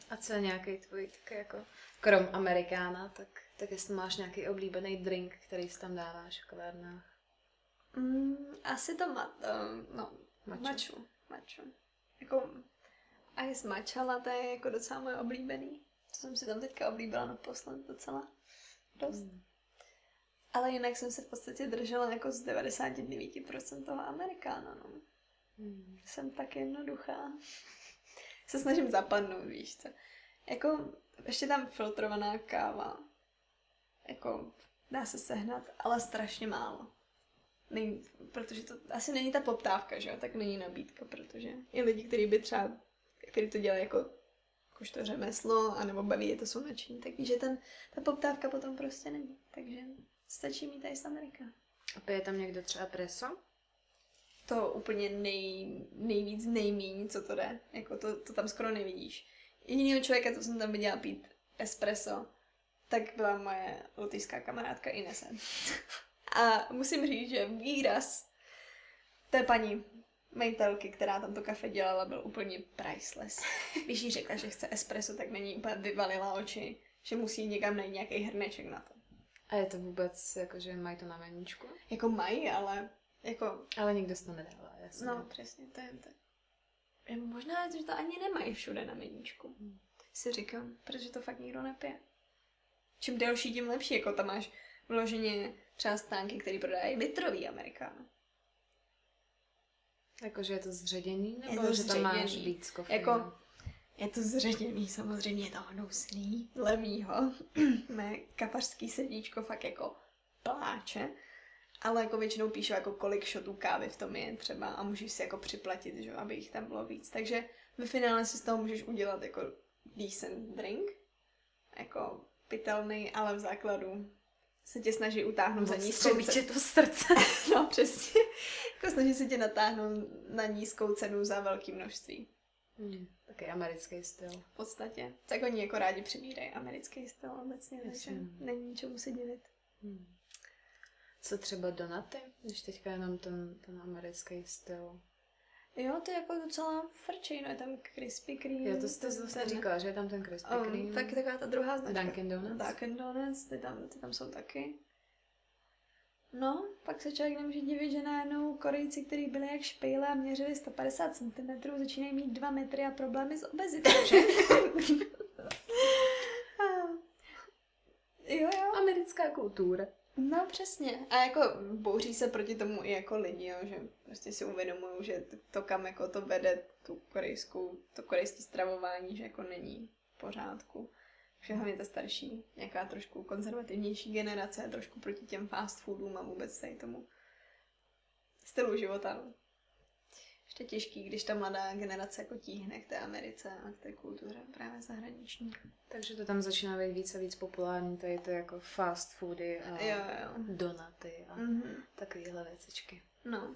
A co je nějaký tvůj, tak jako, krom Amerikána, tak, tak jestli máš nějaký oblíbený drink, který si tam dáváš v kavárnách. Mm, asi to ma, uh, no, Matcha. maču. maču. Jako ice matcha latte je jako docela moje oblíbený. To jsem si tam teďka oblíbila naposled docela dost. Mm. Ale jinak jsem se v podstatě držela jako z 99% toho amerikána, no. Mm. Jsem tak jednoduchá. se snažím zapadnout, víš co. Jako, ještě tam filtrovaná káva. Jako, dá se sehnat, ale strašně málo. Nej, protože to asi není ta poptávka, že jo, tak není nabídka, protože i lidi, kteří by třeba, kteří to dělají jako jakožto řemeslo, anebo baví je to jsou nadšení, tak víš, že ten, ta poptávka potom prostě není. Takže stačí mít tady z Amerika. A pije tam někdo třeba preso? to úplně nej, nejvíc nejmíň, co to jde. Jako to, to tam skoro nevidíš. Jedinýho člověka, co jsem tam viděla pít espresso, tak byla moje lotyšská kamarádka Inese. A musím říct, že výraz té paní majitelky, která tam to kafe dělala, byl úplně priceless. Když jí řekla, že chce espresso, tak na ní úplně vyvalila oči, že musí někam najít nějaký hrneček na to. A je to vůbec, jako, že mají to na meníčku? Jako mají, ale jako Ale nikdo si to nedává, jasně. No, přesně, to je to. Je možná, že to ani nemají všude na meníčku. Hmm. Si říkám, protože to fakt nikdo nepije. Čím delší, tím lepší. Jako tam máš vloženě třeba stánky, které prodávají litrový amerikáno. Jakože je to zředěný, Je nebo to že tam máš zředěný. víc kofeinu? Jako, je to zředěný, samozřejmě je to hnusný, dle mýho. Mé kapařský srdíčko fakt jako pláče. Ale jako většinou píšu, jako kolik šotů kávy v tom je třeba a můžeš si jako připlatit, že, aby jich tam bylo víc. Takže ve finále si z toho můžeš udělat jako decent drink, jako pitelný, ale v základu se tě snaží utáhnout za ní Střelí tě to srdce. No, přesně. Jako snaží se tě natáhnout na nízkou cenu za velké množství. Hmm. Taky americký styl. V podstatě. Tak oni jako rádi přibírají americký styl obecně, takže není ničemu se divit. Hmm. Co třeba donaty, když teďka jenom ten, ten americký styl? Jo, to je jako docela frčej, no je tam Krispy Kreme. Jo, to jste zase říkala, že je tam ten Krispy um, Kreme. tak taková ta druhá značka. Dunkin Donuts. Dunkin Donuts, ty tam, ty tam jsou taky. No, pak se člověk nemůže divit, že najednou Korejci, kteří byli jak špejle a měřili 150 cm, začínají mít 2 metry a problémy s obezitou, že? jo, jo. Americká kultura. No přesně. A jako bouří se proti tomu i jako lidi, jo, že prostě si uvědomují, že to, kam jako to vede tu korejskou, to korejské stravování, že jako není v pořádku. Že hlavně ta starší, nějaká trošku konzervativnější generace trošku proti těm fast foodům a vůbec tady tomu stylu života. No. Ještě těžký, když ta mladá generace jako tíhne k té Americe a k té kultuře právě zahraniční. Takže to tam začíná být víc a víc populární, tady to jako fast foody a Jo, jo. donaty a Mhm. takovéhle věcičky. No,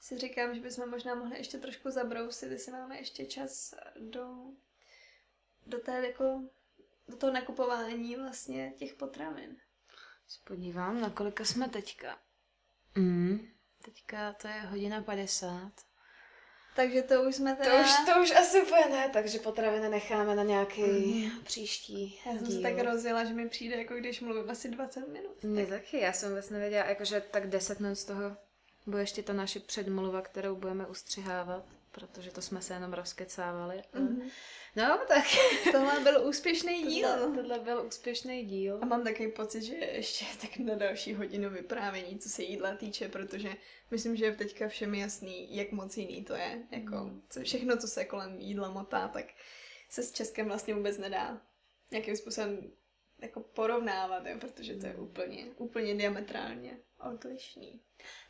si říkám, že bychom možná mohli ještě trošku zabrousit, jestli máme ještě čas do, do té jako, do toho nakupování vlastně těch potravin. Podívám, na kolika jsme teďka. Mm. Teďka to je hodina 50. Takže to už jsme To teda... už, to už asi úplně ne, takže potraviny necháme na nějaký příští Já jsem se díl. tak rozjela, že mi přijde, jako když mluvím asi 20 minut. Mě taky, já jsem vůbec nevěděla, jakože tak 10 minut z toho bude ještě ta naše předmluva, kterou budeme ustřihávat, protože to jsme se jenom rozkecávali. Mhm. No, tak Tohle byl úspěšný díl. tohle, tohle byl úspěšný díl. A mám takový pocit, že ještě tak na další hodinu vyprávění, co se jídla týče, protože myslím, že je teďka všem jasný, jak moc jiný to je. Jako, Mm. co, všechno, co se kolem jídla motá, tak se s Českem vlastně vůbec nedá nějakým způsobem jako porovnávat, jo, protože to je úplně, úplně diametrálně odlišný.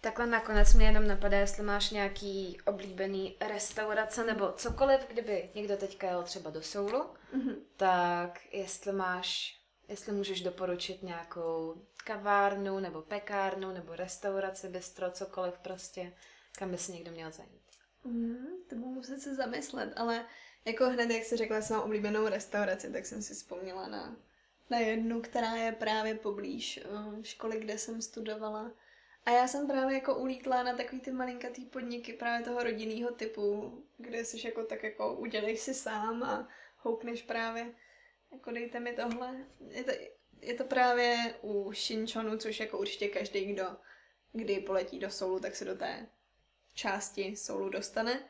Takhle nakonec mě jenom napadá, jestli máš nějaký oblíbený restaurace nebo cokoliv, kdyby někdo teďka jel třeba do Soulu, Mhm. tak jestli máš, jestli můžeš doporučit nějakou kavárnu nebo pekárnu nebo restauraci, bistro, cokoliv prostě, kam by si někdo měl zajít. Mm, to budu muset se zamyslet, ale jako hned, jak jsi řekla, mám oblíbenou restauraci, tak jsem si vzpomněla na, na jednu, která je právě poblíž eh, školy, kde jsem studovala. A já jsem právě jako ulítla na takový ty malinkatý podniky právě toho rodinného typu, kde jsi jako tak jako udělej si sám a houpneš právě, jako dejte mi tohle. Je to, je to právě u Shinchonu, což jako určitě každý, kdo kdy poletí do Soulu, tak se do té části Soulu dostane,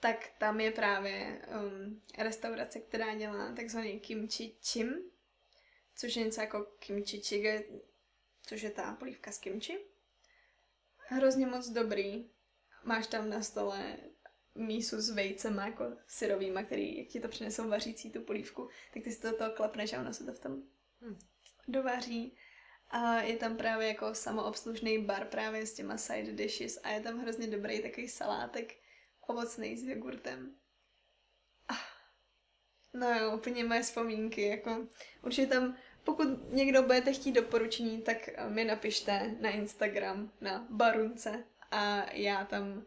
tak tam je právě um, restaurace, která dělá takzvaný kimchi chim, což je něco jako kimchi jjigae, což je ta polívka z kimchi. Hrozně moc dobrý. Máš tam na stole mísu s vejcema, jako syrovýma, který, jak ti to přinesou vařící tu polívku, tak ty si to toho klepneš a ono se to v tom Hm. dovaří. A je tam právě jako samoobslužný bar právě s těma side dishes a je tam hrozně dobrý takový salátek ovocný s jogurtem. Ah. No jo, úplně moje vzpomínky, jako určitě tam, pokud někdo budete chtít doporučení, tak mi napište na Instagram na Barunce a já tam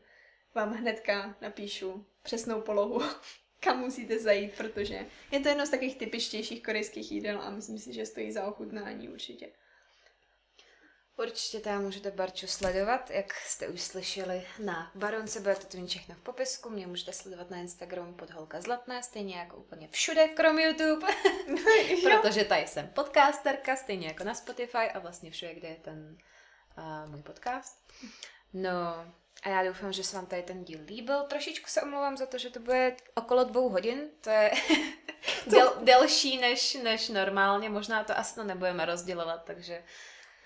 vám hnedka napíšu přesnou polohu, kam musíte zajít, protože je to jedno z takových typičtějších korejských jídel a myslím si, že stojí za ochutnání určitě. Určitě tam můžete Barču sledovat, jak jste už slyšeli na Baronce, bude to mít všechno v popisku, mě můžete sledovat na Instagramu pod Holka Zlatné, stejně jako úplně všude, krom YouTube, protože tady jsem podcasterka, stejně jako na Spotify a vlastně všude, kde je ten uh, můj podcast. No a já doufám, že se vám tady ten díl líbil. Trošičku se omlouvám za to, že to bude okolo dvou hodin, to je del, delší než, než normálně, možná to asi to nebudeme rozdělovat, takže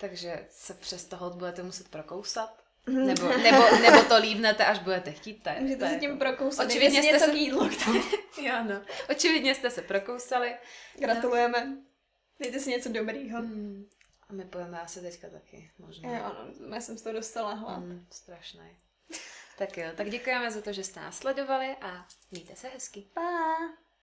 takže se přes toho budete muset prokousat. Nebo, nebo, nebo to lívnete, až budete chtít. To je, to Můžete je se tím jako- prokousat. Očividně jste se- k jídlu. Jo, no. Očividně jste se prokousali. Gratulujeme. Dejte si něco dobrýho. Hmm. A my pojeme asi teďka taky, možná. Jo, ano, já jsem z toho dostala hlad. Hmm, strašný. Tak jo, tak děkujeme za to, že jste nás sledovali a mějte se hezky. Pa!